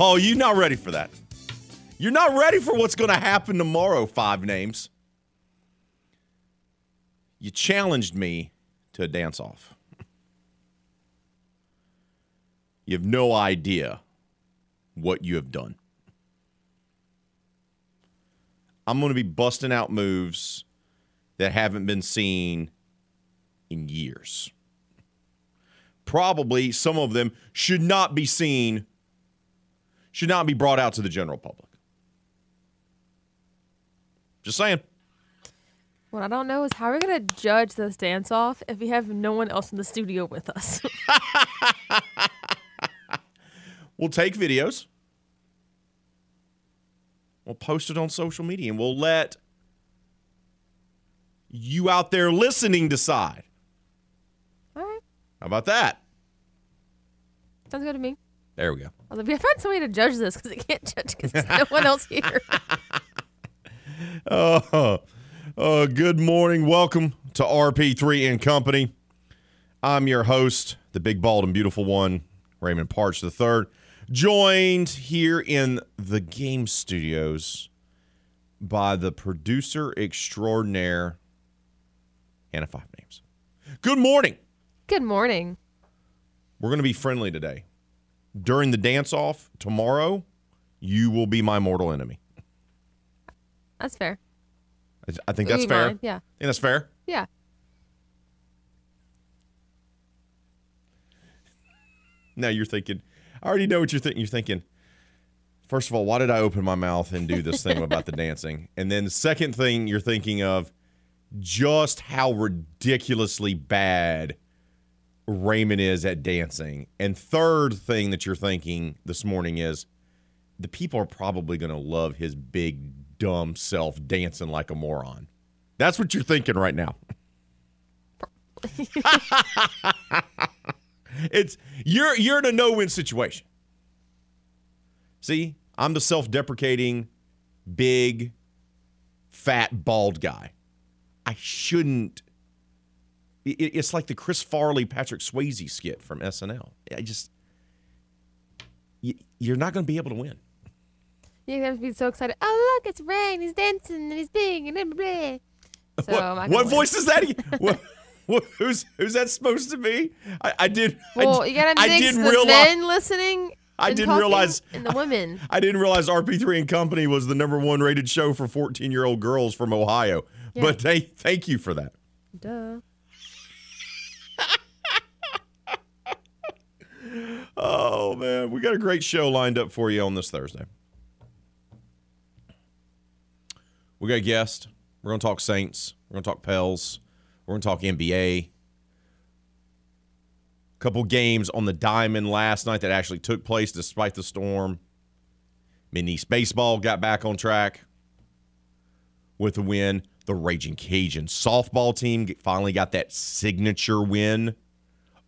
Oh, you're not ready for that. You're not ready for what's going to happen tomorrow, five names. You challenged me to a dance off. You have no idea what you have done. I'm going to be busting out moves that haven't been seen in years. Probably some of them should not be seen should not be brought out to the general public. Just saying. What I don't know is how are we going to judge this dance off if we have no one else in the studio with us? we'll take videos. We'll post it on social media and we'll let you out there listening decide. All right. How about that? Sounds good to me. There we go. Although we find somebody to judge this because they can't judge because there's no one else here. Oh, uh, good morning. Welcome to RP3 and Company. I'm your host, the big, bald, and beautiful one, Raymond Parch III, joined here in the game studios by the producer extraordinaire, Anna Five Names. Good morning. Good morning. We're going to be friendly today. During the dance off tomorrow, you will be my mortal enemy. That's fair. I think that's fair. yeah. I think that's fair. Yeah. Now you're thinking, I already know what you're thinking. You're thinking, first of all, why did I open my mouth and do this thing about the dancing? And then the second thing you're thinking of, just how ridiculously bad Raymond is at dancing. And third thing that you're thinking this morning is, the people are probably going to love his big, dumb self dancing like a moron. That's what you're thinking right now. it's you're you're in a no-win situation. See, I'm the self-deprecating, big, fat, bald guy. I shouldn't. It- it's like the Chris Farley, Patrick Swayze skit from SNL. I just, you're not going to be able to win. You have to be so excited. Oh, look, it's Rain. He's dancing and he's big and blah, blah. So, what what voice is that? what, what, who's who's that supposed to be? I, I did. Well, I, you gotta I mix the realize. men listening. I didn't realize- and the women. I didn't realize RP3 and Company was the number one rated show for 14 year old girls from Ohio. Yeah. But they thank you for that. Duh. Oh man, we got a great show lined up for you on this Thursday. We got a guest. We're gonna talk Saints. We're gonna talk Pels. We're gonna talk NBA. A Couple games on the diamond last night that actually took place despite the storm. McNeese baseball got back on track with a win. The Raging Cajun softball team finally got that signature win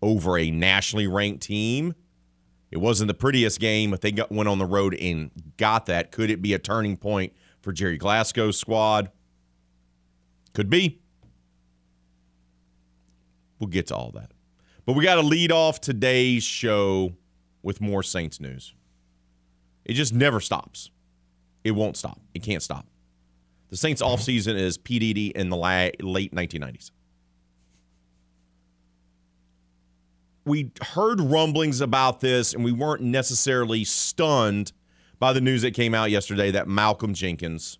over a nationally ranked team. It wasn't the prettiest game, but they got, went on the road and got that. Could it be a turning point for Gerry Glasco's squad? Could be. We'll get to all that. But we got to lead off today's show with more Saints news. It just never stops. It won't stop. It can't stop. The Saints offseason is P. Diddy in the la- late 1990s. We heard rumblings about this and we weren't necessarily stunned by the news that came out yesterday that Malcolm Jenkins,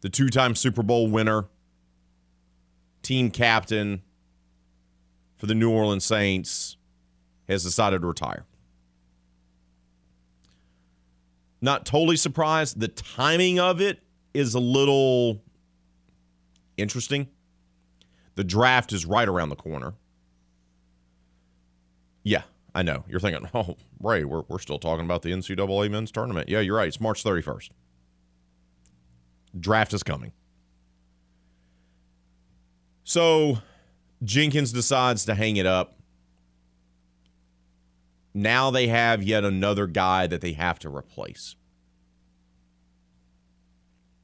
the two time Super Bowl winner, team captain, for the New Orleans Saints has decided to retire. Not totally surprised. The timing of it is a little interesting. The draft is right around the corner. Yeah, I know. You're thinking, oh, Ray, we're, we're still talking about the NCAA men's tournament. Yeah, you're right. It's March 31st. Draft is coming. So Jenkins decides to hang it up. Now they have yet another guy that they have to replace.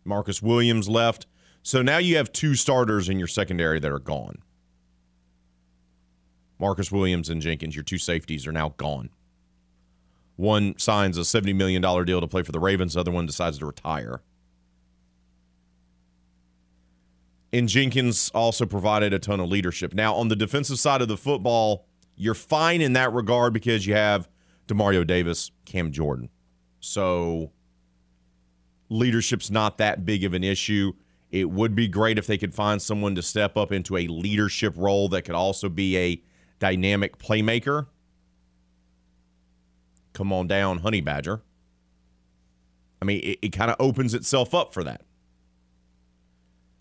Marcus Williams left. So now you have two starters in your secondary that are gone. Marcus Williams and Jenkins, your two safeties, are now gone. One signs a $70 million deal to play for the Ravens, the other one decides to retire. And Jenkins also provided a ton of leadership. Now, on the defensive side of the football, you're fine in that regard because you have Demario Davis, Cam Jordan. So leadership's not that big of an issue. It would be great if they could find someone to step up into a leadership role that could also be a dynamic playmaker. Come on down, Honey Badger. I mean, it, it kind of opens itself up for that.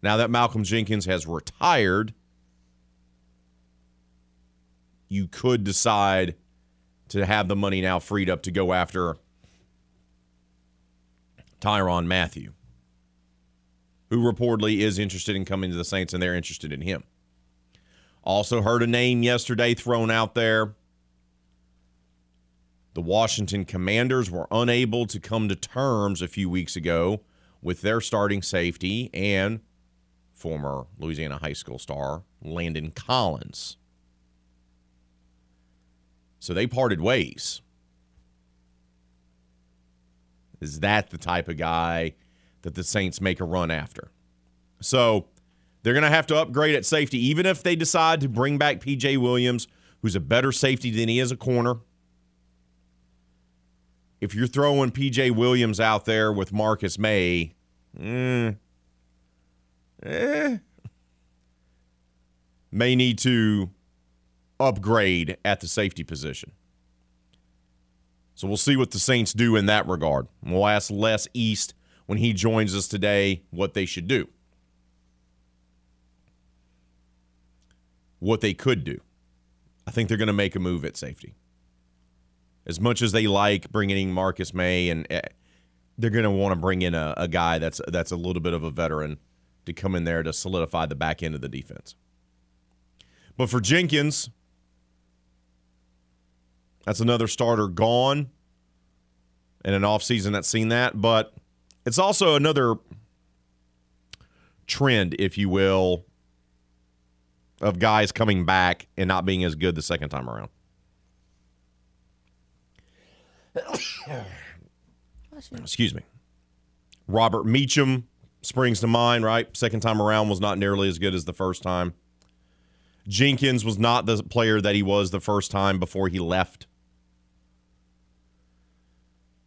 Now that Malcolm Jenkins has retired, you could decide to have the money now freed up to go after Tyrann Mathieu, who reportedly is interested in coming to the Saints and they're interested in him. Also, heard a name yesterday thrown out there. The Washington Commanders were unable to come to terms a few weeks ago with their starting safety and former Louisiana high school star, Landon Collins. So they parted ways. Is that the type of guy that the Saints make a run after? So they're going to have to upgrade at safety, even if they decide to bring back PJ Williams, who's a better safety than he is a corner. If you're throwing PJ Williams out there with Marcus Maye, mm, eh, may need to upgrade at the safety position. So we'll see what the Saints do in that regard. We'll ask Les East when he joins us today what they should do. What they could do. I think they're going to make a move at safety. As much as they like bringing in Marcus Maye, and eh, they're going to want to bring in a, a guy that's that's a little bit of a veteran to come in there to solidify the back end of the defense. But for Jenkins, that's another starter gone in an offseason that's seen that. But it's also another trend, if you will, of guys coming back and not being as good the second time around. Excuse me. Robert Meachem springs to mind, right? Second time around was not nearly as good as the first time. Jenkins was not the player that he was the first time before he left.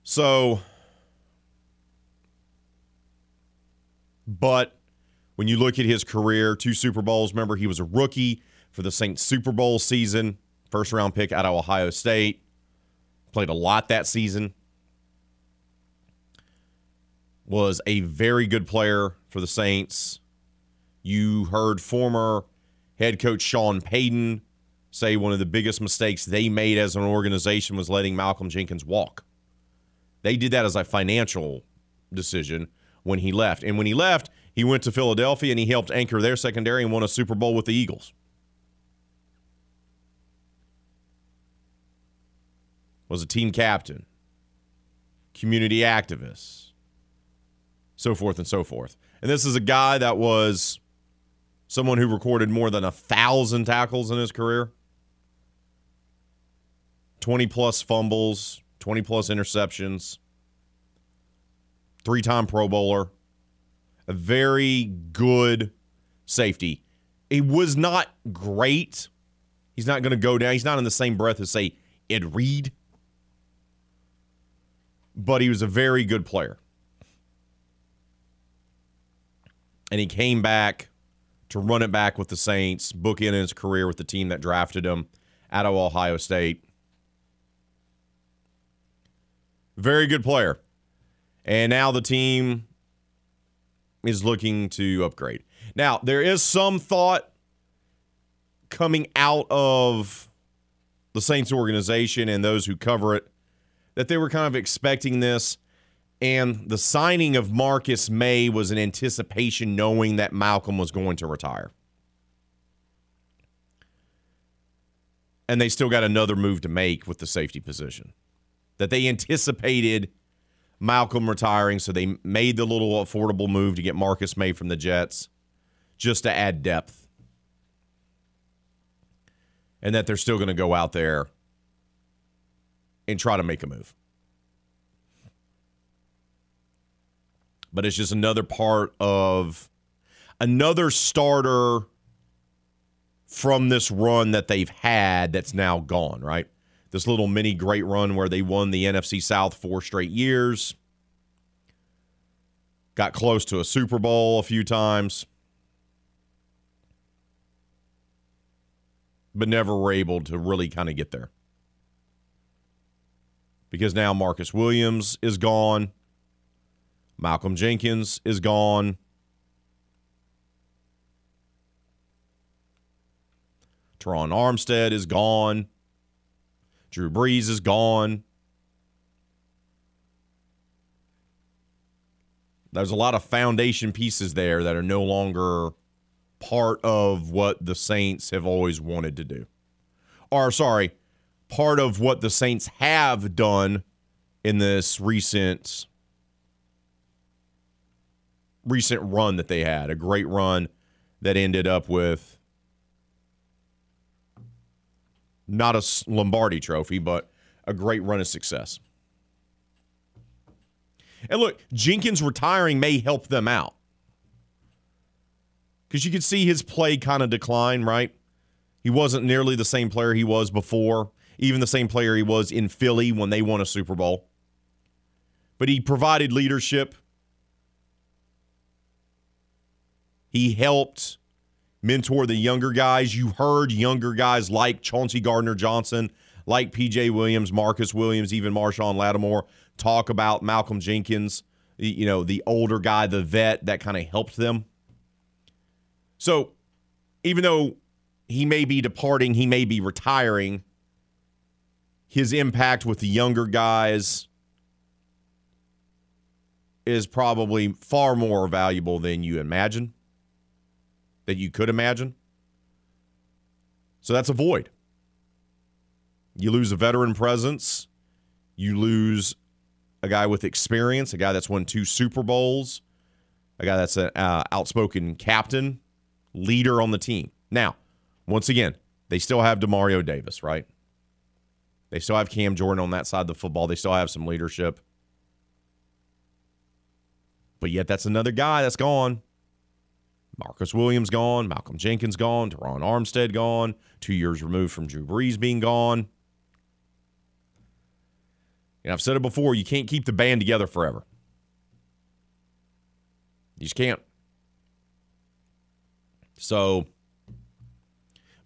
So, but when you look at his career, two Super Bowls, remember he was a rookie for the Saints Super Bowl season, first round pick out of Ohio State, played a lot that season was a very good player for the Saints. You heard former head coach Sean Payton say one of the biggest mistakes they made as an organization was letting Malcolm Jenkins walk. They did that as a financial decision when he left. And when he left, he went to Philadelphia and he helped anchor their secondary and won a Super Bowl with the Eagles. Was a team captain, community activist so forth and so forth. And this is a guy that was someone who recorded more than a thousand tackles in his career, 20 plus fumbles, 20 plus interceptions, three time Pro Bowler, a very good safety. He was not great. He's not going to go down. He's not in the same breath as, say, Ed Reed, but he was a very good player. and he came back to run it back with the Saints, book in his career with the team that drafted him out of Ohio State. Very good player. And now the team is looking to upgrade. Now, there is some thought coming out of the Saints organization and those who cover it that they were kind of expecting this. And the signing of Marcus Maye was an anticipation knowing that Malcolm was going to retire. And they still got another move to make with the safety position. That they anticipated Malcolm retiring, so they made the little affordable move to get Marcus Maye from the Jets just to add depth. And that they're still going to go out there and try to make a move. But it's just another part of another starter from this run that they've had that's now gone, right? This little mini great run where they won the NFC South four straight years, got close to a Super Bowl a few times, but never were able to really kind of get there. Because now Marcus Williams is gone, Malcolm Jenkins is gone. Terron Armstead is gone. Drew Brees is gone. There's a lot of foundation pieces there that are no longer part of what the Saints have always wanted to do. Or, sorry, part of what the Saints have done in this recent recent run that they had, a great run that ended up with not a Lombardi trophy, but a great run of success. And look, Jenkins retiring may help them out. Because you could see his play kind of decline, right? He wasn't nearly the same player he was before, even the same player he was in Philly when they won a Super Bowl. But he provided leadership. He helped mentor the younger guys. You heard younger guys like Chauncey Gardner Johnson, like PJ Williams, Marcus Williams, even Marshon Lattimore talk about Malcolm Jenkins, you know, the older guy, the vet that kind of helped them. So even though he may be departing, he may be retiring, his impact with the younger guys is probably far more valuable than you imagine that you could imagine. So that's a void. You lose a veteran presence. You lose a guy with experience, a guy that's won two Super Bowls, a guy that's an uh, outspoken captain, leader on the team. Now, once again, they still have Demario Davis, right? They still have Cam Jordan on that side of the football. They still have some leadership. But yet, that's another guy that's gone. Marcus Williams gone, Malcolm Jenkins gone, Terron Armstead gone, two years removed from Drew Brees being gone. And I've said it before, you can't keep the band together forever. You just can't. So,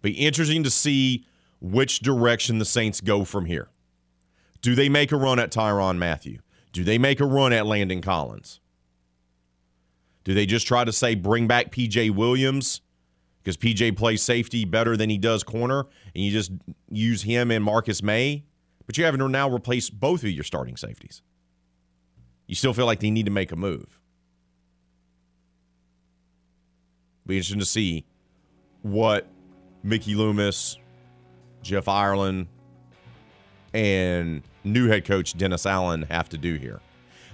be interesting to see which direction the Saints go from here. Do they make a run at Tyrann Mathieu? Do they make a run at Landon Collins? Do they just try to say bring back PJ Williams because PJ plays safety better than he does corner, and you just use him and Marcus Maye? But you haven't now replaced both of your starting safeties. You still feel like they need to make a move. Be interesting to see what Mickey Loomis, Jeff Ireland, and new head coach Dennis Allen have to do here.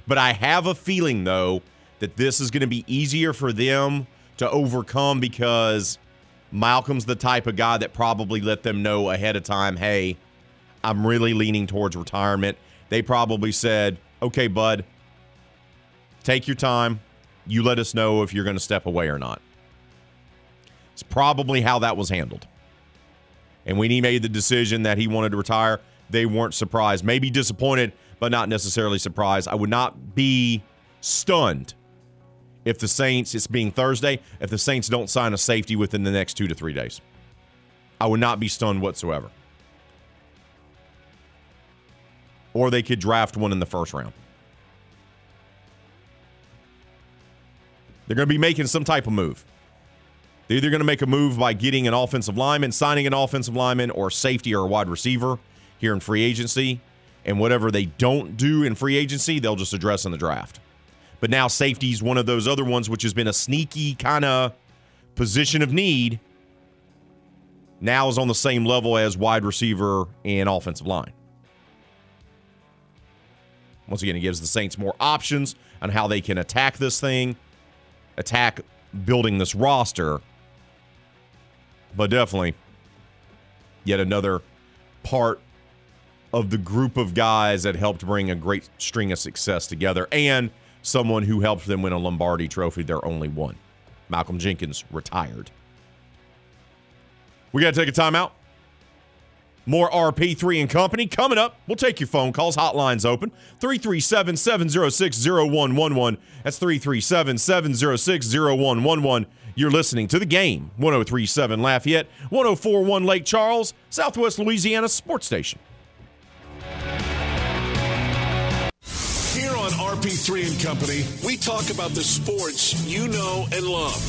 But I have a feeling, though, that this is going to be easier for them to overcome because Malcolm's the type of guy that probably let them know ahead of time, hey, I'm really leaning towards retirement. They probably said, okay, bud, take your time. You let us know if you're going to step away or not. It's probably how that was handled. And when he made the decision that he wanted to retire, they weren't surprised. Maybe disappointed, but not necessarily surprised. I would not be stunned if the Saints, it's being Thursday, if the Saints don't sign a safety within the next two to three days. I would not be stunned whatsoever. Or they could draft one in the first round. They're going to be making some type of move. They're either going to make a move by getting an offensive lineman, signing an offensive lineman, or safety or a wide receiver here in free agency. And whatever they don't do in free agency, they'll just address in the draft. But now safety is one of those other ones, which has been a sneaky kind of position of need. Now is on the same level as wide receiver and offensive line. Once again, it gives the Saints more options on how they can attack this thing, attack building this roster. But definitely, yet another part of the group of guys that helped bring a great string of success together and someone who helped them win a Lombardi trophy, their only one. Malcolm Jenkins retired. We got to take a timeout. More RP3 and Company coming up. We'll take your phone calls. Hotlines open 337 706 0111. That's 337 706 0111. You're listening to the game 1037 Lafayette, 1041 Lake Charles, Southwest Louisiana Sports Station. RP3 and Company, we talk about the sports you know and love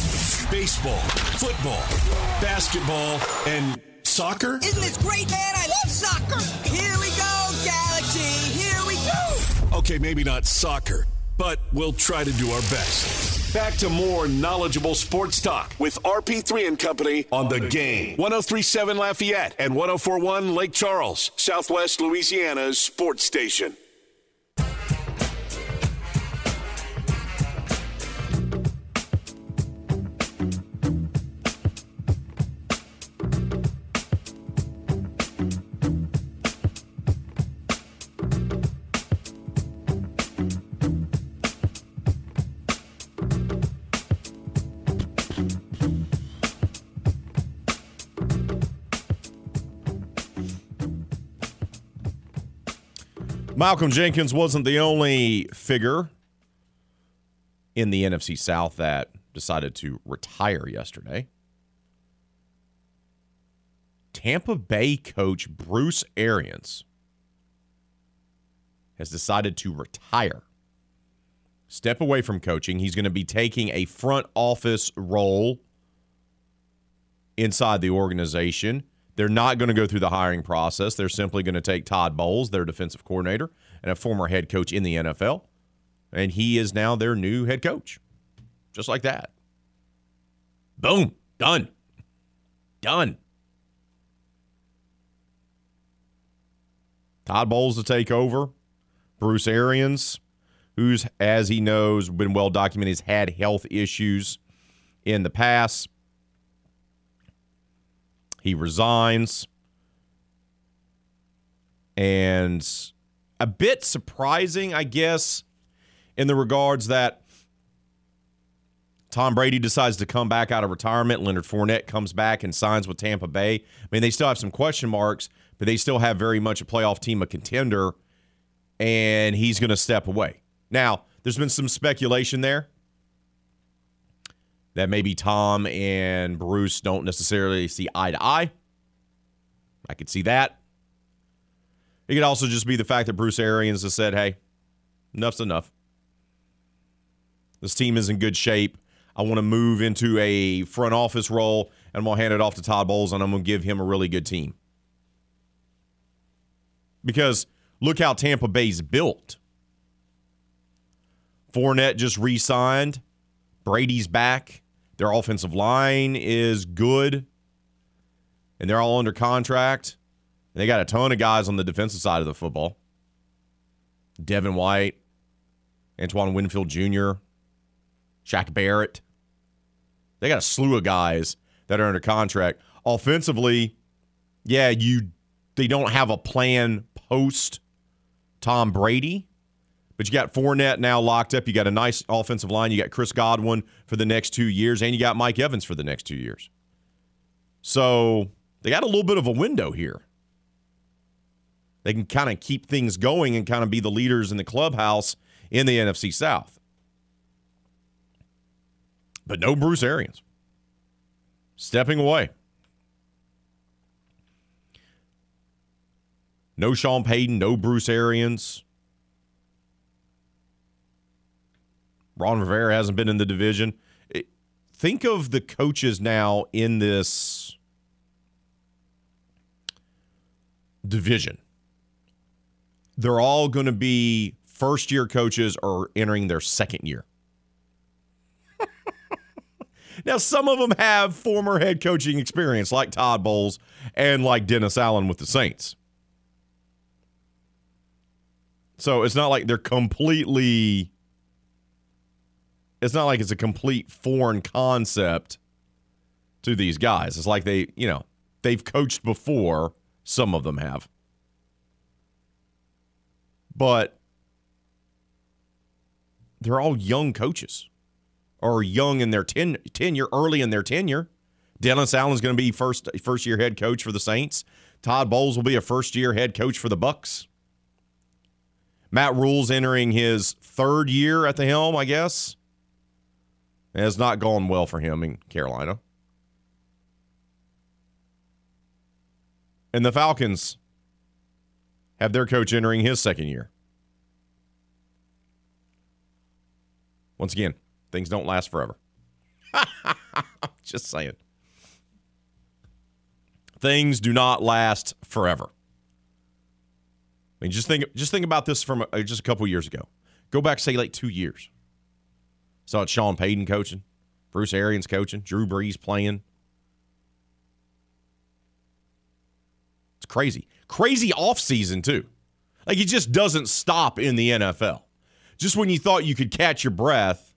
baseball, football, basketball, and soccer. Isn't this great, man? I love soccer. Here we go, Galaxy. Here we go. Okay, maybe not soccer, but we'll try to do our best. Back to more knowledgeable sports talk with RP3 and Company on the game. 1037 Lafayette and 1041 Lake Charles, Southwest Louisiana's sports station. Malcolm Jenkins wasn't the only figure in the NFC South that decided to retire yesterday. Tampa Bay coach Bruce Arians has decided to retire. Step away from coaching. He's going to be taking a front office role inside the organization. They're not going to go through the hiring process. They're simply going to take Todd Bowles, their defensive coordinator and a former head coach in the NFL, and he is now their new head coach. Just like that. Boom. Done. Done. Todd Bowles to take over. Bruce Arians, who's, as he knows, been well documented, has had health issues in the past. He resigns. And a bit surprising, I guess, in the regards that Tom Brady decides to come back out of retirement. Leonard Fournette comes back and signs with Tampa Bay. I mean, they still have some question marks, but they still have very much a playoff team, a contender, and he's going to step away. Now, there's been some speculation there that maybe Tom and Bruce don't necessarily see eye to eye. I could see that. It could also just be the fact that Bruce Arians has said, hey, enough's enough. This team is in good shape. I want to move into a front office role, and I'm going to hand it off to Todd Bowles, and I'm going to give him a really good team. Because look how Tampa Bay's built. Fournette just re signed. Brady's back. Their offensive line is good, and they're all under contract. They got a ton of guys on the defensive side of the football. Devin White, Antoine Winfield Jr., Shaq Barrett. They got a slew of guys that are under contract. Offensively, yeah, you they don't have a plan post Tom Brady, but you got Fournette now locked up. You got a nice offensive line. You got Chris Godwin for the next two years, and you got Mike Evans for the next two years. So they got a little bit of a window here. They can kind of keep things going and kind of be the leaders in the clubhouse in the NFC South. But no Bruce Arians. Stepping away. No Sean Payton, no Bruce Arians. Ron Rivera hasn't been in the division. Think of the coaches now in this division. They're all going to be first year coaches or entering their second year. now, some of them have former head coaching experience, like Todd Bowles and like Dennis Allen with the Saints. So it's not like they're completely. It's not like it's a complete foreign concept to these guys. It's like they, you know, they've coached before. Some of them have. But they're all young coaches or young in their ten, tenure, early in their tenure. Dennis Allen's going to be first first year head coach for the Saints. Todd Bowles will be a first year head coach for the Bucks. Matt Rhule's entering his third year at the helm, I guess. It has not gone well for him in Carolina. And the Falcons have their coach entering his second year. Once again, things don't last forever. Just saying. Things do not last forever. I mean, just think just think about this from uh, just a couple years ago. Go back, say, like two years. Saw it Sean Payton coaching, Bruce Arians coaching, Drew Brees playing. It's crazy. Crazy offseason, too. Like, it just doesn't stop in the NFL. Just when you thought you could catch your breath,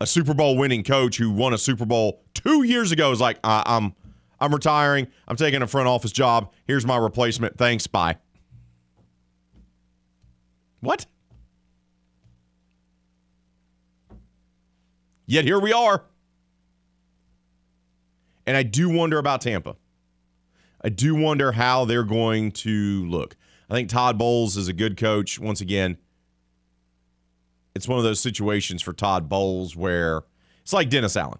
a Super Bowl winning coach who won a Super Bowl two years ago is like, I'm, I'm retiring. I'm taking a front office job. Here's my replacement. Thanks. Bye. What? Yet here we are. And I do wonder about Tampa. I do wonder how they're going to look. I think Todd Bowles is a good coach. Once again, it's one of those situations for Todd Bowles where it's like Dennis Allen.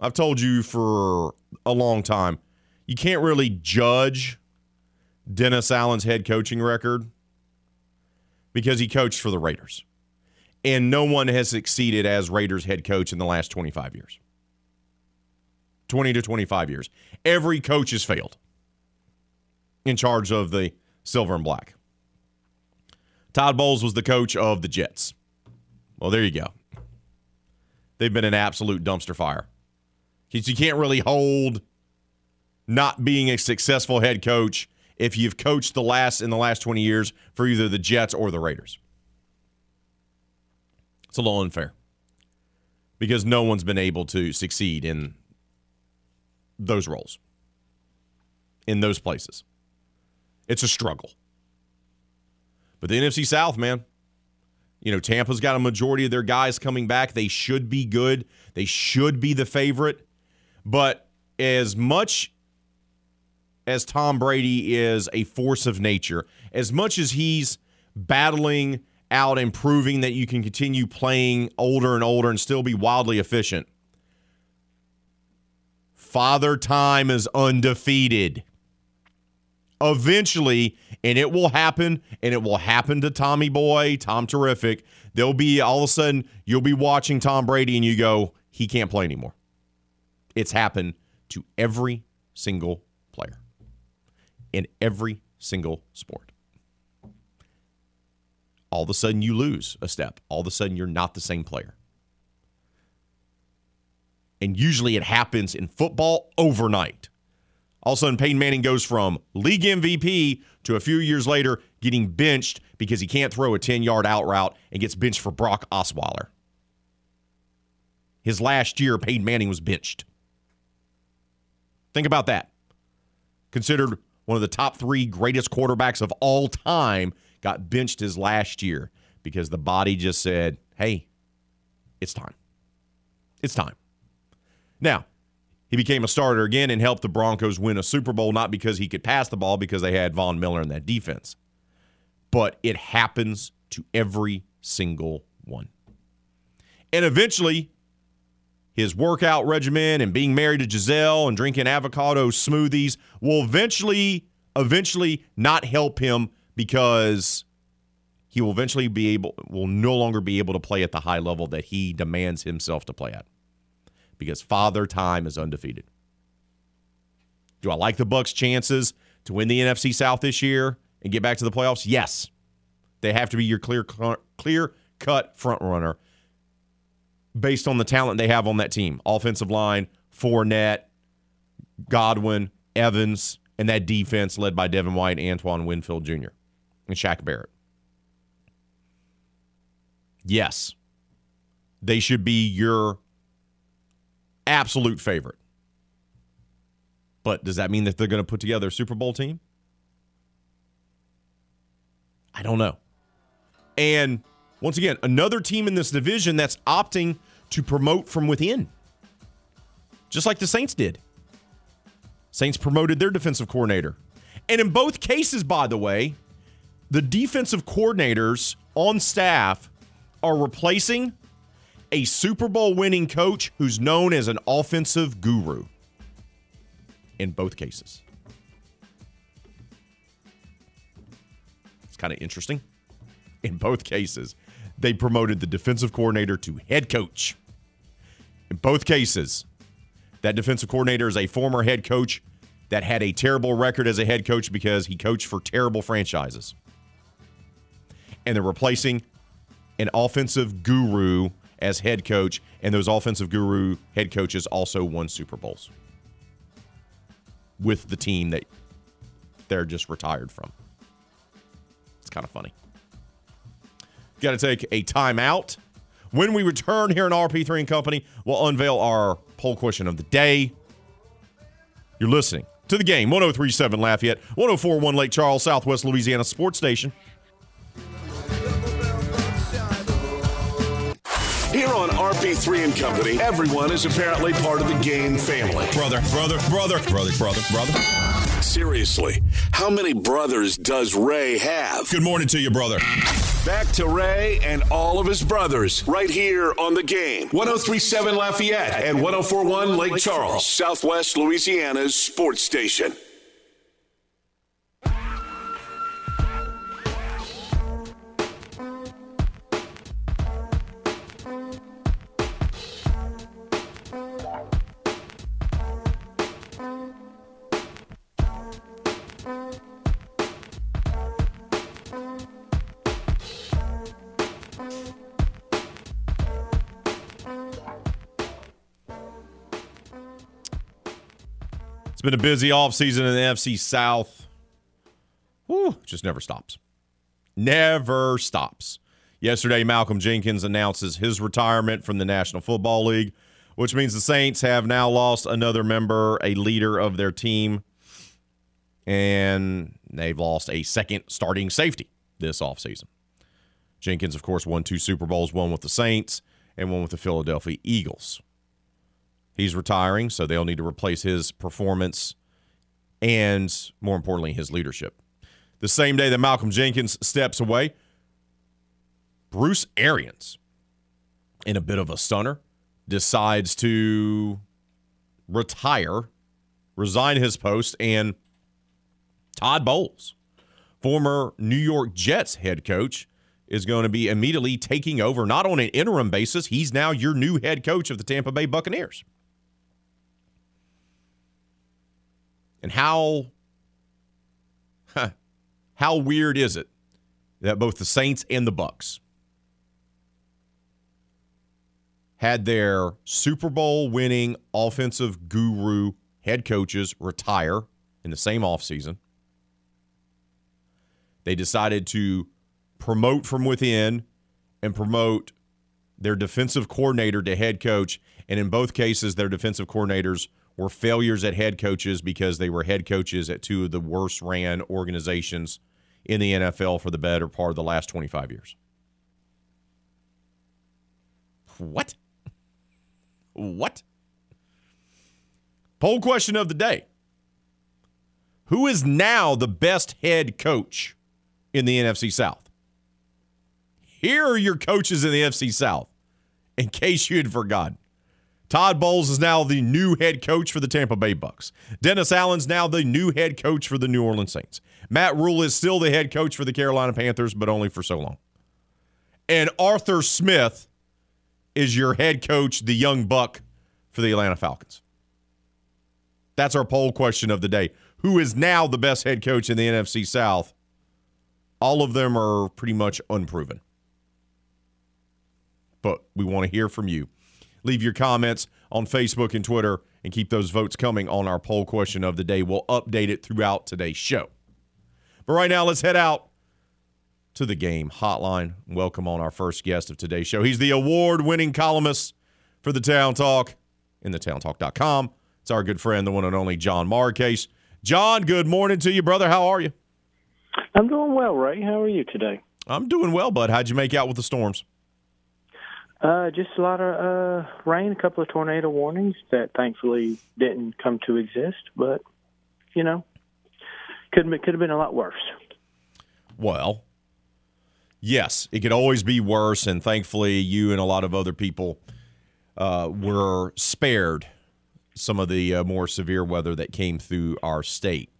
I've told you for a long time, you can't really judge Dennis Allen's head coaching record because he coached for the Raiders. And no one has succeeded as Raiders head coach in the last 25 years. 20 to 25 years. Every coach has failed in charge of the silver and black. Todd Bowles was the coach of the Jets. Well, there you go. They've been an absolute dumpster fire. You can't really hold not being a successful head coach if you've coached the last in the last 20 years for either the Jets or the Raiders. It's a little unfair because no one's been able to succeed in those roles, in those places. It's a struggle. But the NFC South, man, you know, Tampa's got a majority of their guys coming back. They should be good. They should be the favorite. But as much as Tom Brady is a force of nature, as much as he's battling out and proving that you can continue playing older and older and still be wildly efficient, Father Time is undefeated. Eventually, and it will happen, and it will happen to Tommy Boy, Tom Terrific. There'll be all of a sudden, you'll be watching Tom Brady and you go, he can't play anymore. It's happened to every single player in every single sport. All of a sudden, you lose a step. All of a sudden, you're not the same player. And usually it happens in football overnight. All of a sudden, Peyton Manning goes from league MVP to a few years later getting benched because he can't throw a 10 yard out route and gets benched for Brock Osweiler. His last year, Peyton Manning was benched. Think about that. Considered one of the top three greatest quarterbacks of all time, got benched his last year because the body just said, hey, it's time. It's time. Now, he became a starter again and helped the Broncos win a Super Bowl, not because he could pass the ball, because they had Von Miller in that defense. But it happens to every single one. And eventually, his workout regimen and being married to Gisele and drinking avocado smoothies will eventually, eventually not help him because he will eventually be able, will no longer be able to play at the high level that he demands himself to play at because father time is undefeated. Do I like the Bucks' chances to win the NFC South this year and get back to the playoffs? Yes. They have to be your clear clear cut front runner based on the talent they have on that team. Offensive line, Fournette, Godwin, Evans, and that defense led by Devin White, and Antoine Winfield Jr., and Shaq Barrett. Yes, they should be your absolute favorite. But does that mean that they're going to put together a Super Bowl team? I don't know. And once again, another team in this division that's opting to promote from within, just like the Saints did. Saints promoted their defensive coordinator. And in both cases, by the way, the defensive coordinators on staff are replacing a Super Bowl winning coach who's known as an offensive guru. In both cases. It's kind of interesting. In both cases, they promoted the defensive coordinator to head coach. In both cases, that defensive coordinator is a former head coach that had a terrible record as a head coach because he coached for terrible franchises. And they're replacing an offensive guru as head coach, and those offensive guru head coaches also won Super Bowls with the team that they're just retired from. It's kind of funny. Got to take a timeout. When we return here in RP3 and Company, we'll unveil our poll question of the day. You're listening to the game 1037 Lafayette, 1041 Lake Charles, Southwest Louisiana Sports Station. On RP3 and Company, everyone is apparently part of the game family. Brother, brother, brother, brother, brother, brother. Seriously, how many brothers does Ray have? Good morning to you, brother. Back to Ray and all of his brothers right here on the game. 1037 Lafayette and 1041 Lake Charles, Southwest Louisiana's sports station. Been a busy offseason in the NFC South. Whew, just never stops. Never stops. Yesterday, Malcolm Jenkins announces his retirement from the National Football League, which means the Saints have now lost another member, a leader of their team, and they've lost a second starting safety this offseason. Jenkins, of course, won two Super Bowls, one with the Saints and one with the Philadelphia Eagles. He's retiring, so they'll need to replace his performance and, more importantly, his leadership. The same day that Malcolm Jenkins steps away, Bruce Arians, in a bit of a stunner, decides to retire, resign his post, and Todd Bowles, former New York Jets head coach, is going to be immediately taking over, not on an interim basis. He's now your new head coach of the Tampa Bay Buccaneers. And how huh, how weird is it that both the Saints and the Bucks had their Super Bowl winning offensive guru head coaches retire in the same offseason. They decided to promote from within and promote their defensive coordinator to head coach. And in both cases, their defensive coordinators were failures at head coaches because they were head coaches at two of the worst ran organizations in the NFL for the better part of the last 25 years. What? What? Poll question of the day Who is now the best head coach in the NFC South? Here are your coaches in the NFC South in case you had forgotten. Todd Bowles is now the new head coach for the Tampa Bay Bucks. Dennis Allen's now the new head coach for the New Orleans Saints. Matt Rhule is still the head coach for the Carolina Panthers, but only for so long. And Arthur Smith is your head coach, the young buck for the Atlanta Falcons. That's our poll question of the day. Who is now the best head coach in the NFC South? All of them are pretty much unproven. But we want to hear from you. Leave your comments on Facebook and Twitter and keep those votes coming on our poll question of the day. We'll update it throughout today's show. But right now, let's head out to the game hotline. Welcome on our first guest of today's show. He's the award winning columnist for the Town Talk in the thetowntalk.com. It's our good friend, the one and only John Marcase. John, good morning to you, brother. How are you? I'm doing well, Ray. How are you today? I'm doing well, bud. How'd you make out with the storms? Uh, just a lot of uh, rain, a couple of tornado warnings that thankfully didn't come to exist, but you know, could could have been a lot worse. Well, yes, it could always be worse, and thankfully, you and a lot of other people uh, were spared some of the uh, more severe weather that came through our state.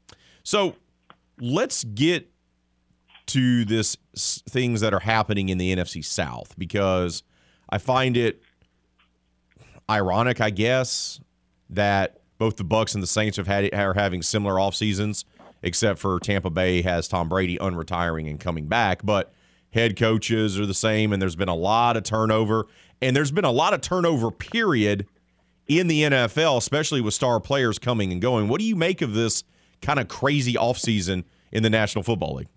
So, let's get to this things that are happening in the NFC South because I find it ironic, I guess, that both the Bucks and the Saints have had are having similar off seasons, except for Tampa Bay has Tom Brady unretiring and coming back, but head coaches are the same and there's been a lot of turnover and there's been a lot of turnover period in the NFL, especially with star players coming and going. What do you make of this kind of crazy offseason in the National Football League?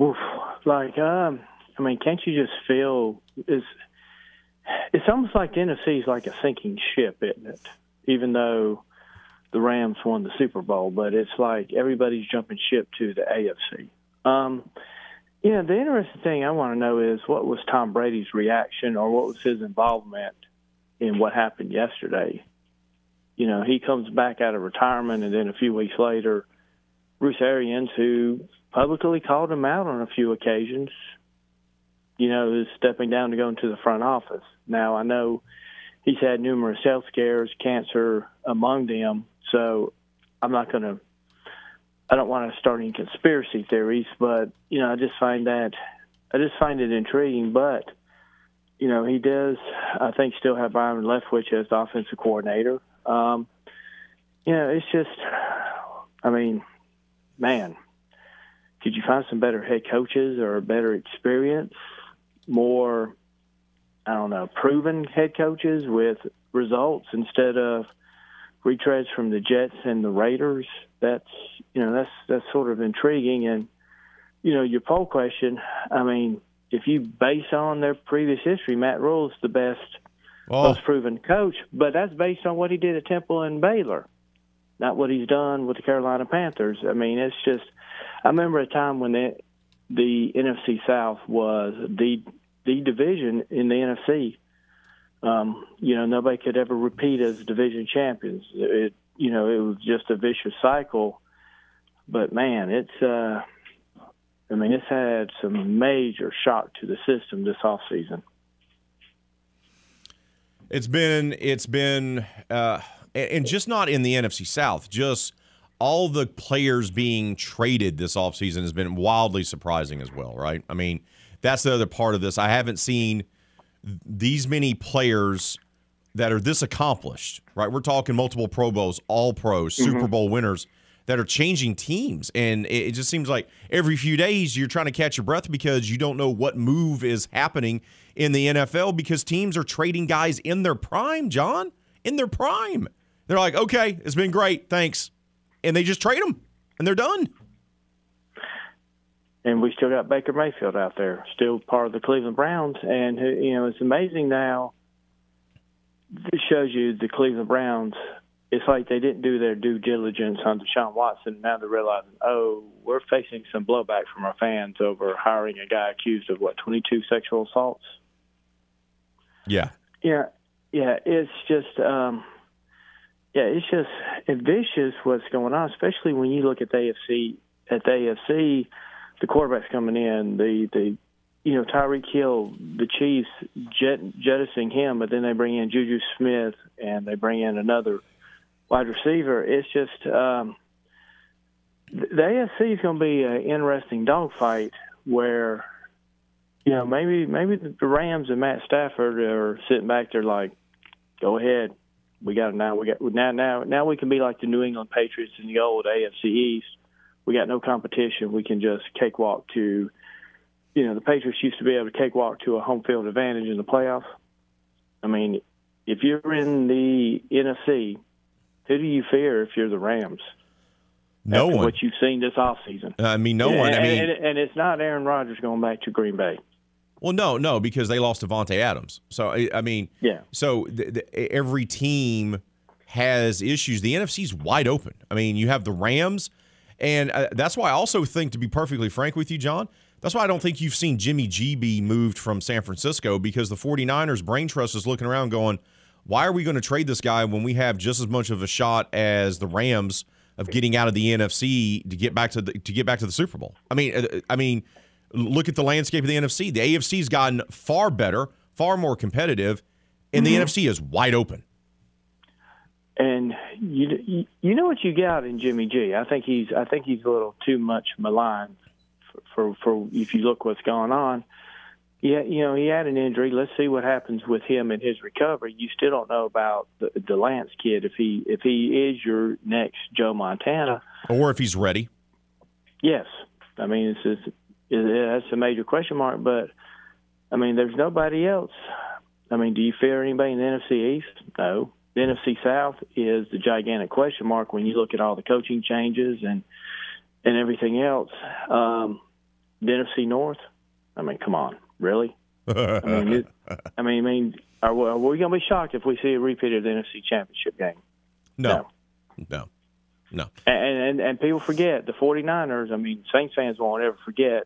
Oof. Like, um, I mean, can't you just feel is it's almost like the NFC is like a sinking ship, isn't it? Even though the Rams won the Super Bowl, but it's like everybody's jumping ship to the AFC. Um, you know, the interesting thing I want to know is what was Tom Brady's reaction or what was his involvement in what happened yesterday? You know, he comes back out of retirement, and then a few weeks later, Bruce Arians, who publicly called him out on a few occasions, you know, is stepping down to go into the front office. Now, I know he's had numerous health scares, cancer among them, so I'm not going to, I don't want to start any conspiracy theories, but, you know, I just find that, I just find it intriguing, but, you know, he does, I think, still have Byron Leftwich as the offensive coordinator. Um, you know, it's just, I mean, man, could you find some better head coaches or better experience, more, I don't know, proven head coaches with results instead of retreads from the Jets and the Raiders? That's you know that's that's sort of intriguing. And you know your poll question, I mean, if you base on their previous history, Matt Rhule's the best, Oh, most proven coach, but that's based on what he did at Temple and Baylor, not what he's done with the Carolina Panthers. I mean, it's just. I remember a time when the the NFC South was the the division in the NFC. Um, you know, nobody could ever repeat as division champions. It, you know, it was just a vicious cycle. But man, it's. Uh, I mean, it's had some major shock to the system this off season. It's been it's been uh, and just not in the NFC South, just all the players being traded this offseason has been wildly surprising as well, right? I mean, that's the other part of this. I haven't seen these many players that are this accomplished, right? We're talking multiple Pro Bowls, all pros, mm-hmm. Super Bowl winners that are changing teams. And it, it just seems like every few days you're trying to catch your breath because you don't know what move is happening in the NFL because teams are trading guys in their prime, John, in their prime. They're like, okay, it's been great. Thanks. And they just trade them and they're done. And we still got Baker Mayfield out there, still part of the Cleveland Browns. And you know, it's amazing now. This shows you the Cleveland Browns. It's like they didn't do their due diligence on Deshaun Watson. Now they're realizing, oh, we're facing some blowback from our fans over hiring a guy accused of what 22 sexual assaults. Yeah. Yeah, yeah, it's just, um, yeah, it's just it's vicious what's going on, especially when you look at the AFC. At the AFC, the quarterbacks coming in, the the you know, Tyreek Hill, the Chiefs jet, jettisoning him, but then they bring in Juju Smith and they bring in another wide receiver. It's just um, the AFC is going to be an interesting dogfight where, you know, maybe maybe the Rams and Matt Stafford are sitting back there like, go ahead, we got it now. We got now now now we can be like the New England Patriots in the old AFC East. We got no competition. We can just cakewalk to you know, the Patriots used to be able to cakewalk to a home field advantage in the playoffs. I mean, if you're in the NFC, who do you fear if you're the Rams? No one. What you've seen this offseason. I mean, no and, one. I and- mean, and, and it's not Aaron Rodgers going back to Green Bay. well, no, no, because they lost Davante Adams. So I, I mean, Yeah. So the, the, every team has issues. The NFC's wide open. I mean, you have the Rams, and uh, that's why I also think, to be perfectly frank with you, John, that's why I don't think you've seen Jimmy G be moved from San Francisco because the 49ers brain trust is looking around going, why are we going to trade this guy when we have just as much of a shot as the Rams of getting out of the NFC to get back to the to get back to the Super Bowl? I mean, uh, I mean, look at the landscape of the NFC. The AFC's gotten far better, far more competitive, and the NFC is wide open. And you, you you know what you got in Jimmy G. I think he's I think he's a little too much maligned for for, for if you look what's going on. Yeah, you know he had an injury. Let's see what happens with him and his recovery. You still don't know about the, the Lance kid if he if he is your next Joe Montana. Or if he's ready. Yes, I mean it's just, it, that's a major question mark. But I mean, there's nobody else. I mean, do you fear anybody in the NFC East? No. The NFC South is the gigantic question mark when you look at all the coaching changes and and everything else. Um, the NFC North. I mean, come on, really? I mean, it, I mean, I mean, are, we- are we going to be shocked if we see a repeat of the NFC Championship game? No. No. No. And, and and people forget the 49ers. I mean, Saints fans won't ever forget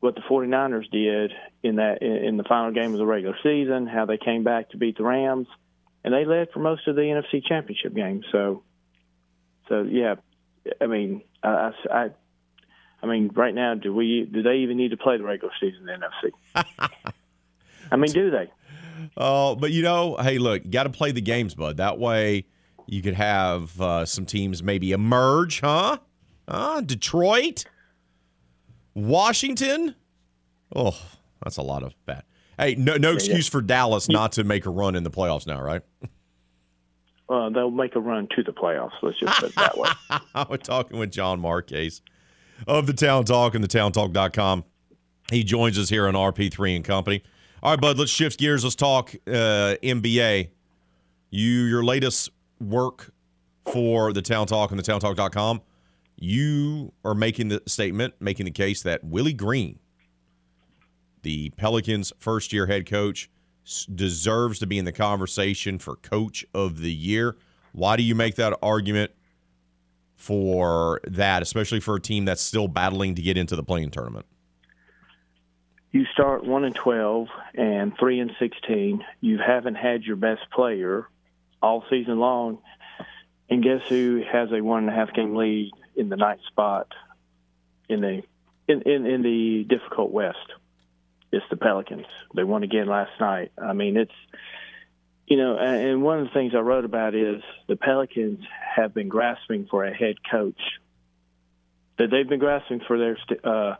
what the 49ers did in that in the final game of the regular season. How they came back to beat the Rams, and they led for most of the NFC Championship game. So, so yeah, I mean, I, I, I- mean, right now, do we do they even need to play the regular season in the NFC? I mean, do they? Oh, but you know, hey, look, you got to play the games, bud. That way, you could have uh, some teams maybe emerge, huh? Huh? Detroit, Washington. Oh, that's a lot of bad. Hey, no, no excuse for Dallas not to make a run in the playoffs now, right? Uh, they'll make a run to the playoffs. Let's just put it that way. I was talking with John Marquez of the Town Talk and the towntalk.com. He joins us here on RP3 and Company. All right, bud, let's shift gears. Let's talk uh, NBA. You, your latest work for the Town Talk and the towntalk.com, you are making the statement, making the case that Willie Green, the Pelicans' first year head coach, deserves to be in the conversation for coach of the year. Why do you make that argument for that, especially for a team that's still battling to get into the play-in tournament? you start one and twelve and three and sixteen. You haven't had your best player all season long, and guess who has a one and a half game lead in the ninth spot in the in, in, in the difficult West? It's the Pelicans. They won again last night. I mean, it's you know, and one of the things I wrote about is the Pelicans have been grasping for a head coach. That they've been grasping for their uh,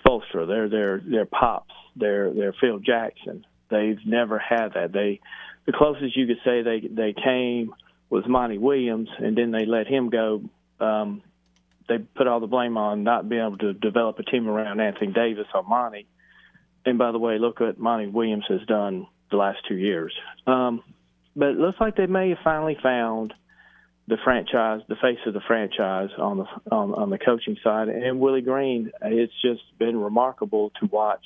Spoelstra, their their their pops, their their Phil Jackson. They've never had that. They the closest you could say they they came was Monty Williams, and then they let him go. Um, they put all the blame on not being able to develop a team around Anthony Davis or Monty. And by the way, look what Monty Williams has done the last two years. Um, but it looks like they may have finally found the franchise, the face of the franchise on the on, on the coaching side. And Willie Green, it's just been remarkable to watch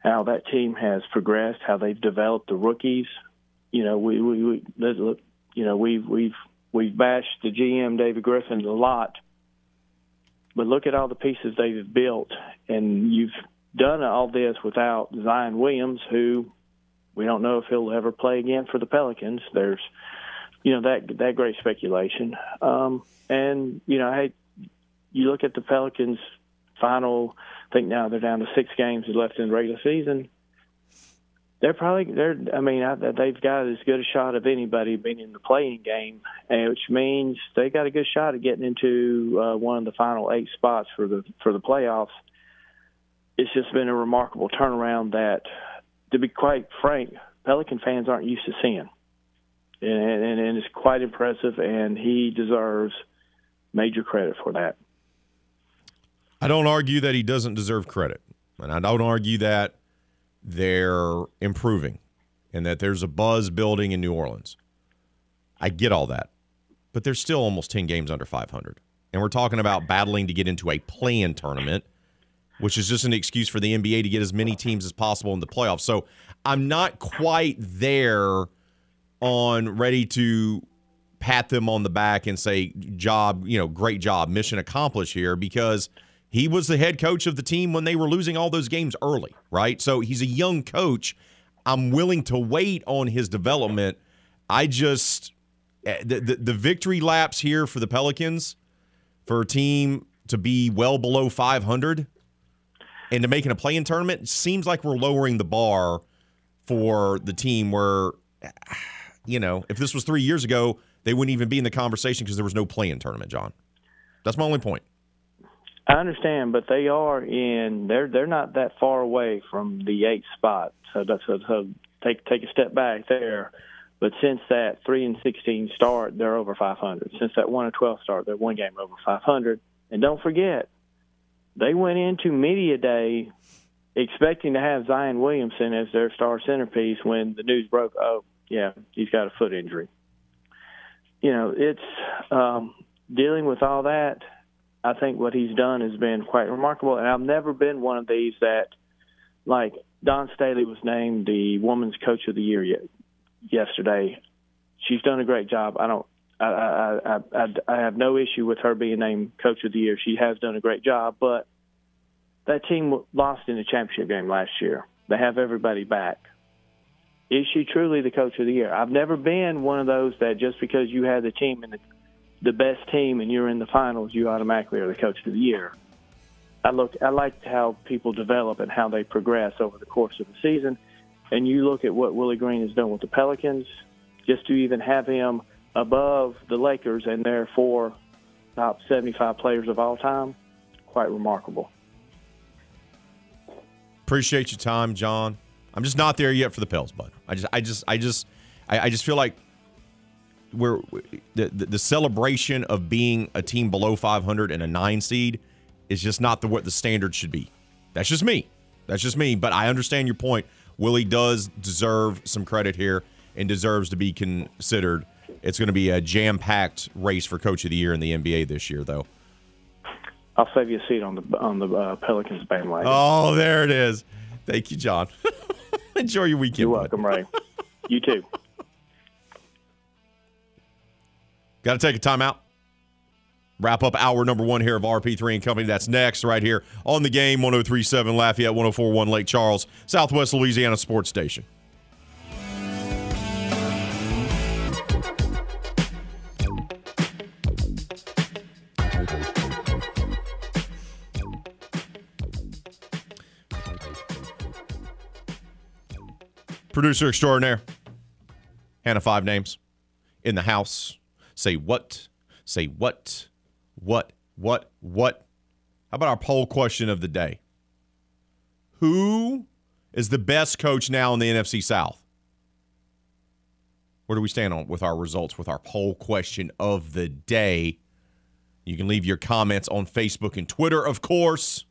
how that team has progressed, how they've developed the rookies. You know, we we, we look, you know we've we've we've bashed the GM David Griffin a lot, but look at all the pieces they've built, and you've done all this without Zion Williams, who we don't know if he'll ever play again for the Pelicans. There's you know that that great speculation. Um, and you know, hey, you look at the Pelicans final. I think now they're down to six games left in the regular season. They're probably they're. I mean, I, they've got as good a shot of anybody being in the play-in game, which means they got a good shot of getting into uh, one of the final eight spots for the for the playoffs. It's just been a remarkable turnaround that, to be quite frank, Pelican fans aren't used to seeing, and, and, and it's quite impressive. And he deserves major credit for that. I don't argue that he doesn't deserve credit, and I don't argue that they're improving and that there's a buzz building in New Orleans. I get all that, but they're still almost 10 games under 500. And we're talking about battling to get into a play-in tournament, which is just an excuse for the NBA to get as many teams as possible in the playoffs. So I'm not quite there on ready to pat them on the back and say, job, you know, great job, mission accomplished here, because – he was the head coach of the team when they were losing all those games early, right? So he's a young coach. I'm willing to wait on his development. I just eh, the, the, the victory laps here for the Pelicans for a team to be well below 500 and to making a play-in tournament seems like we're lowering the bar for the team where you know if this was three years ago they wouldn't even be in the conversation because there was no play-in tournament john that's my only point I understand, but they are in. They're they're not that far away from the eighth spot. So that's take take a step back there. But since that three and sixteen start, they're over 500. Since that one and twelve start, they're one game over 500. And don't forget, they went into media day expecting to have Zion Williamson as their star centerpiece when the news broke. Oh, yeah, he's got a foot injury. You know, it's um, dealing with all that I think what he's done has been quite remarkable. And I've never been one of these that, like Dawn Staley was named the Women's Coach of the Year yet, yesterday. She's done a great job. I don't. I, I, I, I, have no issue with her being named Coach of the Year. She has done a great job, but that team lost in the championship game last year. They have everybody back. Is she truly the Coach of the Year? I've never been one of those that just because you had the team and the the best team and you're in the finals, you automatically are the coach of the year. I look, I like how people develop and how they progress over the course of the season. And you look at what Willie Green has done with the Pelicans, just to even have him above the Lakers and their four top 75 players of all time, quite remarkable. Appreciate your time, John. I'm just not there yet for the Pels, bud. I just, I just, I just, I, I just feel like where the, the, the celebration of being a team below 500 and a nine seed is just not the what the standard should be. That's just me. That's just me. But I understand your point. Willie does deserve some credit here and deserves to be considered. It's going to be a jam-packed race for Coach of the Year in the NBA this year, though. I'll save you a seat on the on the uh, Pelicans bandwagon. Oh, there it is. Thank you, John. Enjoy your weekend. You're welcome, Ray. You too. Got to take a timeout. Wrap up hour number one here of RP3 and Company. That's next, right here on the game 1037 Lafayette, 1041 Lake Charles, Southwest Louisiana Sports Station. Producer extraordinaire. Hannah Five Names in the house. Say what? Say what? What? What? What? How about our poll question of the day? Who is the best coach now in the NFC South? Where do we stand on with our results with our poll question of the day? You can leave your comments on Facebook and Twitter, of course.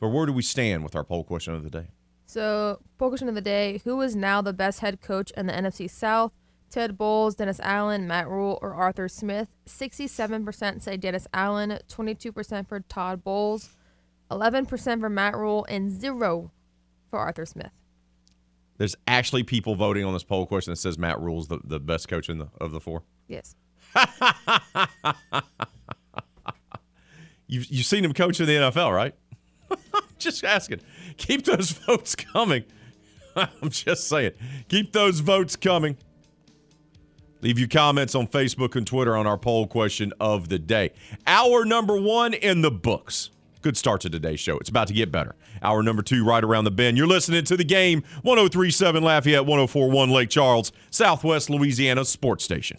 But where do we stand with our poll question of the day? So, poll question of the day: Who is now the best head coach in the NFC South? Ted Bowles, Dennis Allen, Matt Rhule, or Arthur Smith. 67% say Dennis Allen, 22% for Todd Bowles, 11% for Matt Rhule, and zero for Arthur Smith. There's actually people voting on this poll question that says Matt Rhule's the, the best coach in the, of the four. Yes. you've, you've seen him coach in the NFL, right? just asking. Keep those votes coming. I'm just saying. Keep those votes coming. Leave your comments on Facebook and Twitter on our poll question of the day. Hour number one in the books. Good start to today's show. It's about to get better. Hour number two, right around the bend. You're listening to the game 1037 Lafayette, 1041 Lake Charles, Southwest Louisiana Sports Station.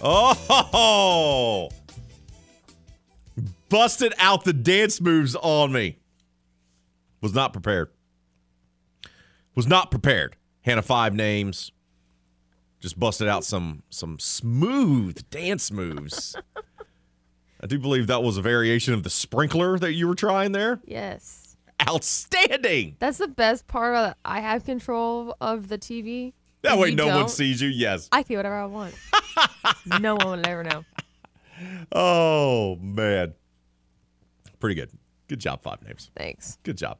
Oh, busted out the dance moves on me. Was not prepared. Was not prepared. Hannah five names. Just busted out some some smooth dance moves. I do believe that was a variation of the sprinkler that you were trying there. Yes. Outstanding. That's the best part of I have control of the TV. That and way no one sees you. Yes. I can do whatever I want. no one will ever know. Oh man. Pretty good. Good job, five names. Thanks. Good job.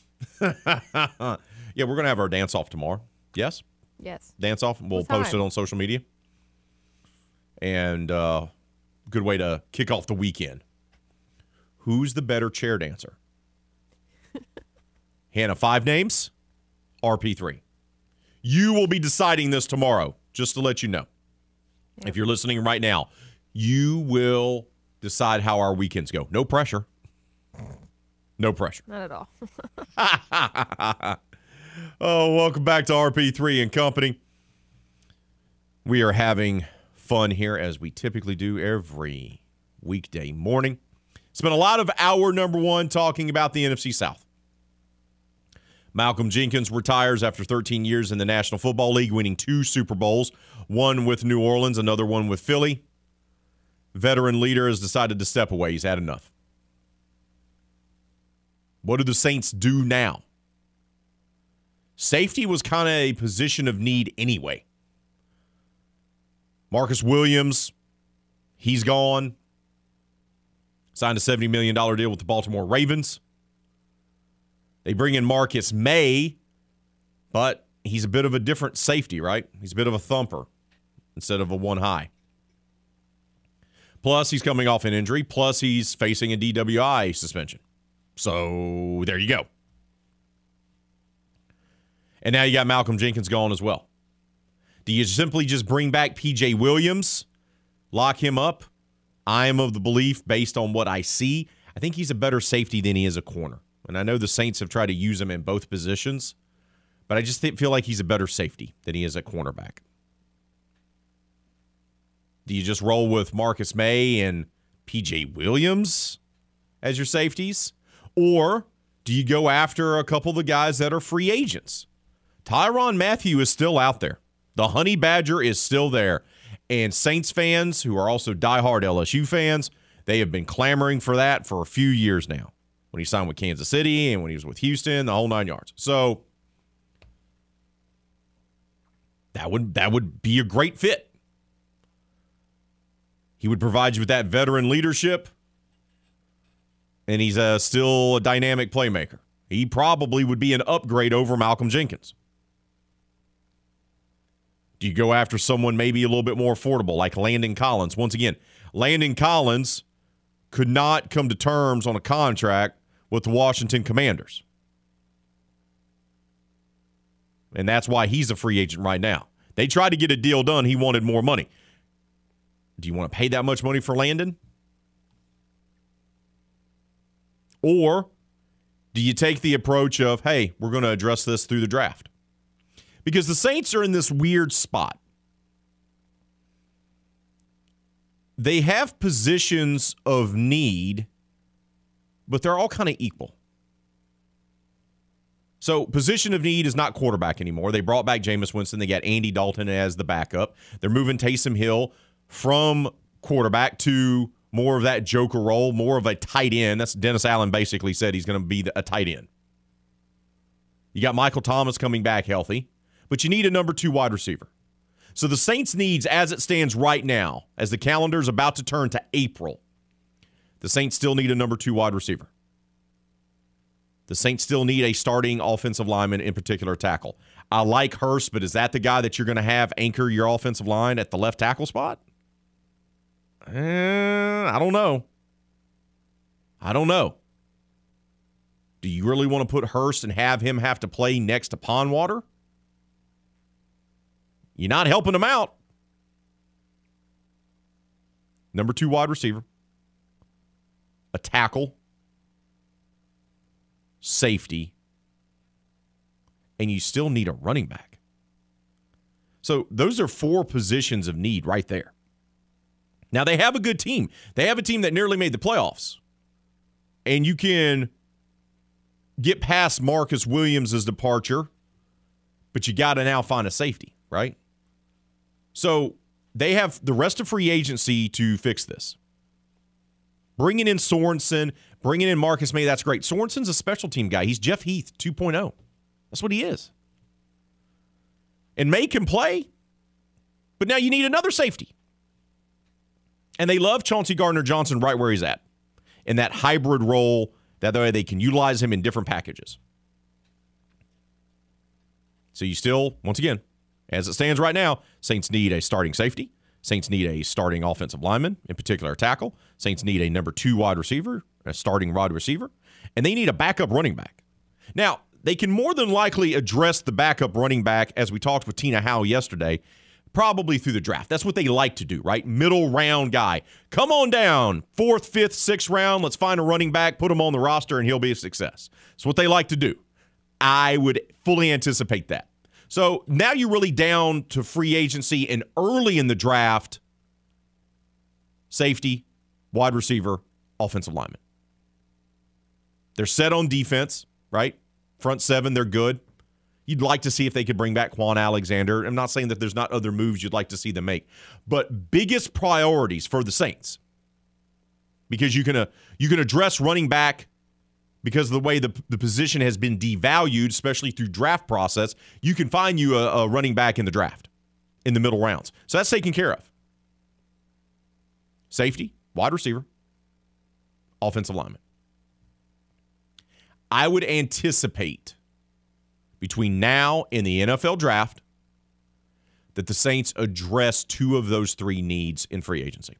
yeah, we're gonna have our dance off tomorrow. Yes, Yes. dance off. We'll What post it on social media. And uh, good way to kick off the weekend. Who's the better chair dancer? Hannah, five names. RP3. You will be deciding this tomorrow. Just to let you know. If you're listening right now, you will decide how our weekends go. No pressure. No pressure. Not at all. Oh, welcome back to RP3 and Company. We are having fun here as we typically do every weekday morning. Spent a lot of hour number one talking about the NFC South. Malcolm Jenkins retires after 13 years in the National Football League, winning two Super Bowls, one with New Orleans, another one with Philly. Veteran leader has decided to step away. He's had enough. What do the Saints do now? Safety was kind of a position of need anyway. Marcus Williams, he's gone. Signed a $70 million deal with the Baltimore Ravens. They bring in Marcus Maye, but he's a bit of a different safety, right? He's a bit of a thumper instead of a one high. Plus, he's coming off an injury. Plus, he's facing a DWI suspension. So there you go. And now you got Malcolm Jenkins gone as well. Do you simply just bring back PJ Williams, lock him up? I am of the belief, based on what I see, I think he's a better safety than he is a corner. And I know the Saints have tried to use him in both positions, but I just feel like he's a better safety than he is a cornerback. Do you just roll with Marcus Maye and PJ Williams as your safeties? Or do you go after a couple of the guys that are free agents? Tyrann Mathieu is still out there. The Honey Badger is still there. And Saints fans, who are also diehard LSU fans, they have been clamoring for that for a few years now. When he signed with Kansas City and when he was with Houston, the whole nine yards. So that would that would be a great fit. He would provide you with that veteran leadership, and he's uh, still a dynamic playmaker. He probably would be an upgrade over Malcolm Jenkins. Do you go after someone maybe a little bit more affordable, like Landon Collins? Once again, Landon Collins could not come to terms on a contract with the Washington Commanders. And that's why he's a free agent right now. They tried to get a deal done. He wanted more money. Do you want to pay that much money for Landon? Or do you take the approach of, hey, we're going to address this through the draft? Because the Saints are in this weird spot. They have positions of need, but they're all kind of equal. So position of need is not quarterback anymore. They brought back Jameis Winston. They got Andy Dalton as the backup. They're moving Taysom Hill from quarterback to more of that joker role, more of a tight end. That's Dennis Allen basically said he's going to be a tight end. You got Michael Thomas coming back healthy, but you need a number two wide receiver. So the Saints needs, as it stands right now, as the calendar is about to turn to April, the Saints still need a number two wide receiver. The Saints still need a starting offensive lineman, in particular tackle. I like Hurst, but is that the guy that you're going to have anchor your offensive line at the left tackle spot? Eh, I don't know. I don't know. Do you really want to put Hurst and have him have to play next to Pondwater? You're not helping them out. Number two wide receiver, a tackle, safety, and you still need a running back. So those are four positions of need right there. Now they have a good team. They have a team that nearly made the playoffs. And you can get past Marcus Williams' departure, but you got to now find a safety, right? So they have the rest of free agency to fix this. Bringing in Sorensen, bringing in Marcus Maye, that's great. Sorensen's a special team guy. He's Jeff Heath 2.0. That's what he is. And Maye can play, but now you need another safety. And they love Chauncey Gardner Johnson right where he's at in that hybrid role. That way they can utilize him in different packages. So you still, once again, as it stands right now, Saints need a starting safety. Saints need a starting offensive lineman, in particular a tackle. Saints need a number two wide receiver, a starting wide receiver, and they need a backup running back. Now, they can more than likely address the backup running back, as we talked with Tina Howe yesterday, probably through the draft. That's what they like to do, right? Middle round guy. Come on down, fourth, fifth, sixth round. Let's find a running back, put him on the roster, and he'll be a success. That's what they like to do. I would fully anticipate that. So now you're really down to free agency and early in the draft safety, wide receiver, offensive lineman. They're set on defense, right? Front seven, they're good. You'd like to see if they could bring back Kwon Alexander. I'm not saying that there's not other moves you'd like to see them make, but biggest priorities for the Saints because you can uh, you can address running back because of the way the, the position has been devalued, especially through draft process. You can find you a, a running back in the draft in the middle rounds, so that's taken care of. Safety, wide receiver, offensive lineman. I would anticipate between now and the NFL draft that the Saints address two of those three needs in free agency.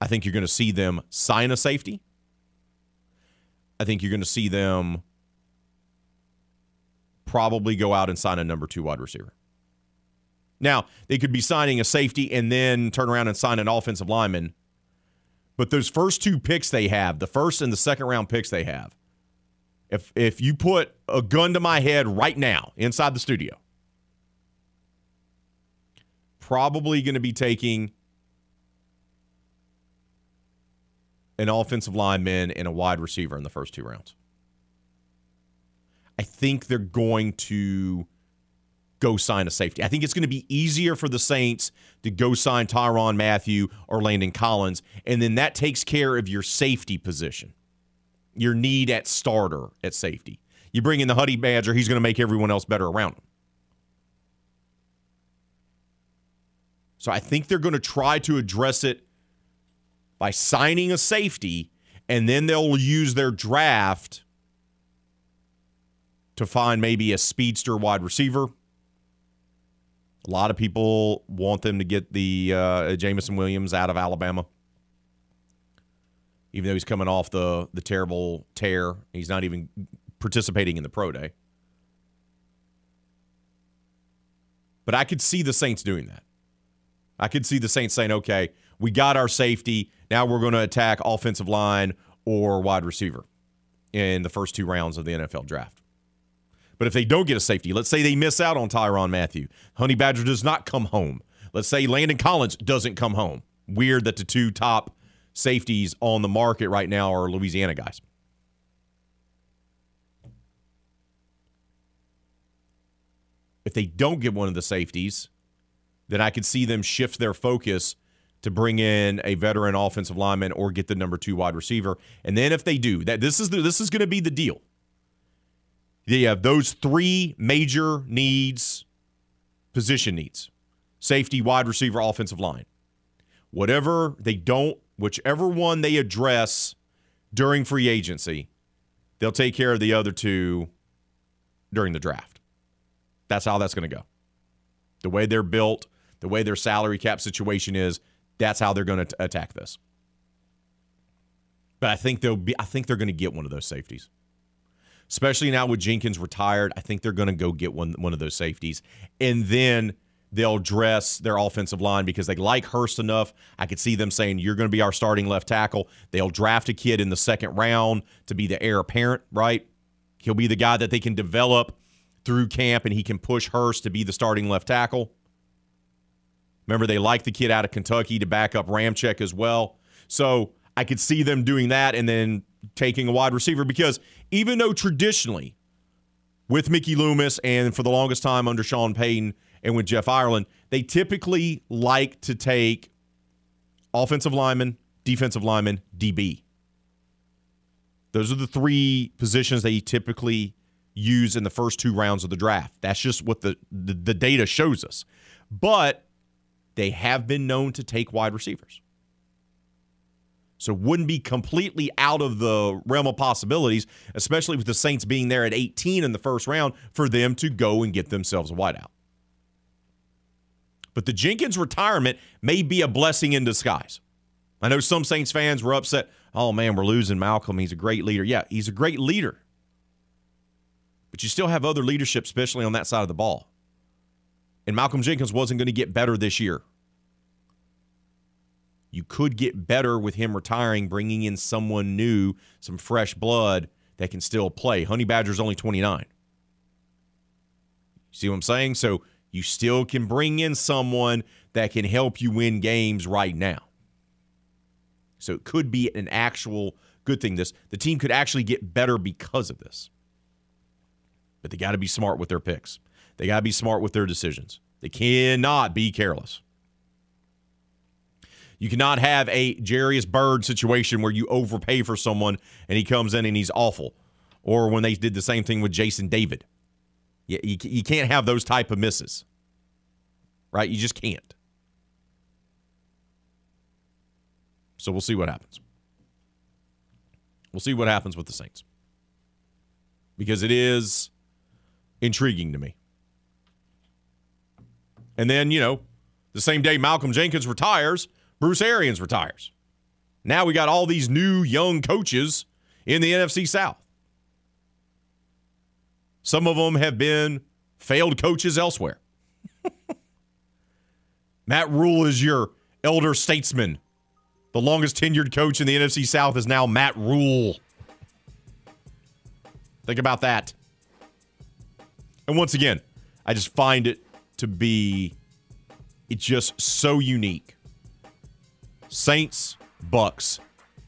I think you're going to see them sign a safety. I think you're going to see them probably go out and sign a number two wide receiver. Now, they could be signing a safety and then turn around and sign an offensive lineman. But those first two picks they have, the first and the second round picks they have, if if you put a gun to my head right now inside the studio, probably going to be taking an offensive lineman and a wide receiver in the first two rounds. I think they're going to go sign a safety. I think it's going to be easier for the Saints to go sign Tyrann Mathieu or Landon Collins, and then that takes care of your safety position your need at starter at safety. You bring in the Honey Badger, he's going to make everyone else better around him. So I think they're going to try to address it by signing a safety, and then they'll use their draft to find maybe a speedster wide receiver. A lot of people want them to get the uh, Jameson Williams out of Alabama even though he's coming off the the terrible tear. He's not even participating in the pro day. But I could see the Saints doing that. I could see the Saints saying, "Okay, we got our safety. Now we're going to attack offensive line or wide receiver in the first two rounds of the NFL draft. But if they don't get a safety, let's say they miss out on Tyrann Mathieu, Honey Badger does not come home. Let's say Landon Collins doesn't come home. Weird that the two top safeties on the market right now are Louisiana guys. If they don't get one of the safeties, then I could see them shift their focus to bring in a veteran offensive lineman or get the number two wide receiver. And then if they do, that this is the, this is going to be the deal. They have those three major needs, position needs: safety, wide receiver, offensive line. Whatever they don't, whichever one they address during free agency, they'll take care of the other two during the draft. That's how that's going to go. The way they're built, the way their salary cap situation is, that's how they're going to attack this. But I think they'll be I think they're going to get one of those safeties. Especially now with Jenkins retired, I think they're going to go get one one of those safeties. And then they'll dress their offensive line because they like Hurst enough. I could see them saying, You're going to be our starting left tackle. They'll draft a kid in the second round to be the heir apparent, right? He'll be the guy that they can develop through camp and he can push Hurst to be the starting left tackle. Remember, they like the kid out of Kentucky to back up Ramczyk as well. So I could see them doing that and then taking a wide receiver because even though traditionally with Mickey Loomis and for the longest time under Sean Payton and with Jeff Ireland, they typically like to take offensive lineman, defensive lineman, DB. Those are the three positions they typically use in the first two rounds of the draft. That's just what the, the, the data shows us. But they have been known to take wide receivers. So wouldn't be completely out of the realm of possibilities, especially with the Saints being there at 18 in the first round, for them to go and get themselves a wideout. But the Jenkins retirement may be a blessing in disguise. I know some Saints fans were upset. Oh man, we're losing Malcolm. He's a great leader. Yeah, he's a great leader. But you still have other leadership, especially on that side of the ball. And Malcolm Jenkins wasn't going to get better this year. You could get better with him retiring, bringing in someone new, some fresh blood that can still play. Honey Badger's only 29. See what I'm saying? So you still can bring in someone that can help you win games right now. So it could be an actual good thing. This the team could actually get better because of this. But they got to be smart with their picks. They got to be smart with their decisions. They cannot be careless. You cannot have a Jairus Byrd situation where you overpay for someone and he comes in and he's awful. Or when they did the same thing with Jason David. You, you, you can't have those type of misses. Right? You just can't. So we'll see what happens. We'll see what happens with the Saints. Because it is intriguing to me. And then, you know, the same day Malcolm Jenkins retires, Bruce Arians retires. Now we got all these new young coaches in the NFC South. Some of them have been failed coaches elsewhere. Matt Rhule is your elder statesman. The longest tenured coach in the NFC South is now Matt Rhule. Think about that. And once again, I just find it to be it's just so unique Saints, Bucks,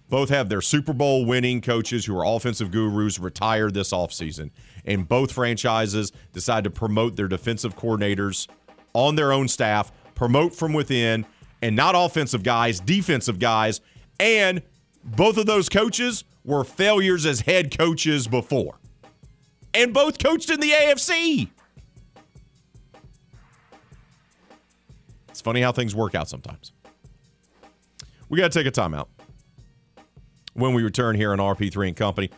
both have their Super Bowl winning coaches who are offensive gurus retired this offseason. And both franchises decide to promote their defensive coordinators on their own staff, promote from within, and not offensive guys, defensive guys. And both of those coaches were failures as head coaches before. And both coached in the AFC. It's funny how things work out sometimes. We got to take a timeout. When we return here on RP3 and Company,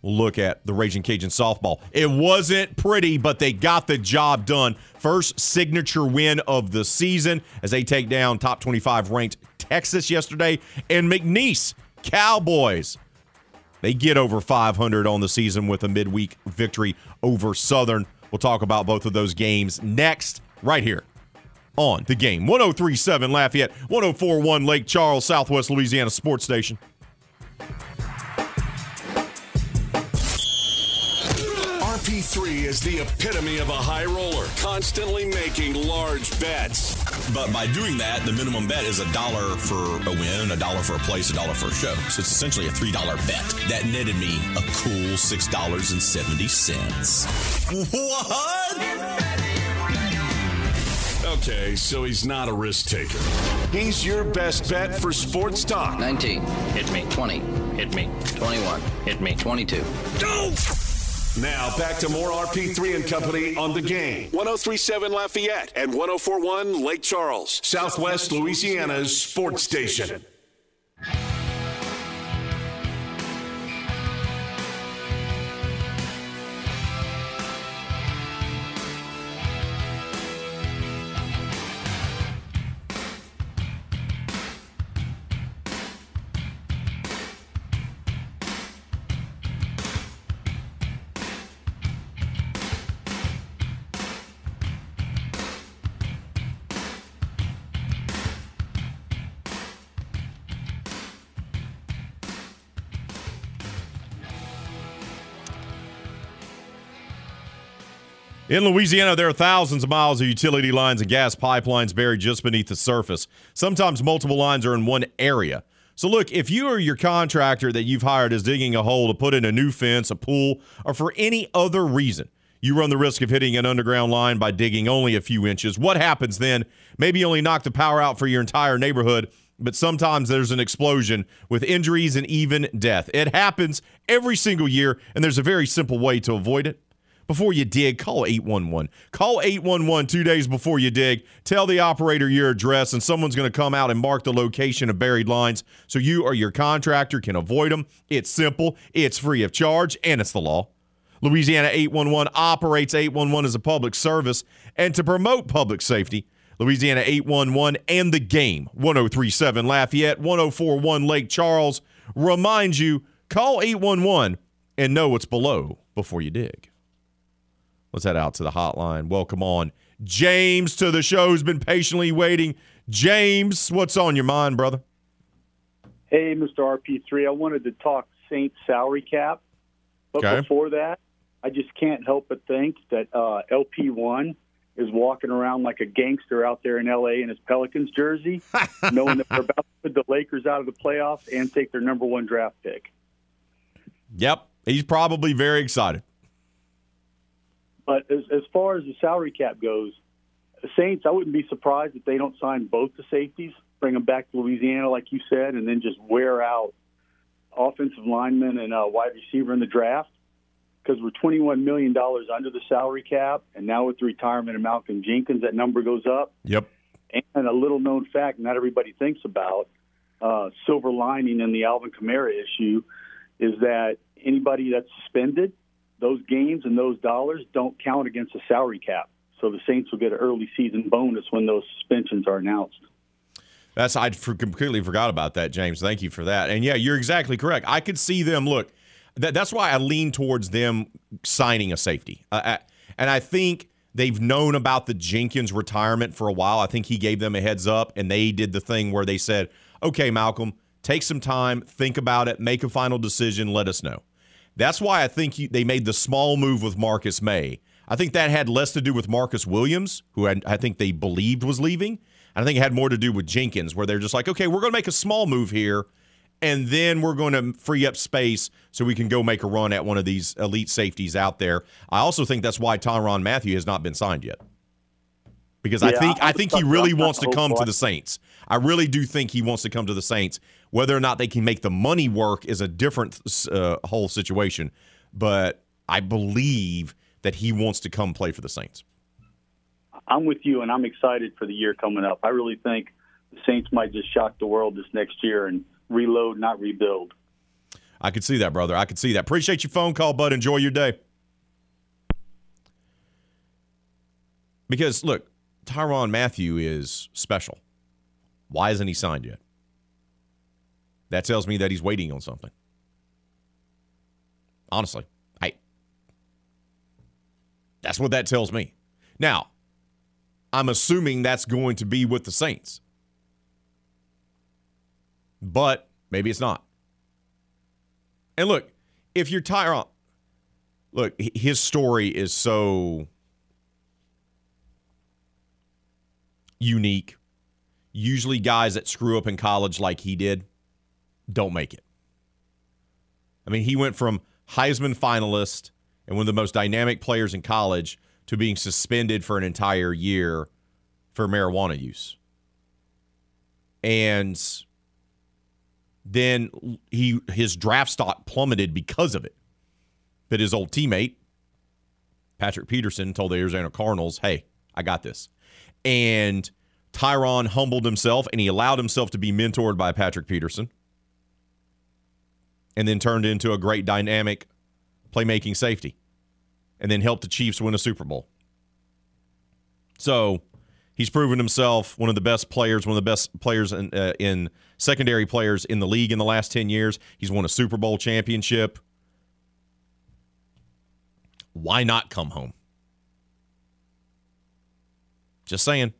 we'll look at the Raging Cajun softball. It wasn't pretty, but they got the job done. First signature win of the season as they take down top 25 ranked Texas yesterday. And McNeese Cowboys, they get over 500 on the season with a midweek victory over Southern. We'll talk about both of those games next, right here on the game. 1037 Lafayette, 1041 Lake Charles, Southwest Louisiana Sports Station. RP3 is the epitome of a high roller, constantly making large bets. But by doing that, the minimum bet is a dollar for a win, a dollar for a place, a dollar for a show. So it's essentially a $3 bet. That netted me a cool $6.70. What? Okay, so he's not a risk taker. He's your best bet for sports talk. 19. Hit me. 20. Hit me. 21. Hit me. 22. Go! Now back to more RP3 and Company on the game. 1037 Lafayette and 1041 Lake Charles, Southwest Louisiana's sports station. In Louisiana, there are thousands of miles of utility lines and gas pipelines buried just beneath the surface. Sometimes multiple lines are in one area. So, look, if you or your contractor that you've hired is digging a hole to put in a new fence, a pool, or for any other reason, you run the risk of hitting an underground line by digging only a few inches. What happens then? Maybe you only knock the power out for your entire neighborhood, but sometimes there's an explosion with injuries and even death. It happens every single year, and there's a very simple way to avoid it. Before you dig, call 811. Call 811 two days before you dig. Tell the operator your address, and someone's going to come out and mark the location of buried lines so you or your contractor can avoid them. It's simple, it's free of charge, and it's the law. Louisiana 811 operates 811 as a public service and to promote public safety. Louisiana 811 and the game 1037 Lafayette, 1041 Lake Charles remind you call 811 and know what's below before you dig. Let's head out to the hotline. Welcome on James to the show who's been patiently waiting. James, what's on your mind, brother? Hey, Mr. RP3, I wanted to talk Saints salary cap. But Okay. before that, I just can't help but think that uh, LP1 is walking around like a gangster out there in LA in his Pelicans jersey, knowing that they're about to put the Lakers out of the playoffs and take their number one draft pick. Yep, he's probably very excited. But as, as far as the salary cap goes, the Saints, I wouldn't be surprised if they don't sign both the safeties, bring them back to Louisiana, like you said, and then just wear out offensive linemen and a wide receiver in the draft. Because we're $21 million under the salary cap, and now with the retirement of Malcolm Jenkins, that number goes up. Yep. And a little known fact not everybody thinks about uh, silver lining in the Alvin Kamara issue is that anybody that's suspended, those games and those dollars don't count against the salary cap. So the Saints will get an early season bonus when those suspensions are announced. That's I completely forgot about that, James. Thank you for that. And yeah, you're exactly correct. I could see them. Look, that, that's why I lean towards them signing a safety. Uh, I- and I think they've known about the Jenkins retirement for a while. I think he gave them a heads up, and they did the thing where they said, "Okay, Malcolm, take some time, think about it, make a final decision, let us know." That's why I think you, they made the small move with Marcus Maye. I think that had less to do with Marcus Williams, who I, I think they believed was leaving. And I think it had more to do with Jenkins, where they're just like, okay, we're going to make a small move here, and then we're going to free up space so we can go make a run at one of these elite safeties out there. I also think that's why Tyrann Mathieu has not been signed yet. Because I think I think he really wants to come to the Saints. I really do think he wants to come to the Saints. Whether or not they can make the money work is a different uh, whole situation. But I believe that he wants to come play for the Saints. I'm with you, and I'm excited for the year coming up. I really think the Saints might just shock the world this next year and reload, not rebuild. I could see that, brother. I could see that. Appreciate your phone call, bud. Enjoy your day. Because look, Tyrann Mathieu is special. Why isn't he signed yet? That tells me that he's waiting on something. Honestly, I That's what that tells me. Now, I'm assuming that's going to be with the Saints. But maybe it's not. And look, if you're Tyrann, uh, look, his story is so unique. Usually, guys that screw up in college like he did don't make it. I mean, he went from Heisman finalist and one of the most dynamic players in college to being suspended for an entire year for marijuana use. And then he his draft stock plummeted because of it. But his old teammate, Patrick Peterson, told the Arizona Cardinals, hey, I got this. And Tyrann humbled himself and he allowed himself to be mentored by Patrick Peterson and then turned into a great dynamic playmaking safety and then helped the Chiefs win a Super Bowl. So he's proven himself one of the best players, one of the best players in, uh, in secondary players in the league in the last 10 years. He's won a Super Bowl championship. Why not come home? Just saying.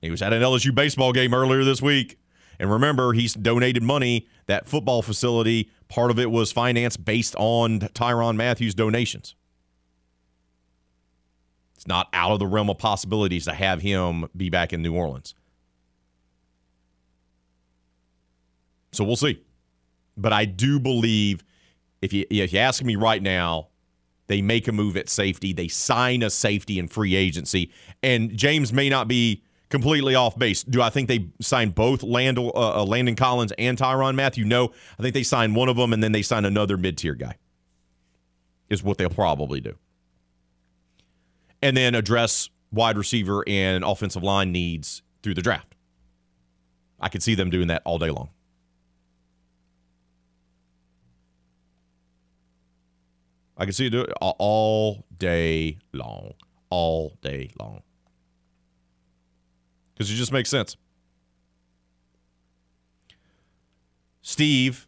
He was at an LSU baseball game earlier this week. And remember, he's donated money. That football facility, part of it was financed based on Tyrann Mathieu's donations. It's not out of the realm of possibilities to have him be back in New Orleans. So we'll see. But I do believe if you if you ask me right now, they make a move at safety. They sign a safety in free agency, and James may not be completely off base. Do I think they signed both Landell, uh, uh, Landon Collins and Tyrann Mathieu? No, I think they signed one of them, and then they signed another mid tier guy. Is what they'll probably do, and then address wide receiver and offensive line needs through the draft. I could see them doing that all day long. I can see it do it all day long, all day long because it just makes sense. Steve,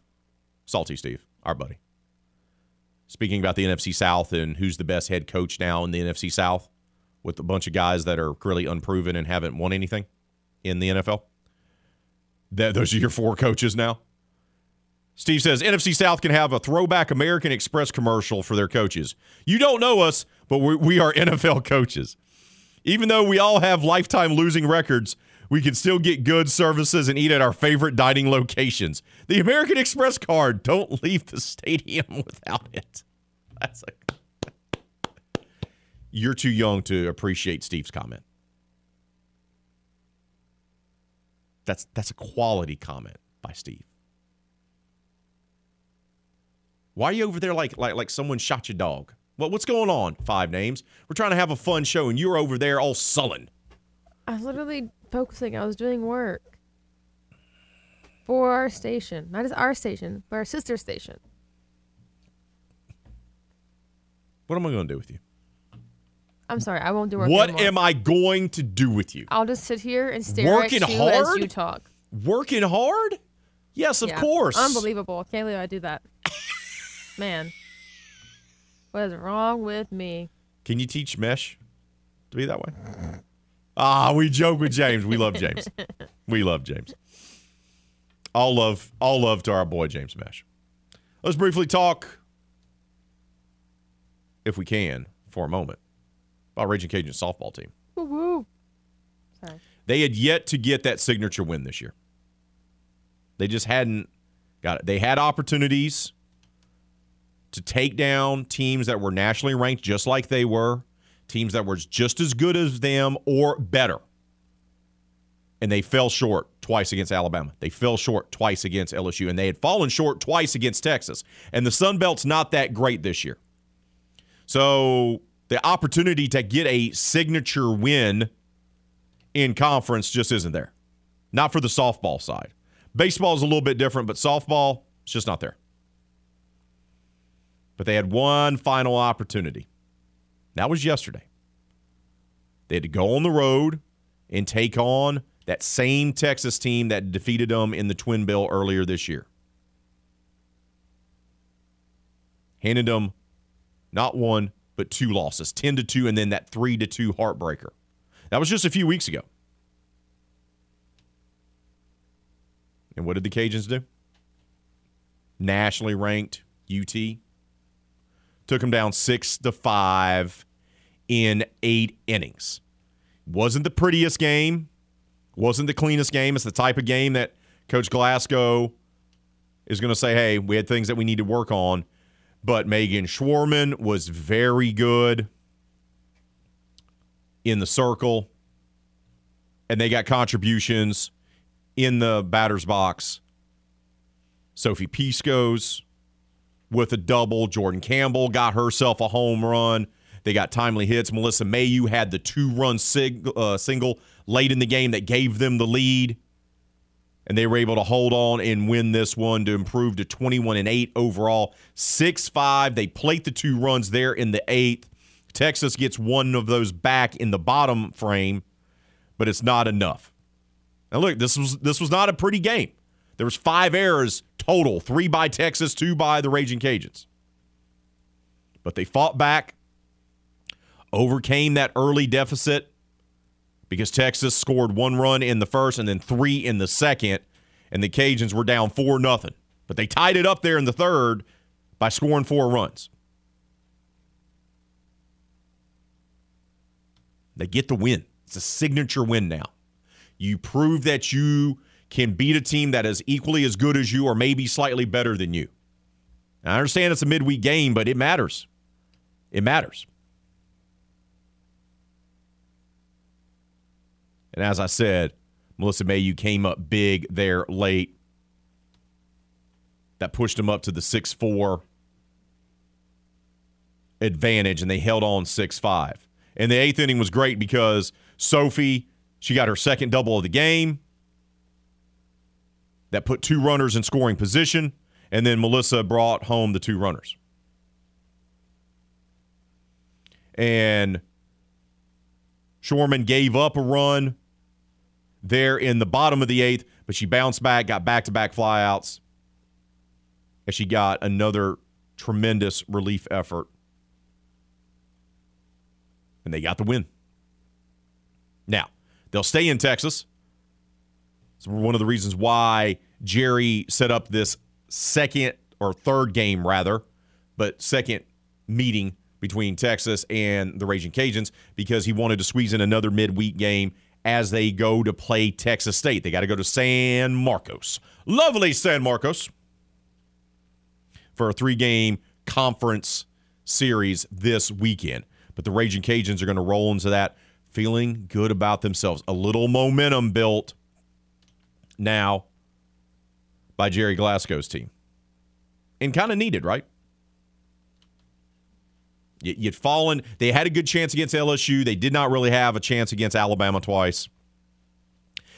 Salty Steve, our buddy, speaking about the NFC South and who's the best head coach now in the NFC South with a bunch of guys that are really unproven and haven't won anything in the NFL. That, those are your four coaches now. Steve says NFC South can have a throwback American Express commercial for their coaches. You don't know us, but we, we are NFL coaches. Even though we all have lifetime losing records, we can still get good services and eat at our favorite dining locations. The American Express card. Don't leave the stadium without it. That's a. You're too young to appreciate Steve's comment. That's that's a quality comment by Steve. Why are you over there like like like someone shot your dog? What, what's going on? Five names. We're trying to have a fun show, and you're over there all sullen. I was literally focusing. I was doing work for our station, not as our station, but our sister station. What am I going to do with you? I'm sorry, I won't do work. What anymore. am I going to do with you? I'll just sit here and stare Working at you hard? as you talk. Working hard? Yes, of Yeah. course. Unbelievable. Can't believe I do that. Man. What is wrong with me? Can you teach Mesh to be that way? Ah, we joke with James. We love James. We love James. All love, all love to our boy James Mesh. Let's briefly talk, if we can, for a moment, about Raging Cajun softball team. Woo woo. Sorry. They had yet to get that signature win this year. They just hadn't got it. They had opportunities to take down teams that were nationally ranked just like they were, teams that were just as good as them or better. And they fell short twice against Alabama. They fell short twice against LSU, and they had fallen short twice against Texas. And the Sun Belt's not that great this year. So the opportunity to get a signature win in conference just isn't there. Not for the softball side. Baseball is a little bit different, but softball, it's just not there. But they had one final opportunity. That was yesterday. They had to go on the road and take on that same Texas team that defeated them in the Twin Bill earlier this year. Handed them not one, but two losses 10 to 2, and then that 3 to 2 heartbreaker. That was just a few weeks ago. And what did the Cajuns do? Nationally ranked UT took them down six to five in eight innings. Wasn't the prettiest game, wasn't the cleanest game. It's the type of game that Coach Glasco is going to say, hey, we had things that we need to work on. But Megan Schorman was very good in the circle. and they got contributions in the batter's box. Sophie Piskos with a double. Jordan Campbell got herself a home run. They got timely hits. Melissa Mayeux had the two run sig- uh, single late in the game that gave them the lead. And they were able to hold on and win this one to improve to 21 and 8 overall. 6 5. They plate the two runs there in the eighth. Texas gets one of those back in the bottom frame, but it's not enough. Now look, this was this was not a pretty game. There was five errors total, three by Texas, two by the Raging Cajuns. But they fought back, overcame that early deficit because Texas scored one run in the first and then three in the second, and the Cajuns were down four nothing. But they tied it up there in the third by scoring four runs. They get the win. It's a signature win now. You prove that you can beat a team that is equally as good as you or maybe slightly better than you. Now, I understand it's a midweek game, but it matters. It matters. And as I said, Melissa Mayeux came up big there late. That pushed them up to the 6 4 advantage, and they held on 6 5. And the eighth inning was great because Sophie, she got her second double of the game. That put two runners in scoring position. And then Melissa brought home the two runners. And Schorman gave up a run there in the bottom of the eighth, but she bounced back, got back to back flyouts, and she got another tremendous relief effort. And they got the win. Now, they'll stay in Texas. It's one of the reasons why Gerry set up this second or third game, rather, but second meeting between Texas and the Raging Cajuns because he wanted to squeeze in another midweek game as they go to play Texas State. They got to go to San Marcos. Lovely San Marcos for a three game conference series this weekend. But the Raging Cajuns are going to roll into that feeling good about themselves. A little momentum built now by Gerry Glasco's team. And kind of needed, right? You'd fallen. They had a good chance against LSU. They did not really have a chance against Alabama twice.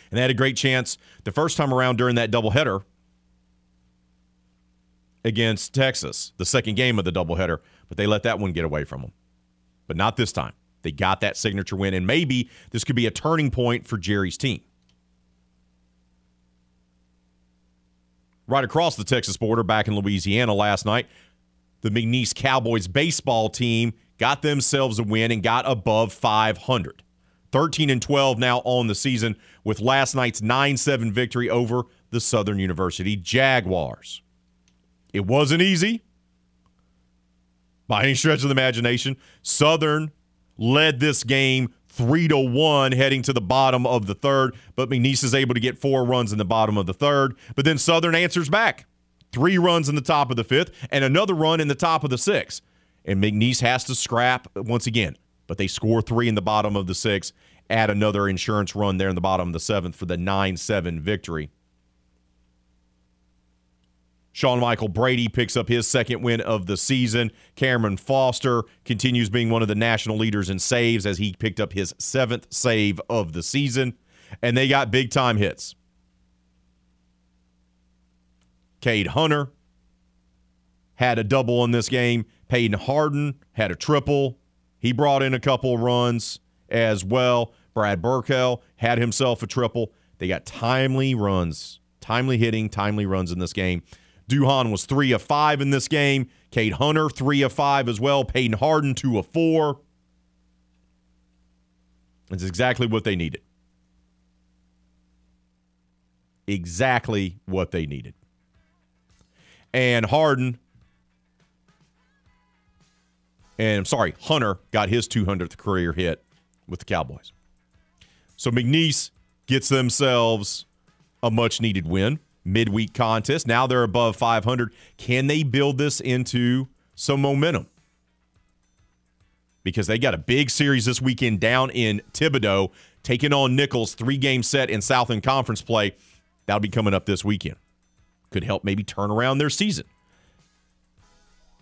And they had a great chance the first time around during that doubleheader against Texas, the second game of the doubleheader, but they let that one get away from them. But not this time. They got that signature win, and maybe this could be a turning point for Gerry's team. Right across the Texas border, back in Louisiana last night, the McNeese Cowboys baseball team got themselves a win and got above 500. 13 and 12 now on the season with last night's 9-7 victory over the Southern University Jaguars. It wasn't easy by any stretch of the imagination. Southern led this game 3 to 1 heading to the bottom of the third, but McNeese is able to get four runs in the bottom of the third, but then Southern answers back three runs in the top of the fifth, and another run in the top of the sixth. And McNeese has to scrap once again, but they score three in the bottom of the sixth, add another insurance run there in the bottom of the seventh for the 9 7 victory. Sean Michael Brady picks up his second win of the season. Cameron Foster continues being one of the national leaders in saves as he picked up his seventh save of the season. And they got big time hits. Cade Hunter had a double in this game. Peyton Harden had a triple. He brought in a couple runs as well. Brad Burkell had himself a triple. They got timely runs, timely hitting, timely runs in this game. Duhan was three of five in this game. Cade Hunter, three of five as well. Peyton Harden, two of four. That's exactly what they needed. Exactly what they needed and Harden and I'm sorry, Hunter got his 200th career hit with the Cowboys. So McNeese gets themselves a much needed win, midweek contest. Now they're above 500. Can they build this into some momentum? because they got a big series this weekend down in Thibodaux, taking on Nicholls, three game set in Southland Conference play. That'll be coming up this weekend. Could help maybe turn around their season.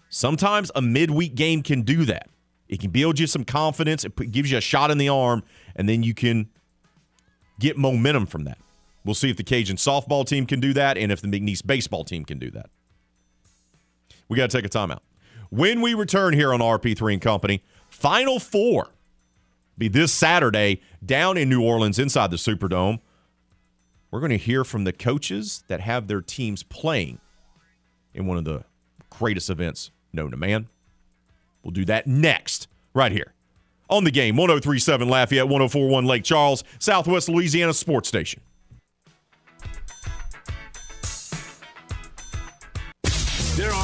Sometimes a midweek game can do that. It can build you some confidence, it gives you a shot in the arm, and then you can get momentum from that. We'll see if the Cajun softball team can do that and if the McNeese baseball team can do that. We got to take a timeout. When we return here on RP3 and Company, Final Four be this Saturday down in New Orleans inside the Superdome. We're going to hear from the coaches that have their teams playing in one of the greatest events known to man. We'll do that next, right here on the game 1037 Lafayette, 1041 Lake Charles, Southwest Louisiana Sports Station.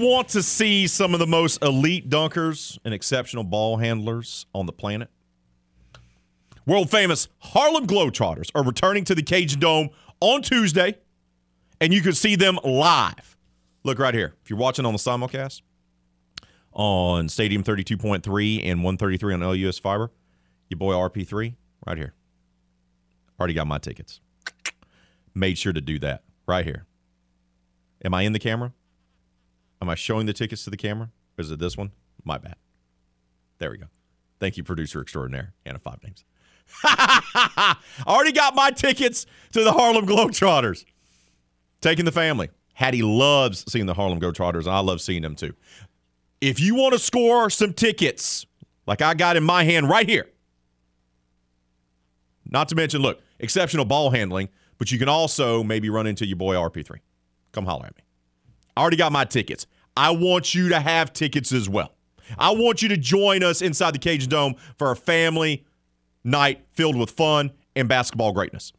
Want to see some of the most elite dunkers and exceptional ball handlers on the planet? World famous Harlem Globetrotters are returning to the Cajun Dome on Tuesday, and you can see them live. Look right here. If you're watching on the simulcast on Stadium 32.3 and 133 on LUS Fiber, your boy RP3 right here. Already got my tickets. Made sure to do that right here. Am I in the camera? Am I showing the tickets to the camera? Is it this one? My bad. There we go. Thank you, producer extraordinaire. Anna Five Names. I already got my tickets to the Harlem Globetrotters. Taking the family. Hattie loves seeing the Harlem Globetrotters, and I love seeing them too. If you want to score some tickets, like I got in my hand right here, not to mention, look, exceptional ball handling, but you can also maybe run into your boy RP3. Come holler at me. I already got my tickets. I want you to have tickets as well. I want you to join us inside the Cajun Dome for a family night filled with fun and basketball greatness.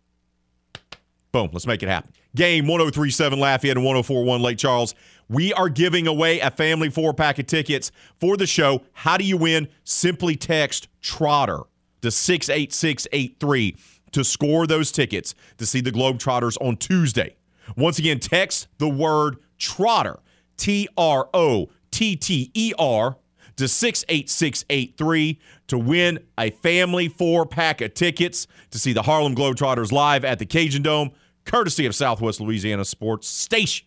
Boom, let's make it happen. Game 1037 Lafayette and 1041 Lake Charles. We are giving away a family four pack of tickets for the show. How do you win? Simply text Trotter to 68683 to score those tickets to see the Globetrotters on Tuesday. Once again, text the word Trotter, T R O T T E R, to 68683 to win a family four pack of tickets to see the Harlem Globetrotters live at the Cajun Dome, courtesy of Southwest Louisiana Sports Station.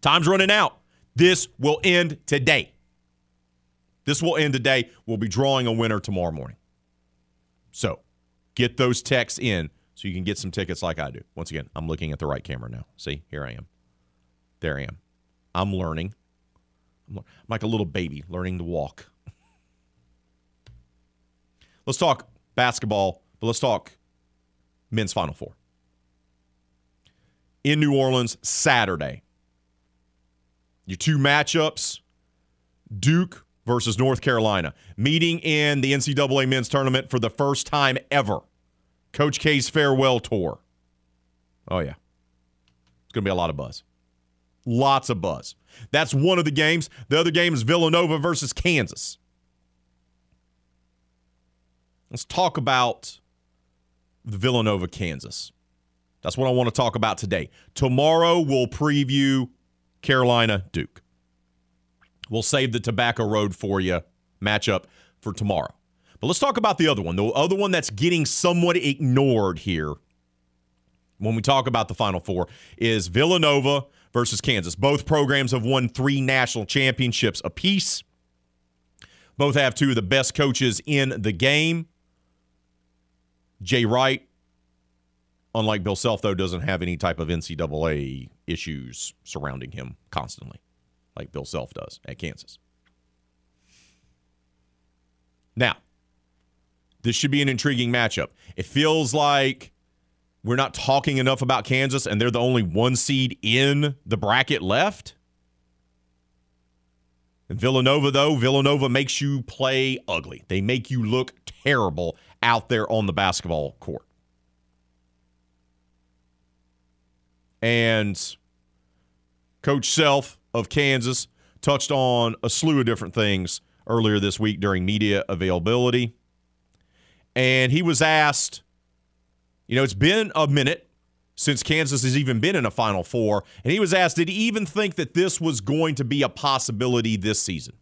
Time's running out. This will end today. This will end today. We'll be drawing a winner tomorrow morning. So get those texts in so you can get some tickets like I do. Once again, I'm looking at the right camera now. See, here I am. There I am. I'm learning. I'm like a little baby learning to walk. let's talk basketball, but let's talk men's Final Four. In New Orleans, Saturday. Your two matchups Duke versus North Carolina, meeting in the NCAA men's tournament for the first time ever. Coach K's farewell tour. Oh, yeah. It's going to be a lot of buzz. Lots of buzz. That's one of the games. The other game is Villanova versus Kansas. Let's talk about Villanova, Kansas. That's what I want to talk about today. Tomorrow, we'll preview Carolina Duke. We'll save the Tobacco Road for you matchup for tomorrow. But let's talk about the other one. The other one that's getting somewhat ignored here when we talk about the Final Four is Villanova versus Kansas. Both programs have won three national championships apiece. Both have two of the best coaches in the game. Jay Wright, unlike Bill Self, though, doesn't have any type of NCAA issues surrounding him constantly, like Bill Self does at Kansas. Now, this should be an intriguing matchup. It feels like we're not talking enough about Kansas, and they're the only one seed in the bracket left. And Villanova, though, Villanova makes you play ugly. They make you look terrible out there on the basketball court. And Coach Self of Kansas touched on a slew of different things earlier this week during media availability. And he was asked, you know, it's been a minute since Kansas has even been in a Final Four. And he was asked, did he even think that this was going to be a possibility this season?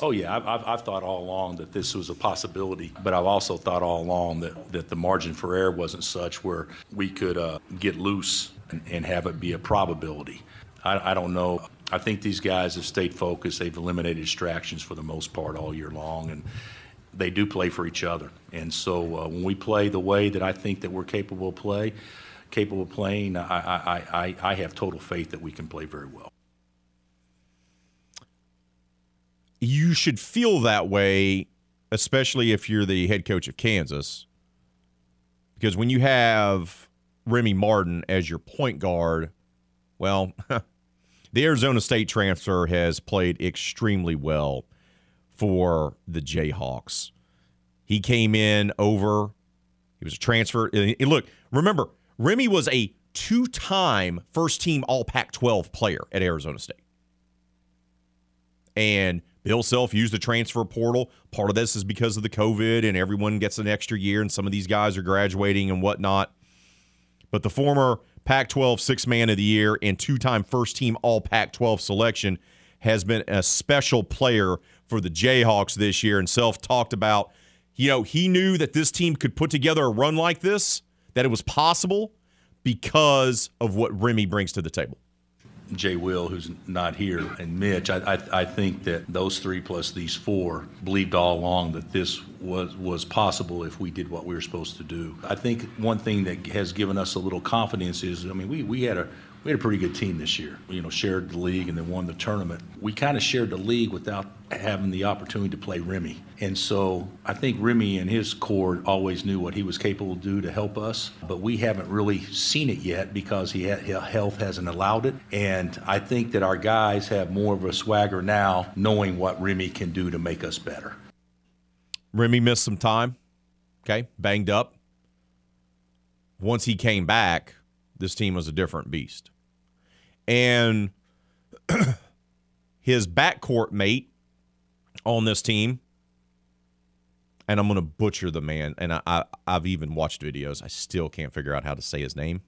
Oh, yeah. I've, I've, I've, thought all along that this was a possibility, but I've also thought all along that, that the margin for error wasn't such where we could uh, get loose and, and, have it be a probability. I, I don't know. I think these guys have stayed focused. They've eliminated distractions for the most part all year long. And they do play for each other. And so uh, when we play the way that I think that we're capable of play, capable of playing, I, I, I, I have total faith that we can play very well. You should feel that way, especially if you're the head coach of Kansas, because when you have Remy Martin as your point guard, well, the Arizona State transfer has played extremely well for the Jayhawks. He came in over, he was a transfer. And look, remember, Remy was a two time first team All Pac 12 player at Arizona State. And Bill Self used the transfer portal. Part of this is because of the COVID, and everyone gets an extra year, and some of these guys are graduating and whatnot. But the former Pac 12 six man of the year and two time first team All Pac 12 selection has been a special player for the Jayhawks this year. And Self talked about, you know, he knew that this team could put together a run like this, that it was possible because of what Remy brings to the table. Jay Will, who's not here, and Mitch, I, I, I, think that those three plus these four believed all along that this was was possible if we did what we were supposed to do. I think one thing that has given us a little confidence is, I mean, we, we had a we had a pretty good team this year. You know, shared the league and then won the tournament. We kind of shared the league without having the opportunity to play Remy. And so I think Remy and his core always knew what he was capable to do to help us, but we haven't really seen it yet because he had, health hasn't allowed it. And I think that our guys have more of a swagger now, knowing what Remy can do to make us better. Remy missed some time, okay, banged up. Once he came back, this team was a different beast and his backcourt mate on this team, and I'm going to butcher the man, and I, I, have even watched videos. I still can't figure out how to say his name.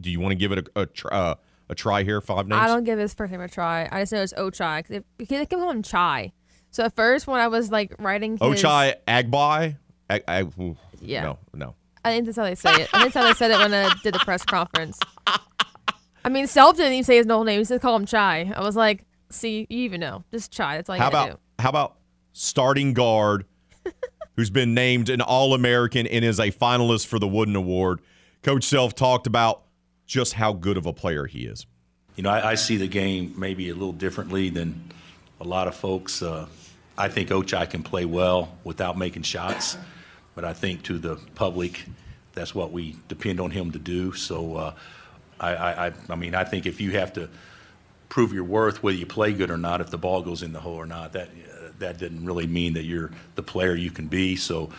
Do you want to give it a, a, try, uh, a try here? Five names? I don't give his first name a try. I just know it's Ochai. They, they keep calling him Chai. So at first, when I was like writing his, Ochai Agbai, Ag, Ag, yeah, no, no. I think that's how they say it. I think that's how they said it when I did the press conference. I mean, Self didn't even say his whole name. He said call him Chai. I was like, see, you even know. Just Chai. That's all you how about, do. How about starting guard who's been named an All American and is a finalist for the Wooden Award? Coach Self talked about just how good of a player he is. You know, I, I see the game maybe a little differently than a lot of folks. Uh, I think Ochai can play well without making shots, but I think to the public, that's what we depend on him to do. So, uh, I, I, I mean, I think if you have to prove your worth, whether you play good or not, if the ball goes in the hole or not, that that didn't really mean that you're the player you can be. So,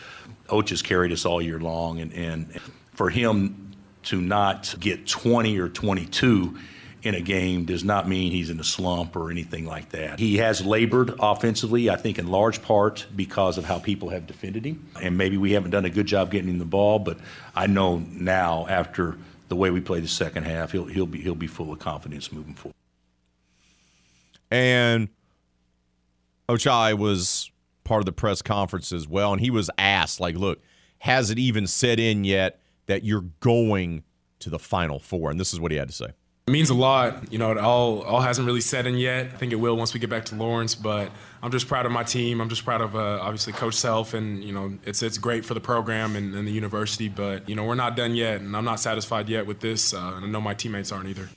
Oach has carried us all year long, and, and for him to not get 20 or 22 in a game does not mean he's in a slump or anything like that. He has labored offensively, I think, in large part because of how people have defended him. And maybe we haven't done a good job getting him the ball, but I know now after the way we play the second half, he'll he'll be he'll be full of confidence moving forward. And Ochai was part of the press conference as well, and he was asked, like, look, has it even set in yet that you're going to the final four? And this is what he had to say. Means a lot. You know, it all all hasn't really set in yet. I think it will once we get back to Lawrence. But I'm just proud of my team. I'm just proud of uh, obviously Coach Self, and you know, it's it's great for the program and, and, the university. But you know, we're not done yet, and I'm not satisfied yet with this. Uh, and I know my teammates aren't either.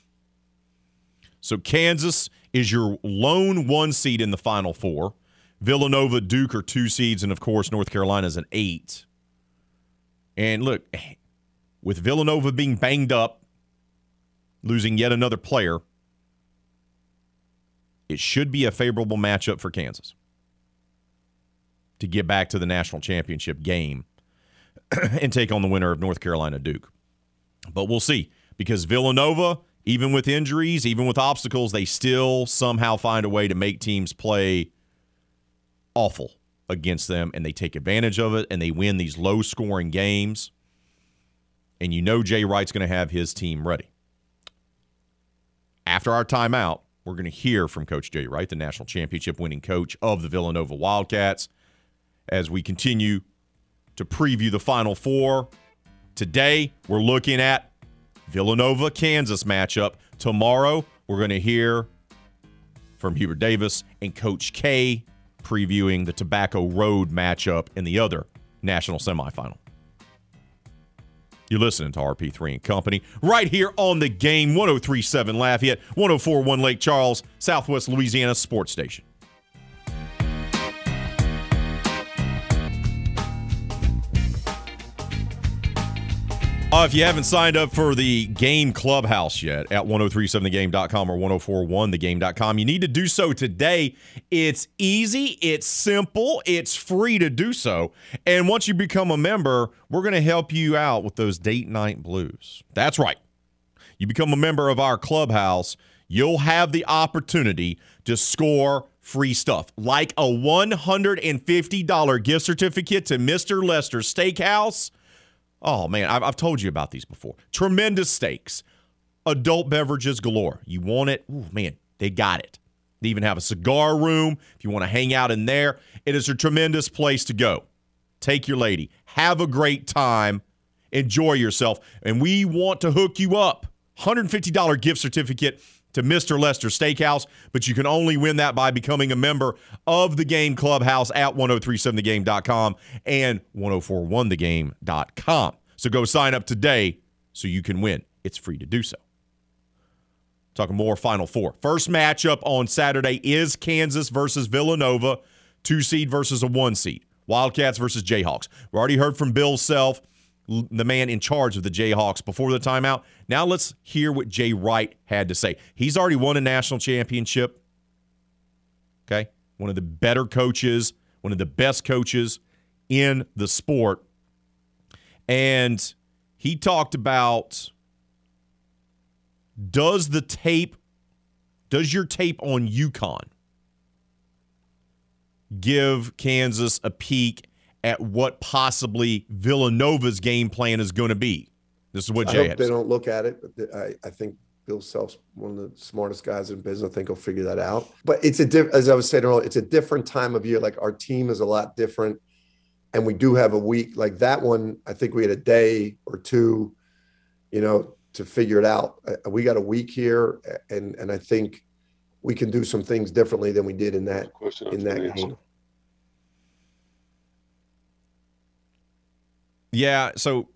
So Kansas is your lone one seed in the Final Four. Villanova, Duke are two seeds, and of course North Carolina is an eight. And look, with Villanova being banged up losing yet another player, it should be a favorable matchup for Kansas to get back to the national championship game and take on the winner of North Carolina Duke. But we'll see because Villanova, even with injuries, even with obstacles, they still somehow find a way to make teams play awful against them and they take advantage of it and they win these low scoring games. And you know Jay Wright's going to have his team ready after our timeout, we're going to hear from Coach Jay Wright, the national championship winning coach of the Villanova Wildcats, as we continue to preview the Final Four. Today, we're looking at Villanova Kansas matchup. Tomorrow, we're going to hear from Hubert Davis and Coach K previewing the Tobacco Road matchup in the other national semifinal. You're listening to RP3 and Company right here on the game 1037 Lafayette, 1041 Lake Charles, Southwest Louisiana Sports Station. Uh, if you haven't signed up for the Game Clubhouse yet at 1037thegame.com or 1041thegame.com, you need to do so today. It's easy, it's simple, it's free to do so. And once you become a member, we're going to help you out with those date night blues. That's right. You become a member of our clubhouse, you'll have the opportunity to score free stuff like a $150 gift certificate to Mr. Lester Steakhouse Oh man, I've, I've told you about these before. Tremendous steaks, adult beverages galore. You want it? Ooh, man, they got it. They even have a cigar room if you want to hang out in there. It is a tremendous place to go. Take your lady, have a great time, enjoy yourself, and we want to hook you up. $150 gift certificate to Mr. Lester Steakhouse, but you can only win that by becoming a member of the Game Clubhouse at 1037thegame.com and 1041thegame.com. So go sign up today so you can win. It's free to do so. Talking more Final Four. First matchup on Saturday is Kansas versus Villanova, two seed versus a one seed. Wildcats versus Jayhawks. We already heard from Bill Self the man in charge of the Jayhawks before the timeout. Now let's hear what Jay Wright had to say. He's already won a national championship. Okay. One of the better coaches, one of the best coaches in the sport. And he talked about does the tape, does your tape on UConn give Kansas a peek at what possibly Villanova's game plan is going to be. This is what Jay I hope they don't look at it, but I, I think Bill Self's one of the smartest guys in business. I think he'll figure that out. But it's a diff- as I was saying earlier, it's a different time of year. Like our team is a lot different, and we do have a week like that one. I think we had a day or two, you know, to figure it out. Uh, we got a week here, and and I think we can do some things differently than we did in that in that game. Yeah. So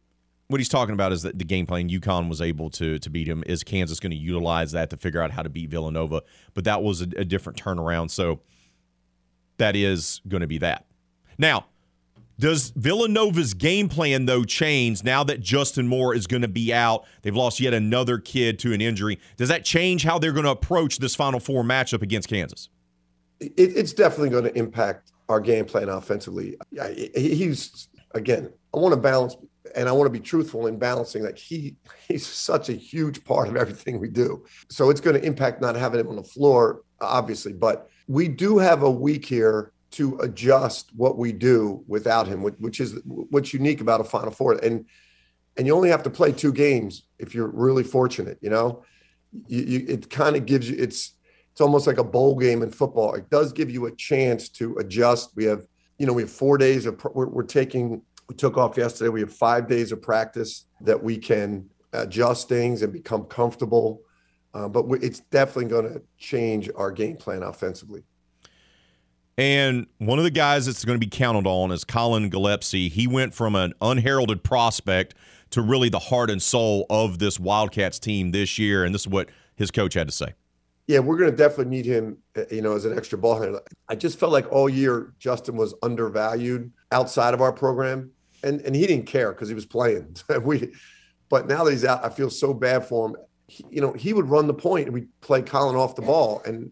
what he's talking about is that the game plan UConn was able to to beat him. Is Kansas going to utilize that to figure out how to beat Villanova? But that was a, a different turnaround. So that is going to be that. Now, does Villanova's game plan though change now that Justin Moore is going to be out? They've lost yet another kid to an injury. Does that change how they're going to approach this Final Four matchup against Kansas? It, it's definitely going to impact our game plan offensively. Yeah, He's again I want to balance and I want to be truthful in balancing. Like he he's such a huge part of everything we do. So it's going to impact not having him on the floor, obviously. But we do have a week here to adjust what we do without him, which is what's unique about a Final Four. And and you only have to play two games if you're really fortunate. You know, you, you, it kind of gives you it's it's almost like a bowl game in football. It does give you a chance to adjust. We have you know we have four days of we're, we're taking we took off yesterday. We have five days of practice that we can adjust things and become comfortable Uh, but we, it's definitely going to change our game plan offensively. And one of the guys that's going to be counted on is Collin Gillespie. He went from an unheralded prospect to really the heart and soul of this Wildcats team this year. And this is what his coach had to say. Yeah, we're going to definitely need him, uh, you know, as an extra ball handler. I just felt like all year Justin was undervalued outside of our program, and and he didn't care because he was playing. we, but now that he's out, I feel so bad for him. He, you know, he would run the point, and we'd play Collin off the ball, and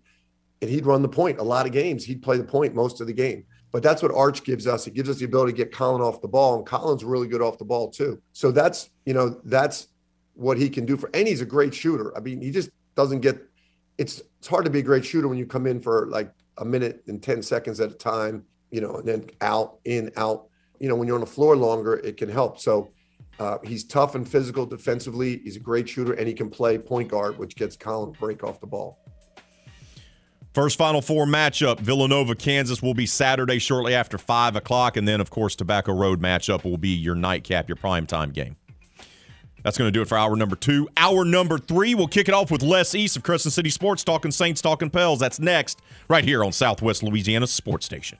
and he'd run the point a lot of games. He'd play the point most of the game. But that's what Arch gives us. It gives us the ability to get Collin off the ball, and Collin's really good off the ball too. So that's you know that's what he can do for. And he's a great shooter. I mean, he just doesn't get. It's it's hard to be a great shooter when you come in for like a minute and ten seconds at a time, you know, and then out, in, out. You know, when you're on the floor longer, it can help. So uh, he's tough and physical defensively. He's a great shooter, and he can play point guard, which gets Collin break off the ball. First Final Four matchup, Villanova, Kansas, will be Saturday shortly after 5 o'clock. And then, of course, Tobacco Road matchup will be your nightcap, your primetime game. That's going to do it for hour number two. Hour number three, we'll kick it off with Les East of Crescent City Sports, talking Saints, talking Pels. That's next, right here on Southwest Louisiana Sports Station.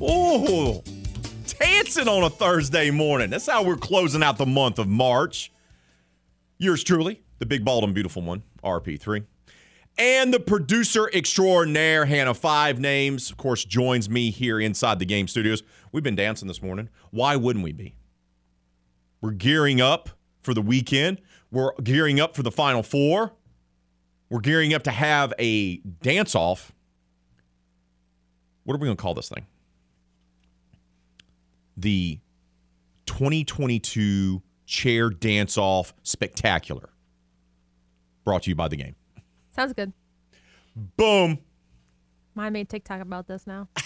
Oh, dancing on a Thursday morning. That's how we're closing out the month of March. Yours truly, the big, bald, and beautiful one, RP3. And the producer extraordinaire, Hannah Five Names, of course, joins me here inside the game studios. We've been dancing this morning. Why wouldn't we be? We're gearing up for the weekend. We're gearing up for the Final Four. We're gearing up to have a dance off. What are we going to call this thing? The 2022 chair dance off spectacular. Brought to you by the game. Sounds good. Boom. I made TikTok about this now.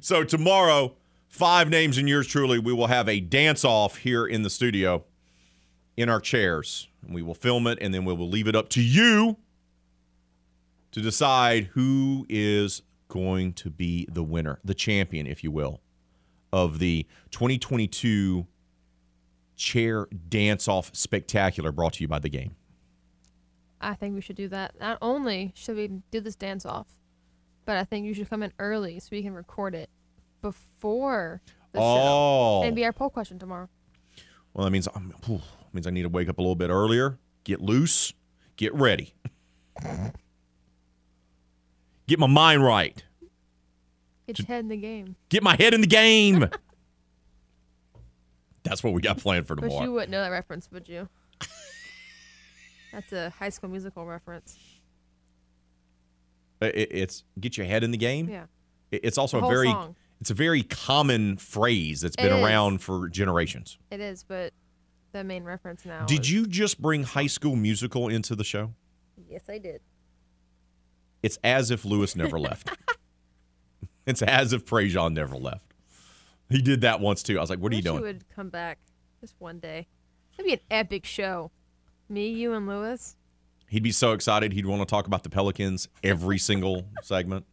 So tomorrow, five names and yours truly, we will have a dance off here in the studio in our chairs. And we will film it and then we will leave it up to you to decide who is going to be the winner, the champion, if you will, of the 2022 Chair Dance Off Spectacular brought to you by the game. I think we should do that. Not only should we do this dance off, but I think you should come in early so we can record it before the Oh. show. And be our poll question tomorrow. Well, that means whew, means I need to wake up a little bit earlier, get loose, get ready, get my mind right, Get your head in the game. get my head in the game. That's what we got planned for tomorrow. But you wouldn't know that reference, would you? That's a high school musical reference. It- it- it's get your head in the game. Yeah. It- It's also a very song. it's a very common phrase that's been around for generations. It is, but the main reference now. Did is- you just bring High School Musical into the show? Yes, I did. It's as if Lewis never left. it's as if Prejean never left. He did that once too. I was like, "What are you doing?" He would come back just one day. That'd be an epic show. Me, you, and Lewis. He'd be so excited. He'd want to talk about the Pelicans every single segment.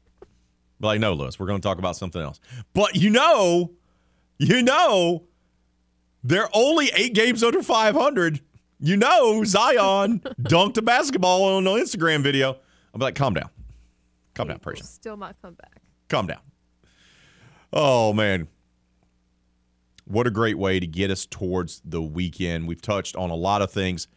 But like, no, Lewis, we're going to talk about something else. But you know, you know, they're only eight games under 500. You know, Zion dunked a basketball on an Instagram video. I'll be like, calm down. Calm down, Prejean. Still not come back. Calm down. Oh, man. What a great way to get us towards the weekend. We've touched on a lot of things.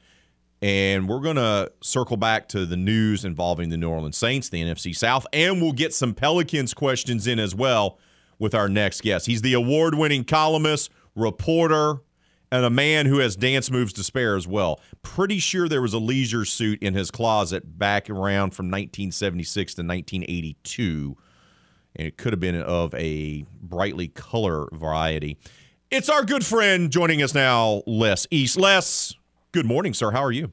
And we're going to circle back to the news involving the New Orleans Saints, the NFC South, and we'll get some Pelicans questions in as well with our next guest. He's the award winning columnist, reporter, and a man who has dance moves to spare as well. Pretty sure there was a leisure suit in his closet back around from 1976 to 1982, and it could have been of a brightly color variety. It's our good friend joining us now, Les East. Les, good morning, sir. How are you?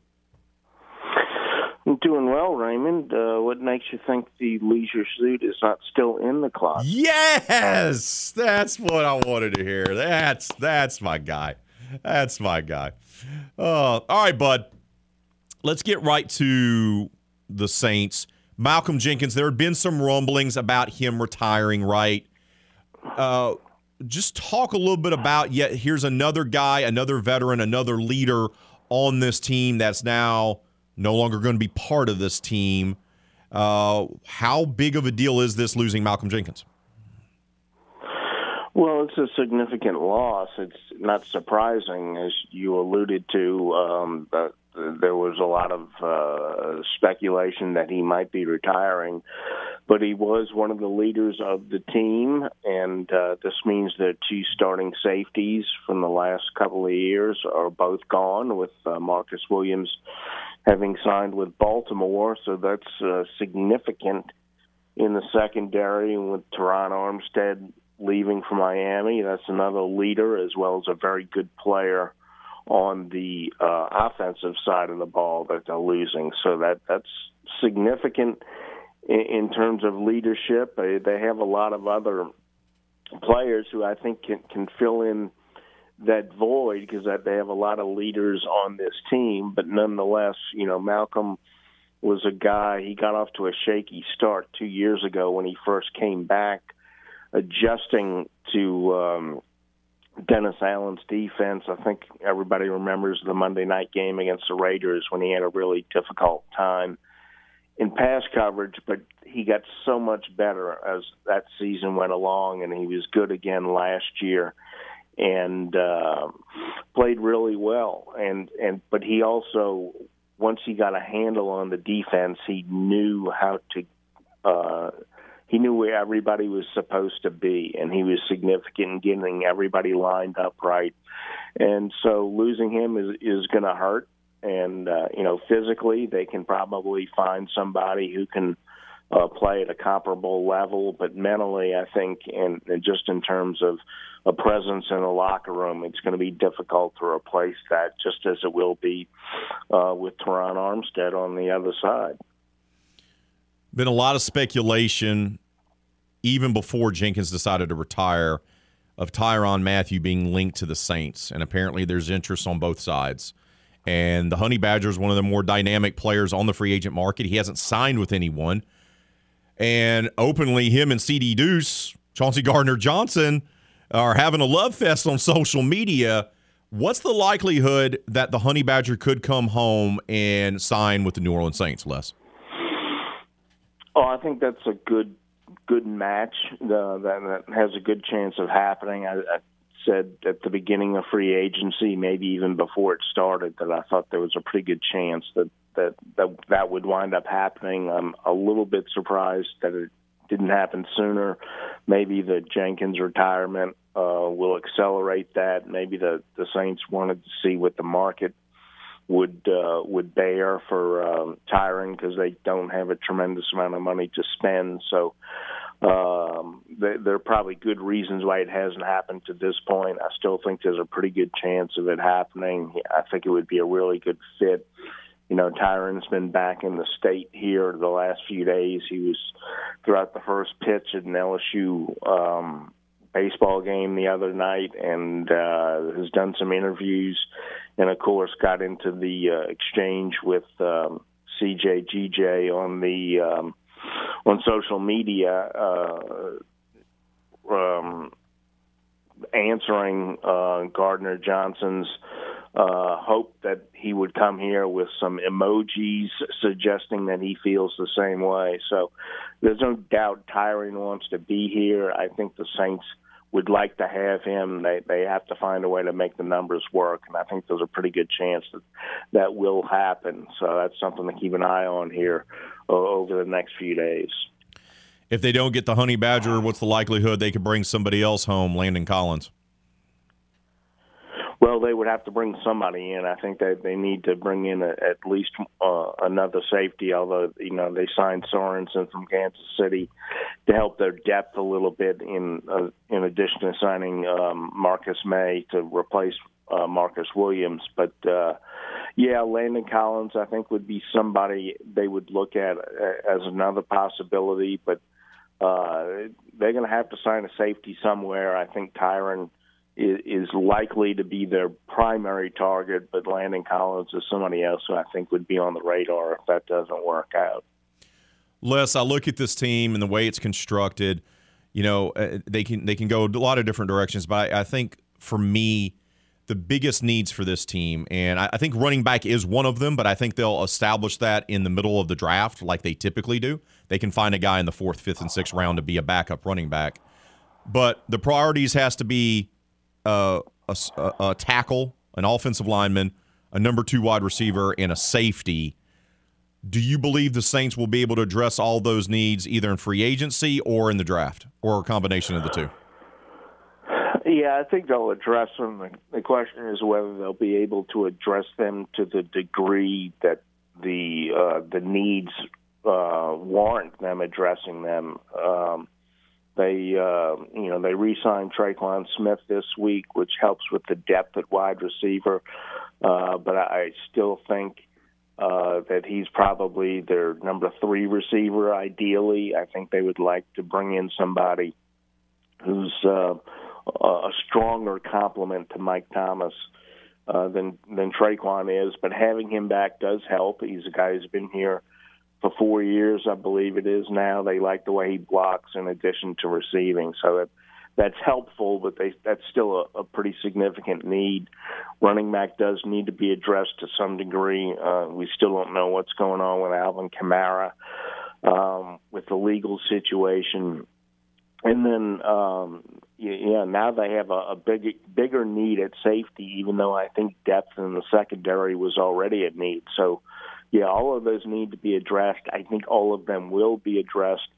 I'm doing well, Raymond. Uh, what makes you think the leisure suit is not still in the closet? Yes, that's what I wanted to hear. That's that's my guy. That's my guy. Uh, all right, bud. Let's get right to the Saints. Malcolm Jenkins. There had been some rumblings about him retiring. Right. Uh, just talk a little bit about. Yet here's another guy, another veteran, another leader on this team that's now no longer going to be part of this team. Uh, how big of a deal is this losing Malcolm Jenkins? Well, it's a significant loss. It's not surprising, as you alluded to. Um, that there was a lot of uh, speculation that he might be retiring, but he was one of the leaders of the team, and uh, this means that two starting safeties from the last couple of years are both gone, with uh, Marcus Williams having signed with Baltimore. So that's uh, significant in the secondary with Terron Armstead leaving for Miami. That's another leader as well as a very good player on the uh, offensive side of the ball that they're losing. So that that's significant in, in terms of leadership. They, they have a lot of other players who I think can can fill in that void because they have a lot of leaders on this team. But nonetheless, you know, Malcolm was a guy. He got off to a shaky start two years ago when he first came back adjusting to um, Dennis Allen's defense. I think everybody remembers the Monday night game against the Raiders when he had a really difficult time in pass coverage, but he got so much better as that season went along, and he was good again last year and uh, played really well. And and but he also once he got a handle on the defense, he knew how to. Uh, he knew where everybody was supposed to be, and he was significant in getting everybody lined up right. And so losing him is is going to hurt. And uh, you know, physically, they can probably find somebody who can uh, play at a comparable level, but mentally, I think, and, just in terms of a presence in the locker room, it's going to be difficult to replace that, just as it will be uh, with Terron Armstead on the other side been a lot of speculation, even before Jenkins decided to retire, of Tyrann Mathieu being linked to the Saints. And apparently there's interest on both sides. And the Honey Badger is one of the more dynamic players on the free agent market. He hasn't signed with anyone. And openly, him and CD Deuce, Chauncey Gardner Johnson, are having a love fest on social media. What's the likelihood that the Honey Badger could come home and sign with the New Orleans Saints, Les? Oh, I think that's a good good match that, that has a good chance of happening. I, I said at the beginning of free agency, maybe even before it started, that I thought there was a pretty good chance that that that, that would wind up happening. I'm a little bit surprised that it didn't happen sooner. Maybe the Jenkins retirement uh, will accelerate that. Maybe the the Saints wanted to see what the market would uh, would bear for um, Tyrann because they don't have a tremendous amount of money to spend. So um, they, there are probably good reasons why it hasn't happened to this point. I still think there's a pretty good chance of it happening. I think it would be a really good fit. You know, Tyrann's been back in the state here the last few days. He was throughout the first pitch at an LSU um, baseball game the other night and uh, has done some interviews and of course got into the uh, exchange with um, CJ GJ on the um, on social media, uh, um, answering uh, Gardner Johnson's uh, hope that he would come here with some emojis suggesting that he feels the same way. So there's no doubt Tyrann wants to be here. I think the Saints would like to have him. They they have to find a way to make the numbers work, and I think there's a pretty good chance that that will happen. So that's something to keep an eye on here over the next few days. If they don't get the honey badger, what's the likelihood they could bring somebody else home, Landon Collins? Well, they would have to bring somebody in. I think that they need to bring in a, at least uh, another safety. Although you know they signed Sorensen from Kansas City to help their depth a little bit. In uh, in addition to signing um, Marcus Maye to replace uh, Marcus Williams, but uh, yeah, Landon Collins I think would be somebody they would look at uh, as another possibility. But uh, they're going to have to sign a safety somewhere. I think Tyrann is likely to be their primary target, but Landon Collins is somebody else who I think would be on the radar if that doesn't work out. Les, I look at this team and the way it's constructed. You know, uh, they can they can go a lot of different directions, but I, I think for me, the biggest needs for this team, and I, I think running back is one of them, but I think they'll establish that in the middle of the draft like they typically do. They can find a guy in the fourth, fifth, and sixth round to be a backup running back. But the priorities has to be a, a, a tackle, an offensive lineman, a number two wide receiver, and a safety. Do you believe the Saints will be able to address all those needs either in free agency or in the draft, or a combination of the two? Yeah, I think they'll address them. The question is whether they'll be able to address them to the degree that the uh, the needs uh, warrant them addressing them. Um, they, uh, you know, they re-signed Tre'Quan Smith this week, which helps with the depth at wide receiver. Uh, but I still think uh, that he's probably their number three receiver. Ideally, I think they would like to bring in somebody who's uh, a stronger complement to Mike Thomas. Uh, than than Tre'Quan is, but having him back does help. He's a guy who's been here for four years, I believe it is now. They like the way he blocks in addition to receiving, so that that's helpful. But they that's still a, a pretty significant need. Running back does need to be addressed to some degree. Uh, we still don't know what's going on with Alvin Kamara, um, with the legal situation, and then um, yeah, now they have a, a big bigger need at safety. Even though I think depth in the secondary was already a need, so yeah, all of those need to be addressed. I think all of them will be addressed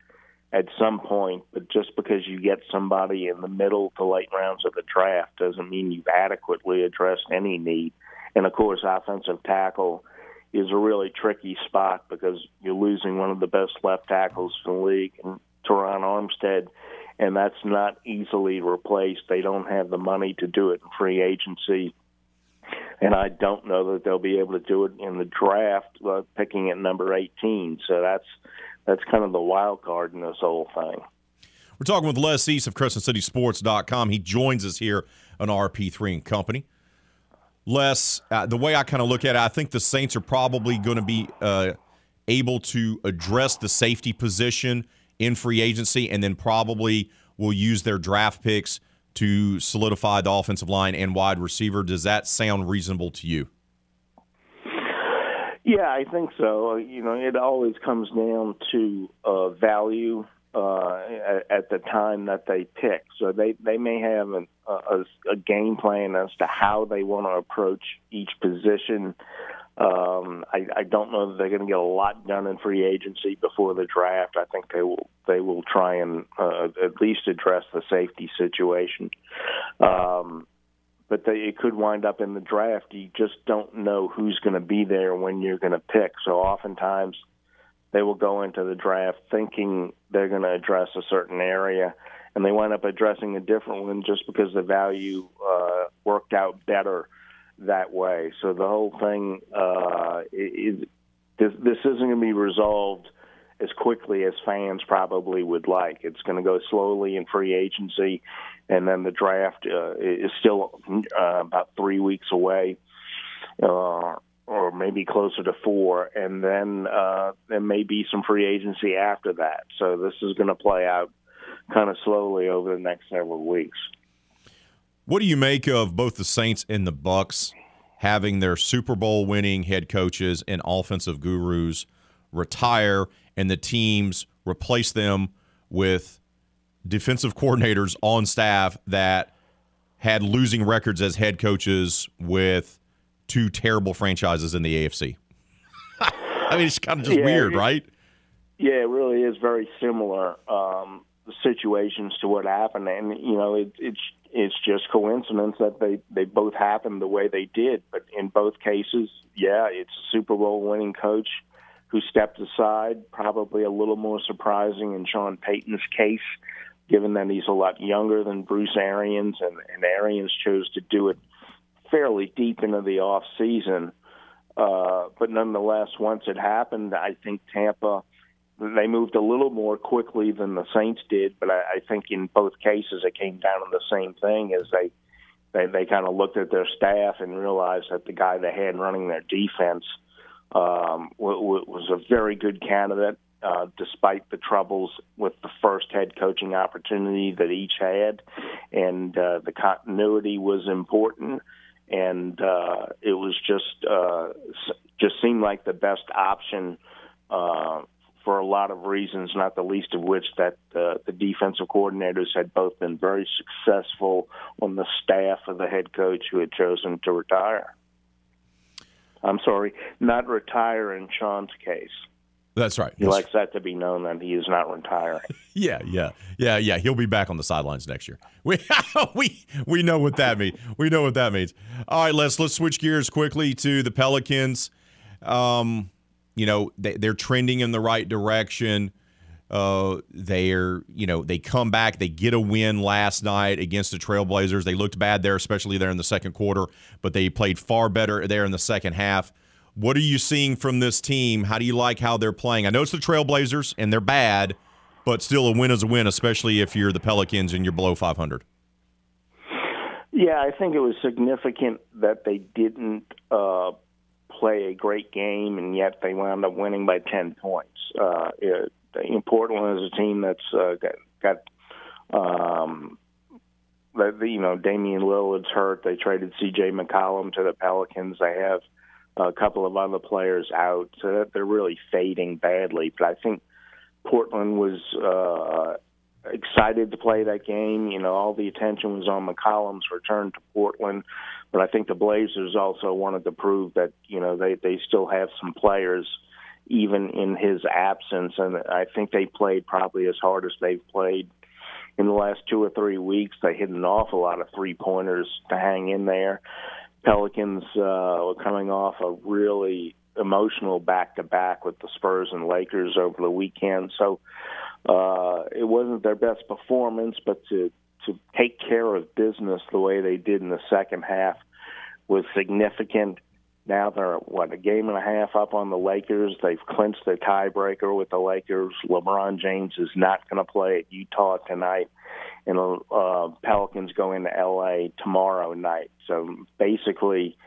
at some point, but just because you get somebody in the middle to late rounds of the draft doesn't mean you've adequately addressed any need. And of course, offensive tackle is a really tricky spot because you're losing one of the best left tackles in the league, and Terron Armstead, and that's not easily replaced. They don't have the money to do it in free agency and I don't know that they'll be able to do it in the draft, uh, picking at number 18. So that's that's kind of the wild card in this whole thing. We're talking with Les East of CrescentCitySports.com. He joins us here on RP3 and Company. Les, uh, the way I kind of look at it, I think the Saints are probably going to be uh, able to address the safety position in free agency, and then probably will use their draft picks to solidify the offensive line and wide receiver. Does that sound reasonable to you? Yeah, I think so. You know, it always comes down to uh, value uh, at, the time that they pick. So they they may have an, a, a game plan as to how they want to approach each position. Um, I, I don't know that they're going to get a lot done in free agency before the draft. I think they will they will try and uh, at least address the safety situation. Um, but they, it could wind up in the draft. You just don't know who's going to be there when you're going to pick. So oftentimes they will go into the draft thinking they're going to address a certain area, and they wind up addressing a different one just because the value uh, worked out better that way. So the whole thing uh, is this, this isn't going to be resolved as quickly as fans probably would like. It's going to go slowly in free agency, and then the draft uh, is still uh, about three weeks away. Uh, or maybe closer to four, and then uh, there may be some free agency after that. So this is going to play out kind of slowly over the next several weeks. What do you make of both the Saints and the Bucks having their Super Bowl winning head coaches and offensive gurus retire and the teams replace them with defensive coordinators on staff that had losing records as head coaches with two terrible franchises in the AFC. I mean, it's kind of just Yeah, weird, it- right? Yeah, it really is very similar um, situations to what happened, and you know, it, it's it's just coincidence that they they both happened the way they did. But in both cases, yeah, it's a Super Bowl winning coach who stepped aside. Probably a little more surprising in Sean Payton's case, given that he's a lot younger than Bruce Arians, and, and Arians chose to do it fairly deep into the off season. Uh, but nonetheless, once it happened, I think Tampa they moved a little more quickly than the Saints did. But I, I think in both cases it came down to the same thing: as they they they kind of looked at their staff and realized that the guy they had running their defense um, w- w- was a very good candidate. Uh, despite the troubles with the first head coaching opportunity that each had, and uh, the continuity was important and uh, it was just uh, just seemed like the best option uh, for a lot of reasons, not the least of which that uh, the defensive coordinators had both been very successful on the staff of the head coach who had chosen to retire. I'm sorry, not retire in Sean's case. That's right. He likes that to be known that he is not retiring. Yeah, yeah, yeah, yeah. He'll be back on the sidelines next year. We we we know what that means. We know what that means. All right, let's let's switch gears quickly to the Pelicans. Um, you know they, they're trending in the right direction. Uh, they're you know they come back. They get a win last night against the Trailblazers. They looked bad there, especially there in the second quarter, but they played far better there in the second half. What are you seeing from this team? How do you like how they're playing? I know it's the Trailblazers and they're bad, but still a win is a win, especially if you're the Pelicans and you're below 500. Yeah, I think it was significant that they didn't uh, play a great game, and yet they wound up winning by ten points. Uh, it, Portland is a team that's uh, got got um, that you know Damian Lillard's hurt. They traded C.J. McCollum to the Pelicans. They have a couple of other players out, so that they're really fading badly. But I think Portland was uh, excited to play that game. You know, all the attention was on McCollum's return to Portland, but I think the Blazers also wanted to prove that you know they they still have some players even in his absence, and I think they played probably as hard as they've played in the last two or three weeks. They hit an awful lot of three pointers to hang in there. Pelicans uh, were coming off a really emotional back to back with the Spurs and Lakers over the weekend. So uh, it wasn't their best performance, but to to take care of business the way they did in the second half was significant. Now they're what a game and a half up on the Lakers. They've clinched the tiebreaker with the Lakers. LeBron James is not going to play at Utah tonight, and uh, Pelicans go into LA tomorrow night. So basically,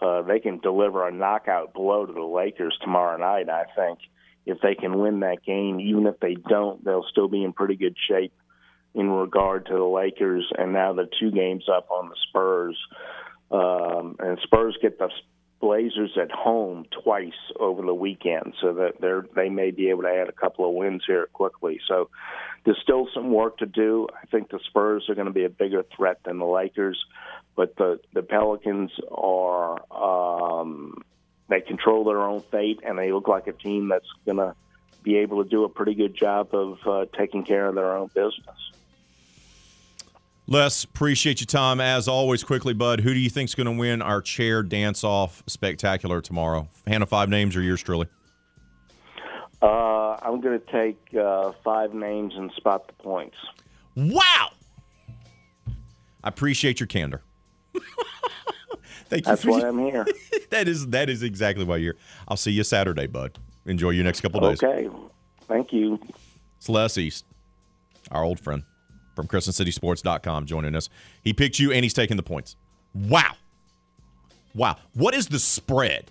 uh, they can deliver a knockout blow to the Lakers tomorrow night. I think if they can win that game, even if they don't, they'll still be in pretty good shape in regard to the Lakers. And now the two games up on the Spurs, um, and Spurs get the Blazers at home twice over the weekend, so that they're they may be able to add a couple of wins here quickly. So there's still some work to do. I think the Spurs are going to be a bigger threat than the Lakers, but the the Pelicans are um, they control their own fate, and they look like a team that's going to be able to do a pretty good job of uh, taking care of their own business. Les, appreciate your time as always. Quickly, bud, who do you think's going to win our chair dance off spectacular tomorrow? Hannah, five names or yours truly? Uh, I'm going to take uh, five names and spot the points. Wow! I appreciate your candor. Thank you. That's why I'm here. that is that is exactly why you're. here. I'll see you Saturday, bud. Enjoy your next couple days. Okay. Thank you. It's Les East, our old friend from CrescentCitySports.com, joining us. He picked you, and he's taking the points. Wow, wow. What is the spread?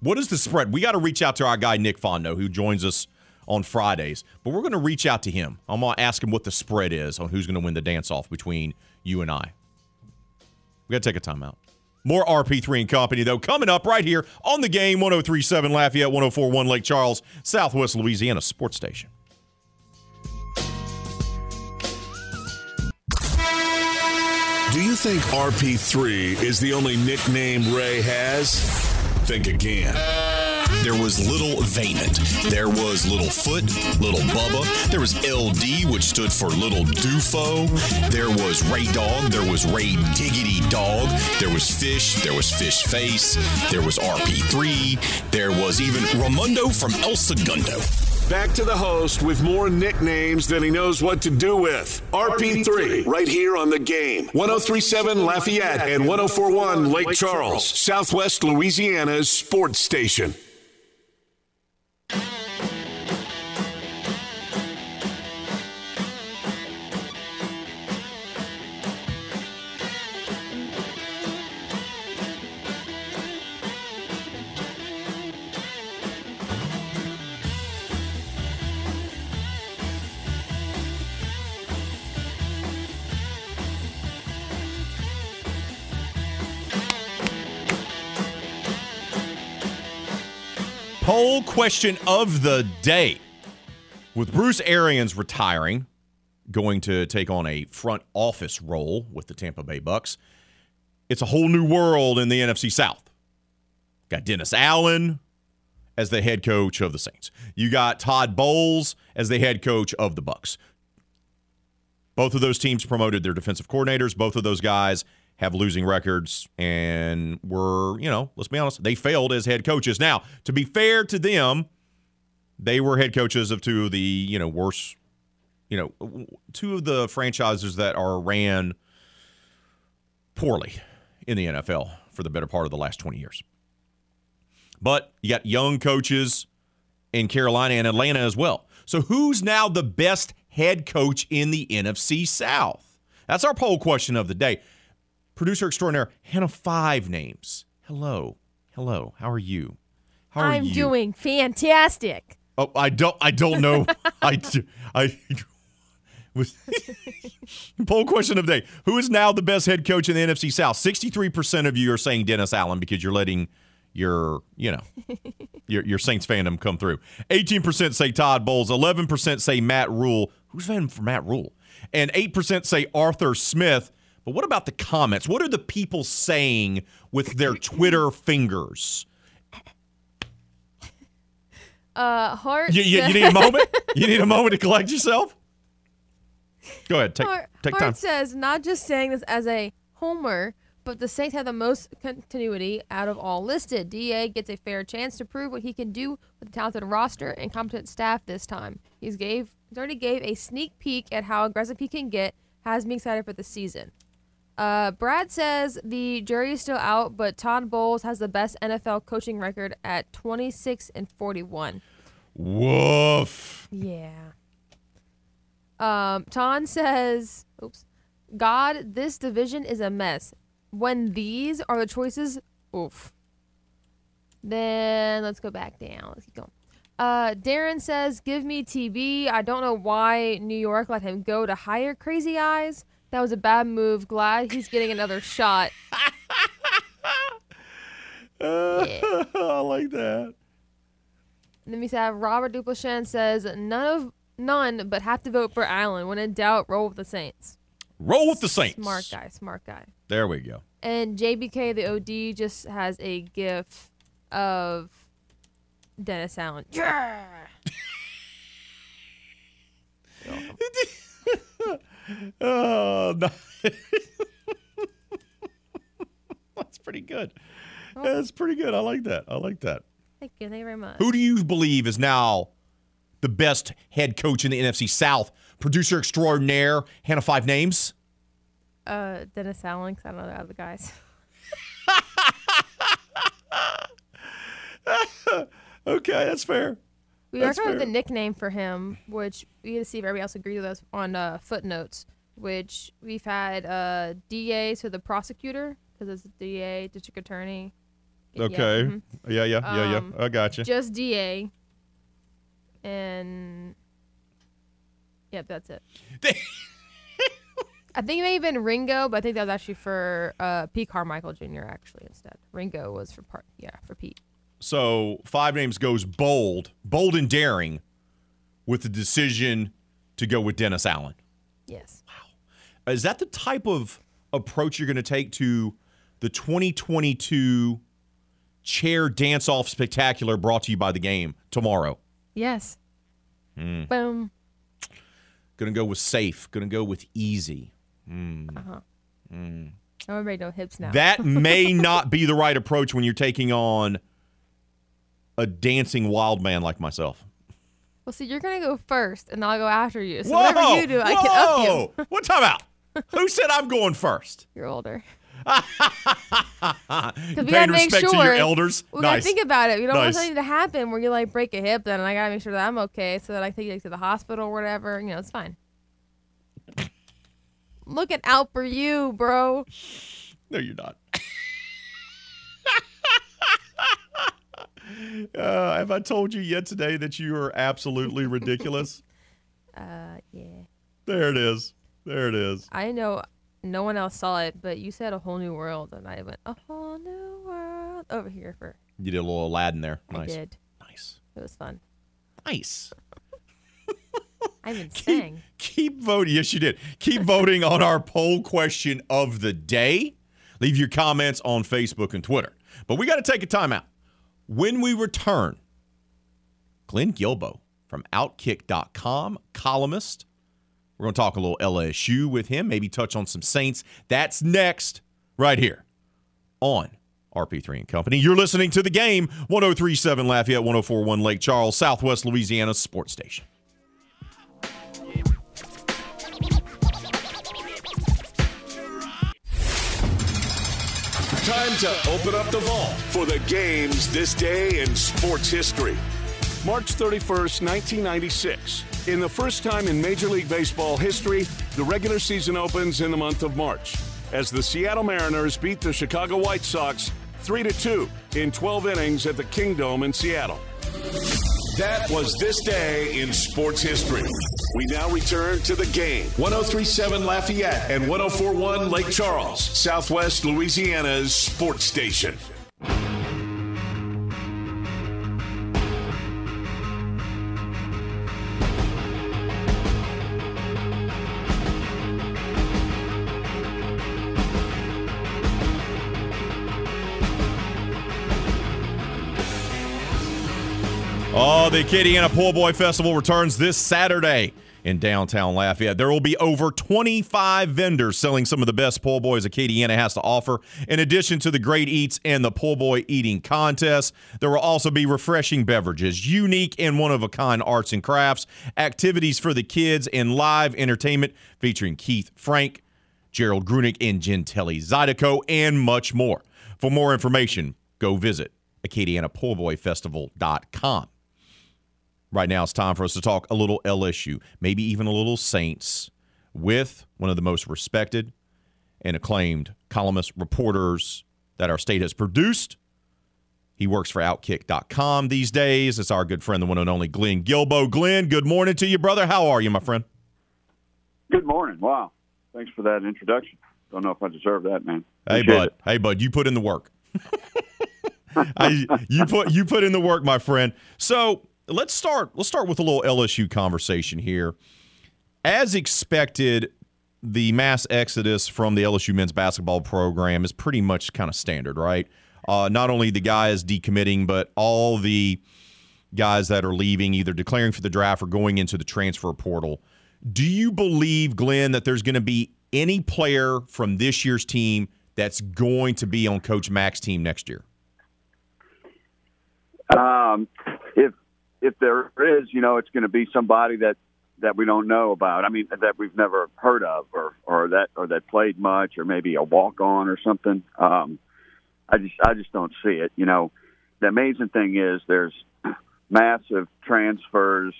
What is the spread? We got to reach out to our guy Nick Fondo, who joins us on Fridays. But we're going to reach out to him. I'm going to ask him what the spread is on who's going to win the dance off between you and I. We got to take a timeout. More RP3 and Company, though, coming up right here on the game 1037 Lafayette, 1041 Lake Charles, Southwest Louisiana Sports Station. Do you think RP3 is the only nickname Ray has? Think again. There was Little Vaynant. There was Little Foot, Little Bubba. There was LD, which stood for Little Dufo. There was Ray Dog. There was Ray Diggity Dog. There was Fish. There was Fish Face. There was RP3. There was even Ramundo from El Segundo. Back to the host with more nicknames than he knows what to do with. RP3, right here on the game. 1037 Lafayette and 1041 Lake Charles, Southwest Louisiana's sports station. Poll question of the day. With Bruce Arians retiring, going to take on a front office role with the Tampa Bay Bucks, it's a whole new world in the NFC South. Got Dennis Allen as the head coach of the Saints. You got Todd Bowles as the head coach of the Bucks. Both of those teams promoted their defensive coordinators. Both of those guys have losing records and were, you know, let's be honest, they failed as head coaches. Now, to be fair to them, they were head coaches of two of the, you know, worst, you know, two of the franchises that are ran poorly in the NFL for the better part of the last 20 years. But you got young coaches in Carolina and Atlanta as well. So who's now the best head coach in the NFC South? That's our poll question of the day. Producer extraordinaire Hannah Five names. Hello, hello. How are you? How are I'm you? doing fantastic. Oh, I don't. I don't know. I. I. Was poll question of the day: Who is now the best head coach in the NFC South? Sixty-three percent of you are saying Dennis Allen because you're letting your, you know, your your Saints fandom come through. Eighteen percent say Todd Bowles. Eleven percent say Matt Rhule. Who's voting for Matt Rhule? And eight percent say Arthur Smith. But what about the comments? What are the people saying with their Twitter fingers? Uh, Hart. You, you, you need a moment. You need a moment to collect yourself. Go ahead. Take Hart, take time. says not just saying this as a homer, but the Saints have the most continuity out of all listed. Da gets a fair chance to prove what he can do with a talented roster and competent staff this time. He's gave he's already gave a sneak peek at how aggressive he can get. Has me excited for the season. Uh, Brad says the jury is still out, but Todd Bowles has the best NFL coaching record at 26 and 41. Woof. Yeah. Um, Ton says, "Oops, God, this division is a mess. When these are the choices, oof." Then let's go back down. Let's keep going. Uh, Darren says, "Give me TB. I don't know why New York let him go to hire Crazy Eyes. That was a bad move. Glad he's getting another shot." I like that. Then we have Robert Duplashan says, "None of none, but have to vote for Allen. When in doubt, roll with the Saints." Roll with the Saints. Smart guy, smart guy. There we go. And JBK the OD just has a gif of Dennis Allen. Yeah. Oh, no. that's pretty good. That's pretty good. I like that. I like that. Thank you. Thank you very much. Who do you believe is now the best head coach in the NFC South? Producer extraordinaire, Hannah Five Names. Uh, Dennis Allen, I don't know the other guys. Okay, that's fair. We That's are going with the nickname for him, which we had to see if everybody else agreed with us on uh, footnotes. Which we've had uh, DA, so the prosecutor, because it's DA, district attorney. Yeah, Okay. mhm. Yeah, yeah, yeah, yeah. Um, I gotcha. Just DA. And yep, that's it. I think it may have been Ringo, but I think that was actually for uh, P. Carmichael Jr. Actually, instead, Ringo was for part. Yeah, for Pete. So five names goes bold, bold and daring, with the decision to go with Dennis Allen. Yes. Wow. Is that the type of approach you're going to take to the 2022 chair dance off spectacular brought to you by the game tomorrow? Yes. Mm. Boom. Gonna go with safe. Gonna go with easy. Mm. Uh-huh. Mm. Everybody know hips now. That may not be the right approach when you're taking on a dancing wild man like myself. well, see, you're gonna go first, and I'll go after you. So whoa, whatever you do, I can up you. whoa! What time out? Who said I'm going first? You're older. We gotta make sure to your elders. We gotta think about it. You don't Nice. want something to happen where you like break a hip, then I gotta make sure that I'm okay, so that I take you to the hospital or whatever. You know, it's fine. Looking out for you, bro. No, you're not. Uh, have I told you yet today that you are absolutely ridiculous? Uh, yeah. There it is. There it is. I know no one else saw it, but you said a whole new world, and I went a whole new world over here for. You did a little Aladdin there. I Nice. did. Nice. It was fun. Nice. I even sang. Keep voting. Yes, you did. Keep voting on our poll question of the day. Leave your comments on Facebook and Twitter. But we got to take a timeout. When we return, Glenn Guilbeau from Outkick.com, columnist. We're going to talk a little LSU with him, maybe touch on some Saints. That's next, right here on RP3 and Company. You're listening to the game 1037 Lafayette, 1041 Lake Charles, Southwest Louisiana Sports Station. Time to open up the vault for the games this day in sports history. March 31st, 1996. In the first time in Major League Baseball history, the regular season opens in the month of March as the Seattle Mariners beat the Chicago White Sox 3 2 in 12 innings at the Kingdome in Seattle. That was this day in sports history. We now return to the game. 1037 Lafayette and 1041 Lake Charles, Southwest Louisiana's sports station. The Acadiana Po-Boy Festival returns this Saturday in downtown Lafayette. There will be over 25 vendors selling some of the best po-boys Acadiana has to offer. In addition to the great eats and the po-boy eating contest, there will also be refreshing beverages, unique and one of a kind arts and crafts, activities for the kids, and live entertainment featuring Keith Frank, Gerald Grunick, and Gentelli Zydeco, and much more. For more information, go visit AcadianaPoBoyFestival.com. Right now, it's time for us to talk a little LSU, maybe even a little Saints, with one of the most respected and acclaimed columnist reporters that our state has produced. He works for Outkick.com these days. It's our good friend, the one and only Glenn Guilbeau. Glenn, good morning to you, brother. How are you, my friend? Good morning. Wow. Thanks for that introduction. Don't know if I deserve that, man. Hey, bud. it. Hey, bud. You put in the work. I, you put you put in the work, my friend. So let's start. Let's start with a little LSU conversation here. As expected, the mass exodus from the LSU men's basketball program is pretty much kind of standard, right? Uh, not only the guys decommitting, but all the guys that are leaving, either declaring for the draft or going into the transfer portal. Do you believe, Glenn, that there's going to be any player from this year's team that's going to be on Coach Mack's team next year? Um, if there is, you know, it's going to be somebody that that we don't know about. I mean, that we've never heard of, or or that or that played much, or maybe a walk on or something. Um, I just I just don't see it. You know, the amazing thing is there's massive transfers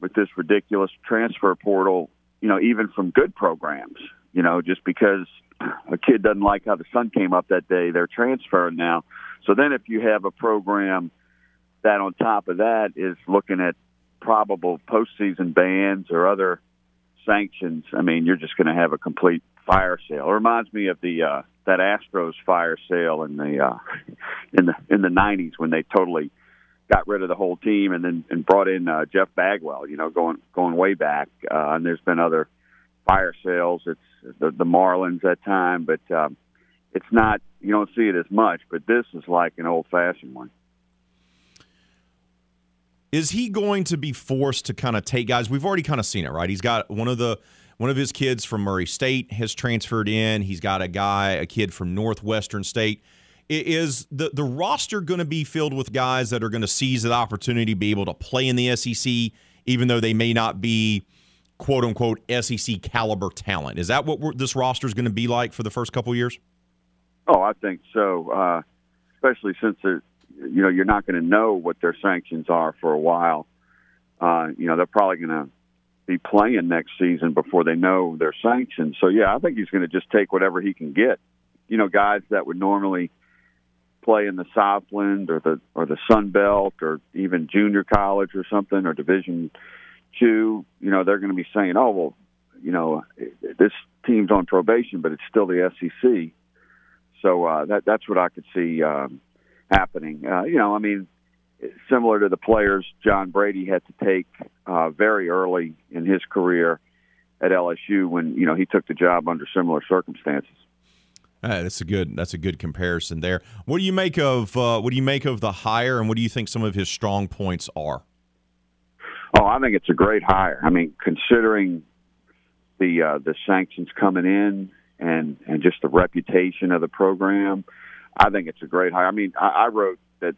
with this ridiculous transfer portal. You know, even from good programs. You know, just because a kid doesn't like how the sun came up that day, they're transferring now. So then, if you have a program that on top of that is looking at probable postseason bans or other sanctions, I mean, you're just going to have a complete fire sale. It reminds me of the uh, that Astros fire sale in the uh, in the in the '90s when they totally got rid of the whole team and then and brought in uh, Jeff Bagwell. You know, going going way back, uh, and there's been other fire sales. It's the, the Marlins that time, but um, it's not. You don't see it as much, but this is like an old fashioned one. Is he going to be forced to kind of take guys? We've already kind of seen it, right? He's got one of the one of his kids from Murray State has transferred in. He's got a guy, a kid from Northwestern State. Is the the roster going to be filled with guys that are going to seize the opportunity, to be able to play in the SEC, even though they may not be quote unquote SEC caliber talent? Is that what this roster is going to be like for the first couple years? Oh, I think so. Uh, especially since you know you're not going to know what their sanctions are for a while. Uh, you know they're probably going to be playing next season before they know their sanctions. So yeah, I think he's going to just take whatever he can get. You know, guys that would normally play in the Southland or the or the Sun Belt or even junior college or something or Division two, you know, they're going to be saying, "Oh, well, you know, this team's on probation, but it's still the SEC." So uh, that that's what I could see um, happening. Uh, you know, I mean, similar to the players John Brady had to take uh, very early in his career at LSU when you know he took the job under similar circumstances. Uh, that's a good. That's a good comparison there. What do you make of uh, What do you make of the hire, and what do you think some of his strong points are? Oh, I think it's a great hire. I mean, considering the uh, the sanctions coming in and and just the reputation of the program, I think it's a great hire. I mean, I, I wrote that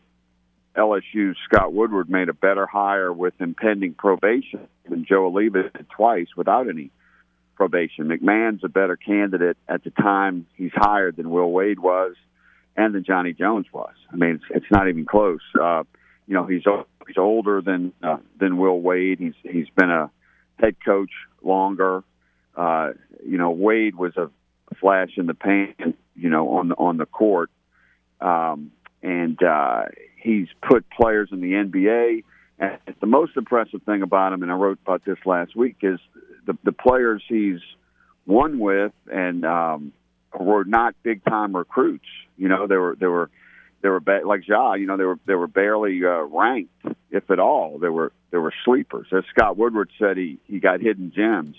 LSU Scott Woodward made a better hire with impending probation than Joe Alleva did twice without any probation. McMahon's a better candidate at the time he's hired than Will Wade was, and than Johnny Jones was. I mean, it's, it's not even close. Uh, you know, he's he's older than uh, than Will Wade. He's he's been a head coach longer. Uh, you know, Wade was a flash in the pan. You know, on the on the court, um, and uh, he's put players in the NBA. And the most impressive thing about him, and I wrote about this last week, is the the players he's won with and um, were not big time recruits. You know, they were they were they were ba- like Ja. You know, they were they were barely uh, ranked, if at all. They were they were sleepers. As Scott Woodward said, he he got hidden gems.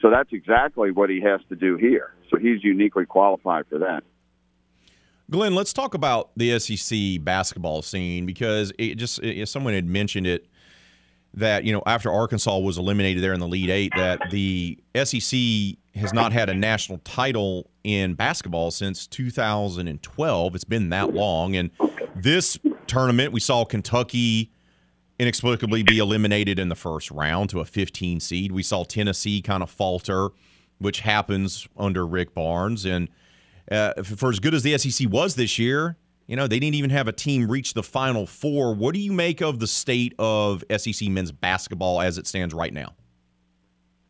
So that's exactly what he has to do here. So he's uniquely qualified for that. Glenn, let's talk about the SEC basketball scene because it just it, someone had mentioned it that you know after Arkansas was eliminated there in the Elite Eight, that the SEC has not had a national title in basketball since 2012. It's been that long, and this tournament we saw Kentucky inexplicably be eliminated in the first round to a 15 seed. We saw Tennessee kind of falter, which happens under Rick Barnes, and uh, for as good as the SEC was this year, you know, they didn't even have a team reach the Final Four. What do you make of the state of SEC men's basketball as it stands right now?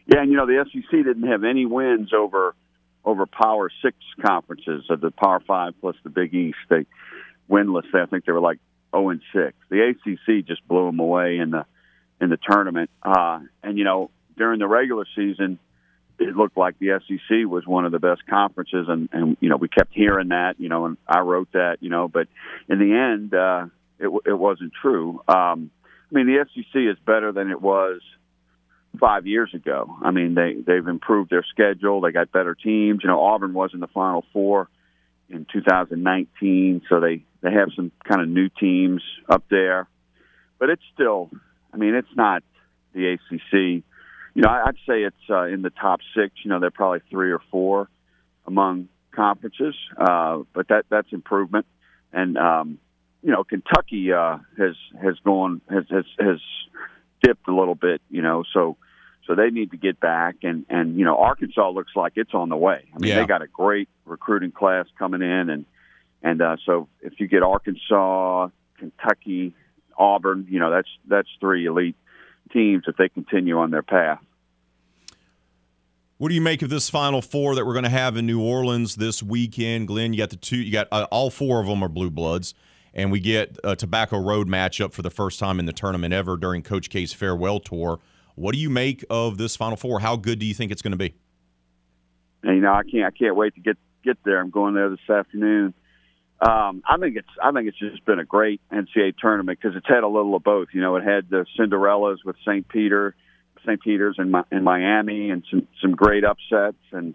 Yeah, and you know the SEC didn't have any wins over over Power Six conferences of the Power Five plus the Big East. They winless. I think they were like zero and six. The ACC just blew them away in the in the tournament. Uh, and you know during the regular season, it looked like the SEC was one of the best conferences, and and you know we kept hearing that, you know, and I wrote that, you know, but in the end, uh, it it wasn't true. Um, I mean, the SEC is better than it was five years ago. I mean, they they've improved their schedule. They got better teams. You know, Auburn was in the Final Four in 2019, so they they have some kind of new teams up there, but it's still, I mean, it's not the ACC you know, I'd say it's uh, in the top six. You know, they're probably three or four among conferences, uh, but that that's improvement. And um, you know, Kentucky uh, has has gone has, has has dipped a little bit. You know, so so they need to get back. And and you know, Arkansas looks like it's on the way. I mean, yeah. they got a great recruiting class coming in, and and uh, so if you get Arkansas, Kentucky, Auburn, you know, that's that's three elite teams if they continue on their path. What do you make of this Final Four that we're going to have in New Orleans this weekend, Glenn? You got the two. You got uh, all four of them are blue bloods, and we get a Tobacco Road matchup for the first time in the tournament ever during Coach K's farewell tour. What do you make of this Final Four? How good do you think it's going to be? And, you know, I can't. I can't wait to get get there. I'm going there this afternoon. Um, I think it's I think it's just been a great NCAA tournament because it's had a little of both. You know, it had the Cinderellas with St. Peter, St. Peter's and in Miami, and some some great upsets, and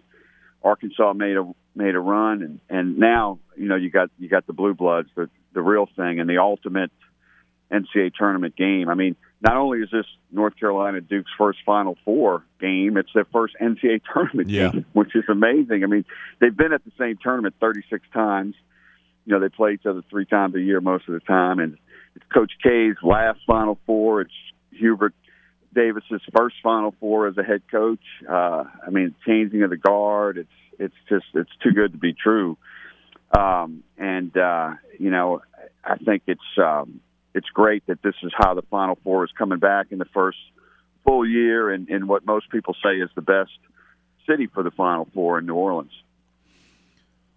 Arkansas made a made a run, and and now you know you got you got the blue bloods, the the real thing, and the ultimate NCAA tournament game. I mean, not only is this North Carolina Duke's first Final Four game, it's their first NCAA tournament Yeah. game, which is amazing. I mean, they've been at the same tournament 36 times. You know, they play each other three times a year most of the time, and it's Coach K's last Final Four. It's Hubert Davis's first Final Four as a head coach. Uh, I mean, changing of the guard. It's it's just it's too good to be true. Um, and uh, you know, I think it's um, it's great that this is how the Final Four is coming back in the first full year, and in what most people say is the best city for the Final Four in New Orleans.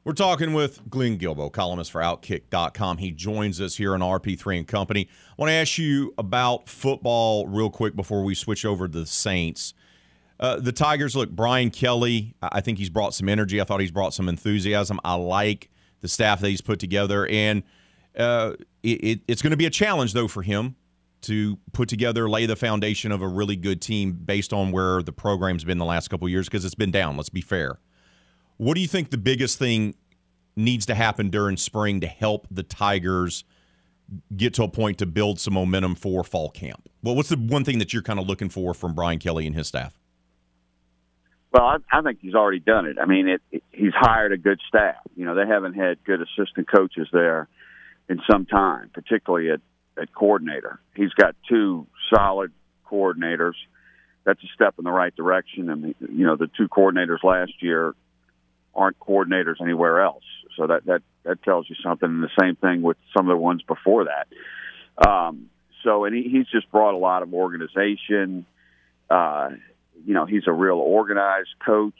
We're talking with Glenn Guilbeau, columnist for Outkick.com. He joins us here on RP3 and Company. I want to ask you about football real quick before we switch over to the Saints. Uh, the Tigers, look, Brian Kelly, I think he's brought some energy. I thought he's brought some enthusiasm. I like the staff that he's put together. And uh, it, it, it's going to be a challenge, though, for him to put together, lay the foundation of a really good team based on where the program's been the last couple years because it's been down. Let's be fair. What do you think the biggest thing needs to happen during spring to help the Tigers get to a point to build some momentum for fall camp? Well, what's the one thing that you're kind of looking for from Brian Kelly and his staff? Well, I, I think he's already done it. I mean, it, it, he's hired a good staff. You know, they haven't had good assistant coaches there in some time, particularly at, at coordinator. He's got two solid coordinators. That's a step in the right direction. Mean, you know, the two coordinators last year aren't coordinators anywhere else. So that that that tells you something. And the same thing with some of the ones before that. Um, so, and he, he's just brought a lot of organization. Uh, you know, he's a real organized coach.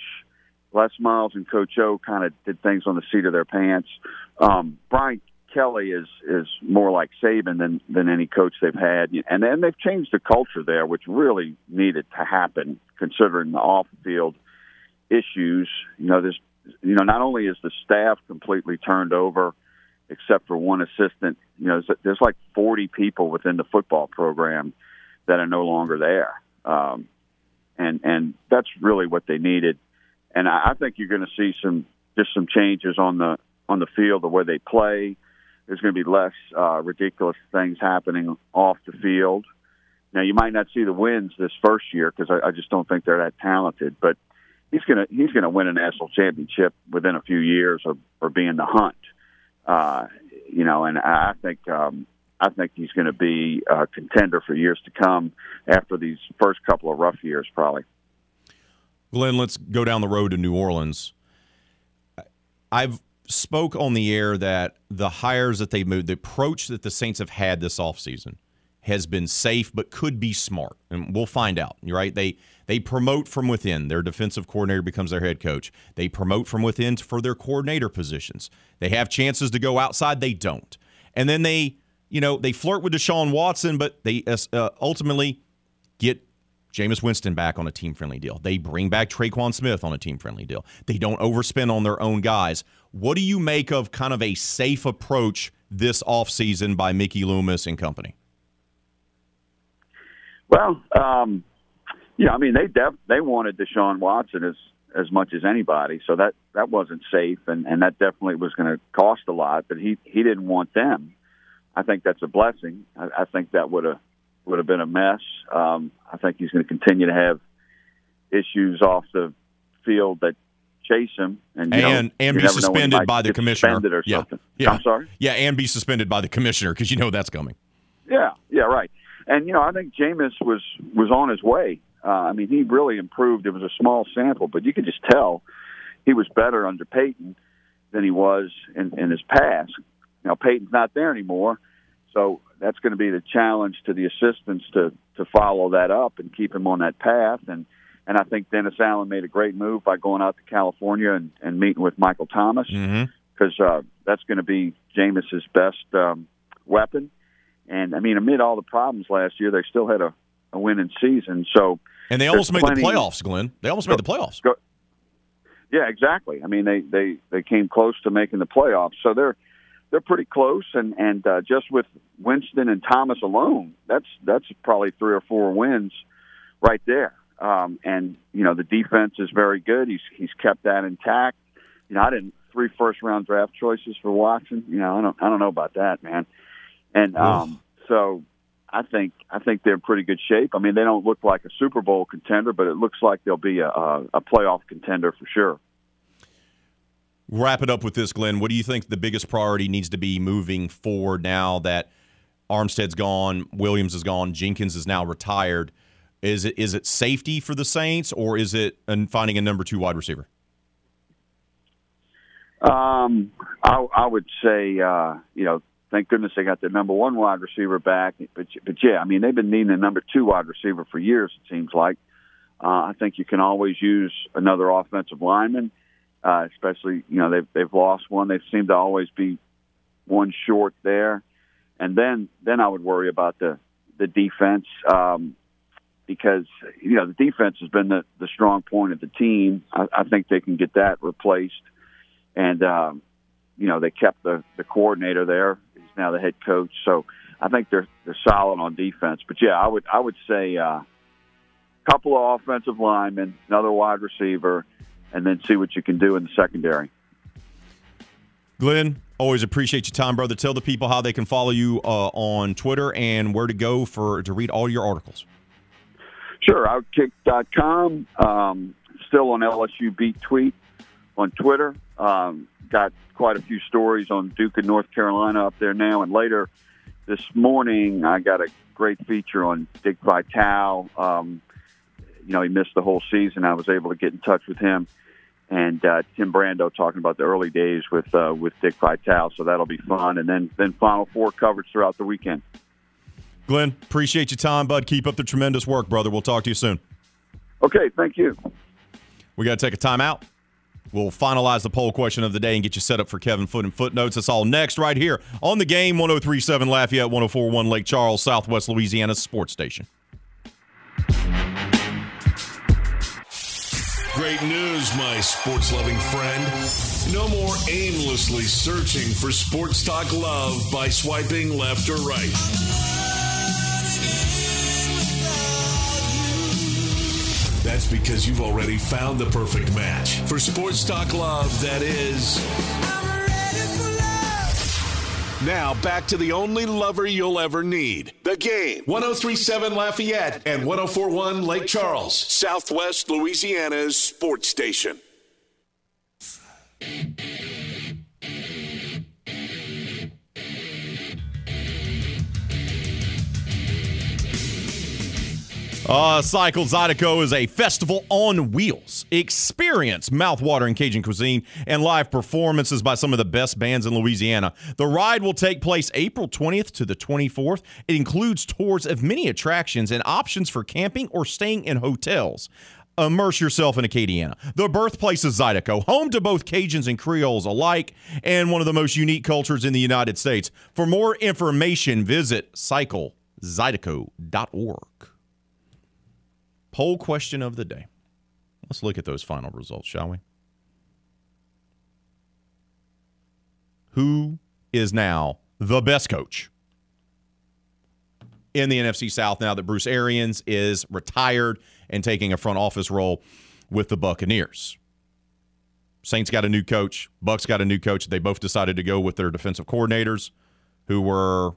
Les Miles and Coach O kind of did things on the seat of their pants. Um, Brian Kelly is is more like Saban than than any coach they've had, and then they've changed the culture there, which really needed to happen considering the off field issues. You know, there's you know not only is the staff completely turned over, except for one assistant. You know, there's, like 40 people within the football program that are no longer there, um, and and that's really what they needed. And I, I think you're going to see some just some changes on the on the field the way they play. There's going to be less uh, ridiculous things happening off the field. Now you might not see the wins this first year because I, I just don't think they're that talented. But he's gonna he's gonna win a national championship within a few years or or be in the hunt. Uh, you know, and I think um, I think he's going to be a contender for years to come after these first couple of rough years, probably. Glenn, let's go down the road to New Orleans. I've spoke on the air that the hires that they moved, the approach that the Saints have had this offseason has been safe but could be smart. And we'll find out, right? They they promote from within. Their defensive coordinator becomes their head coach. They promote from within for their coordinator positions. They have chances to go outside, they don't. And then they, you know, they flirt with Deshaun Watson, but they uh, ultimately get Jameis Winston back on a team friendly deal. They bring back Tre'Quan Smith on a team friendly deal. They don't overspend on their own guys. What do you make of kind of a safe approach this offseason by Mickey Loomis and company? Well, um, yeah, I mean they def- they wanted Deshaun Watson as as much as anybody, so that that wasn't safe, and and that definitely was going to cost a lot. But he he didn't want them. I think that's a blessing. I, I think that would have would have been a mess. Um, I think he's going to continue to have issues off the field that chase him, and you know, and and be never know when he suspended by the commissioner. or yeah, something. yeah. I'm sorry. Yeah, and be suspended by the commissioner because you know that's coming. Yeah, yeah, right. And you know, I think Jameis was was on his way. Uh, I mean, he really improved. It was a small sample, but you could just tell he was better under Peyton than he was in, in his past. Now Peyton's not there anymore, so that's going to be the challenge to the assistants to to follow that up and keep him on that path. And and I think Dennis Allen made a great move by going out to California and, and meeting with Michael Thomas because uh, that's going to be Jameis's best um, weapon. And I mean, amid all the problems last year, they still had a, a winning season. So And they almost made the plenty- playoffs, Glenn. They almost made the playoffs. Go- Yeah, exactly. I mean, they they they came close to making the playoffs, so they're they're pretty close. And and uh, just with Winston and Thomas alone, that's that's probably three or four wins right there. um, and you know the defense is very good. He's he's kept that intact. You know, I didn't three first round draft choices for Watson. You know, I don't I don't know about that, man. And um, so I think I think they're in pretty good shape. I mean, they don't look like a Super Bowl contender, but it looks like they'll be a, a, a playoff contender for sure. Wrap it up with this, Glenn. What do you think the biggest priority needs to be moving forward now that Armstead's gone, Williams is gone, Jenkins is now retired? Is it is it safety for the Saints, or is it finding a number two wide receiver? Um, I, I would say, uh, you know, thank goodness they got their number one wide receiver back. But but yeah, I mean they've been needing a number two wide receiver for years. It seems like. Uh, I think you can always use another offensive lineman, uh, especially you know they've they've lost one. They seem to always be one short there, and then then I would worry about the the defense um, because you know the defense has been the the strong point of the team. I, I think they can get that replaced, and um, you know they kept the the coordinator there. Now the head coach, so I think they're they're solid on defense. But yeah, I would I would say. Uh, couple of offensive linemen, another wide receiver, and then see what you can do in the secondary. Glenn, always appreciate your time, brother. Tell the people how they can follow you uh, on Twitter and where to go for to read all your articles. Sure, Outkick.com. Um, still on LSU Beat Tweet on Twitter. Um, got quite a few stories on Duke and North Carolina up there now. And later this morning, I got a great feature on Dick Vitale. Um, you know, he missed the whole season. I was able to get in touch with him and uh, Tim Brando talking about the early days with uh, with Dick Vitale. So that'll be fun. And then then Final Four coverage throughout the weekend. Glenn, appreciate your time, bud. Keep up the tremendous work, brother. We'll talk to you soon. Okay, thank you. We got to take a timeout. We'll finalize the poll question of the day and get you set up for Kevin Foot and Footnotes. That's all next, right here on the game 1037 Lafayette, 1041 Lake Charles, Southwest Louisiana Sports Station. Great news, my sports loving friend. No more aimlessly searching for sports talk love by swiping left or right. That's because you've already found the perfect match for sports talk love that is. Now back to the only lover you'll ever need. The game. 1037 Lafayette and 1041 Lake Charles, Southwest Louisiana's sports station. Uh, Cycle Zydeco is a festival on wheels. Experience mouthwatering Cajun cuisine and live performances by some of the best bands in Louisiana. The ride will take place April 20th to the 24th. It includes tours of many attractions and options for camping or staying in hotels. Immerse yourself in Acadiana, the birthplace of Zydeco, home to both Cajuns and Creoles alike, and one of the most unique cultures in the United States. For more information, visit cyclezydeco.org. Poll question of the day. Let's look at those final results, shall we? Who is now the best coach in the NFC South now that Bruce Arians is retired and taking a front office role with the Buccaneers? Saints got a new coach, Bucks got a new coach. They both decided to go with their defensive coordinators who were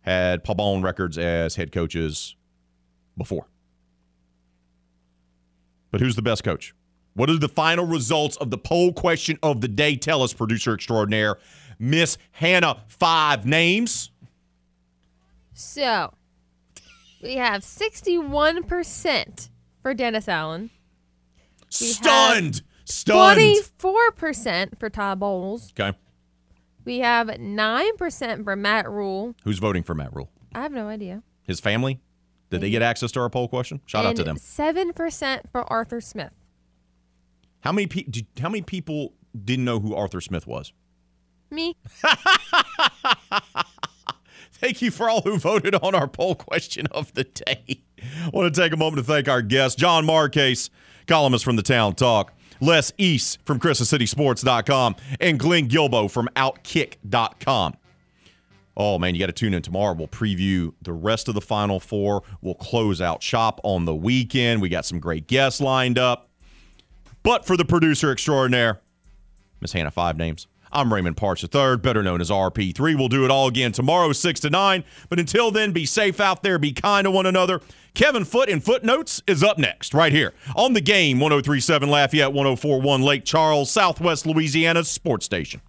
had Pabon records as head coaches before. But who's the best coach? What are the final results of the poll question of the day? Tell us, producer extraordinaire, Miss Hannah. Five names. So we have 61% for Dennis Allen. We Stunned. Stunned. 24% for Todd Bowles. Okay. We have 9% for Matt Rhule. Who's voting for Matt Rhule? I have no idea. His family? Did they get access to our poll question? Shout out to them. Seven percent for Arthur Smith. How many pe- did, how many people didn't know who Arthur Smith was? Me. Thank you for all who voted on our poll question of the day. I want to take a moment to thank our guest, John Marcase, columnist from the Town Talk, Les East from CrescentCitySports.com, and Glenn Guilbeau from Outkick.com. Oh man, you got to tune in tomorrow. We'll preview the rest of the Final Four. We'll close out shop on the weekend. We got some great guests lined up. But for the producer extraordinaire, Miss Hannah Five Names. I'm Raymond Partsch III, better known as RP3. We'll do it all again tomorrow, 6 to 9. But until then, be safe out there, be kind to one another. Kevin Foot in Footnotes is up next, right here on the game 1037 Lafayette, 1041 Lake Charles, Southwest Louisiana sports station.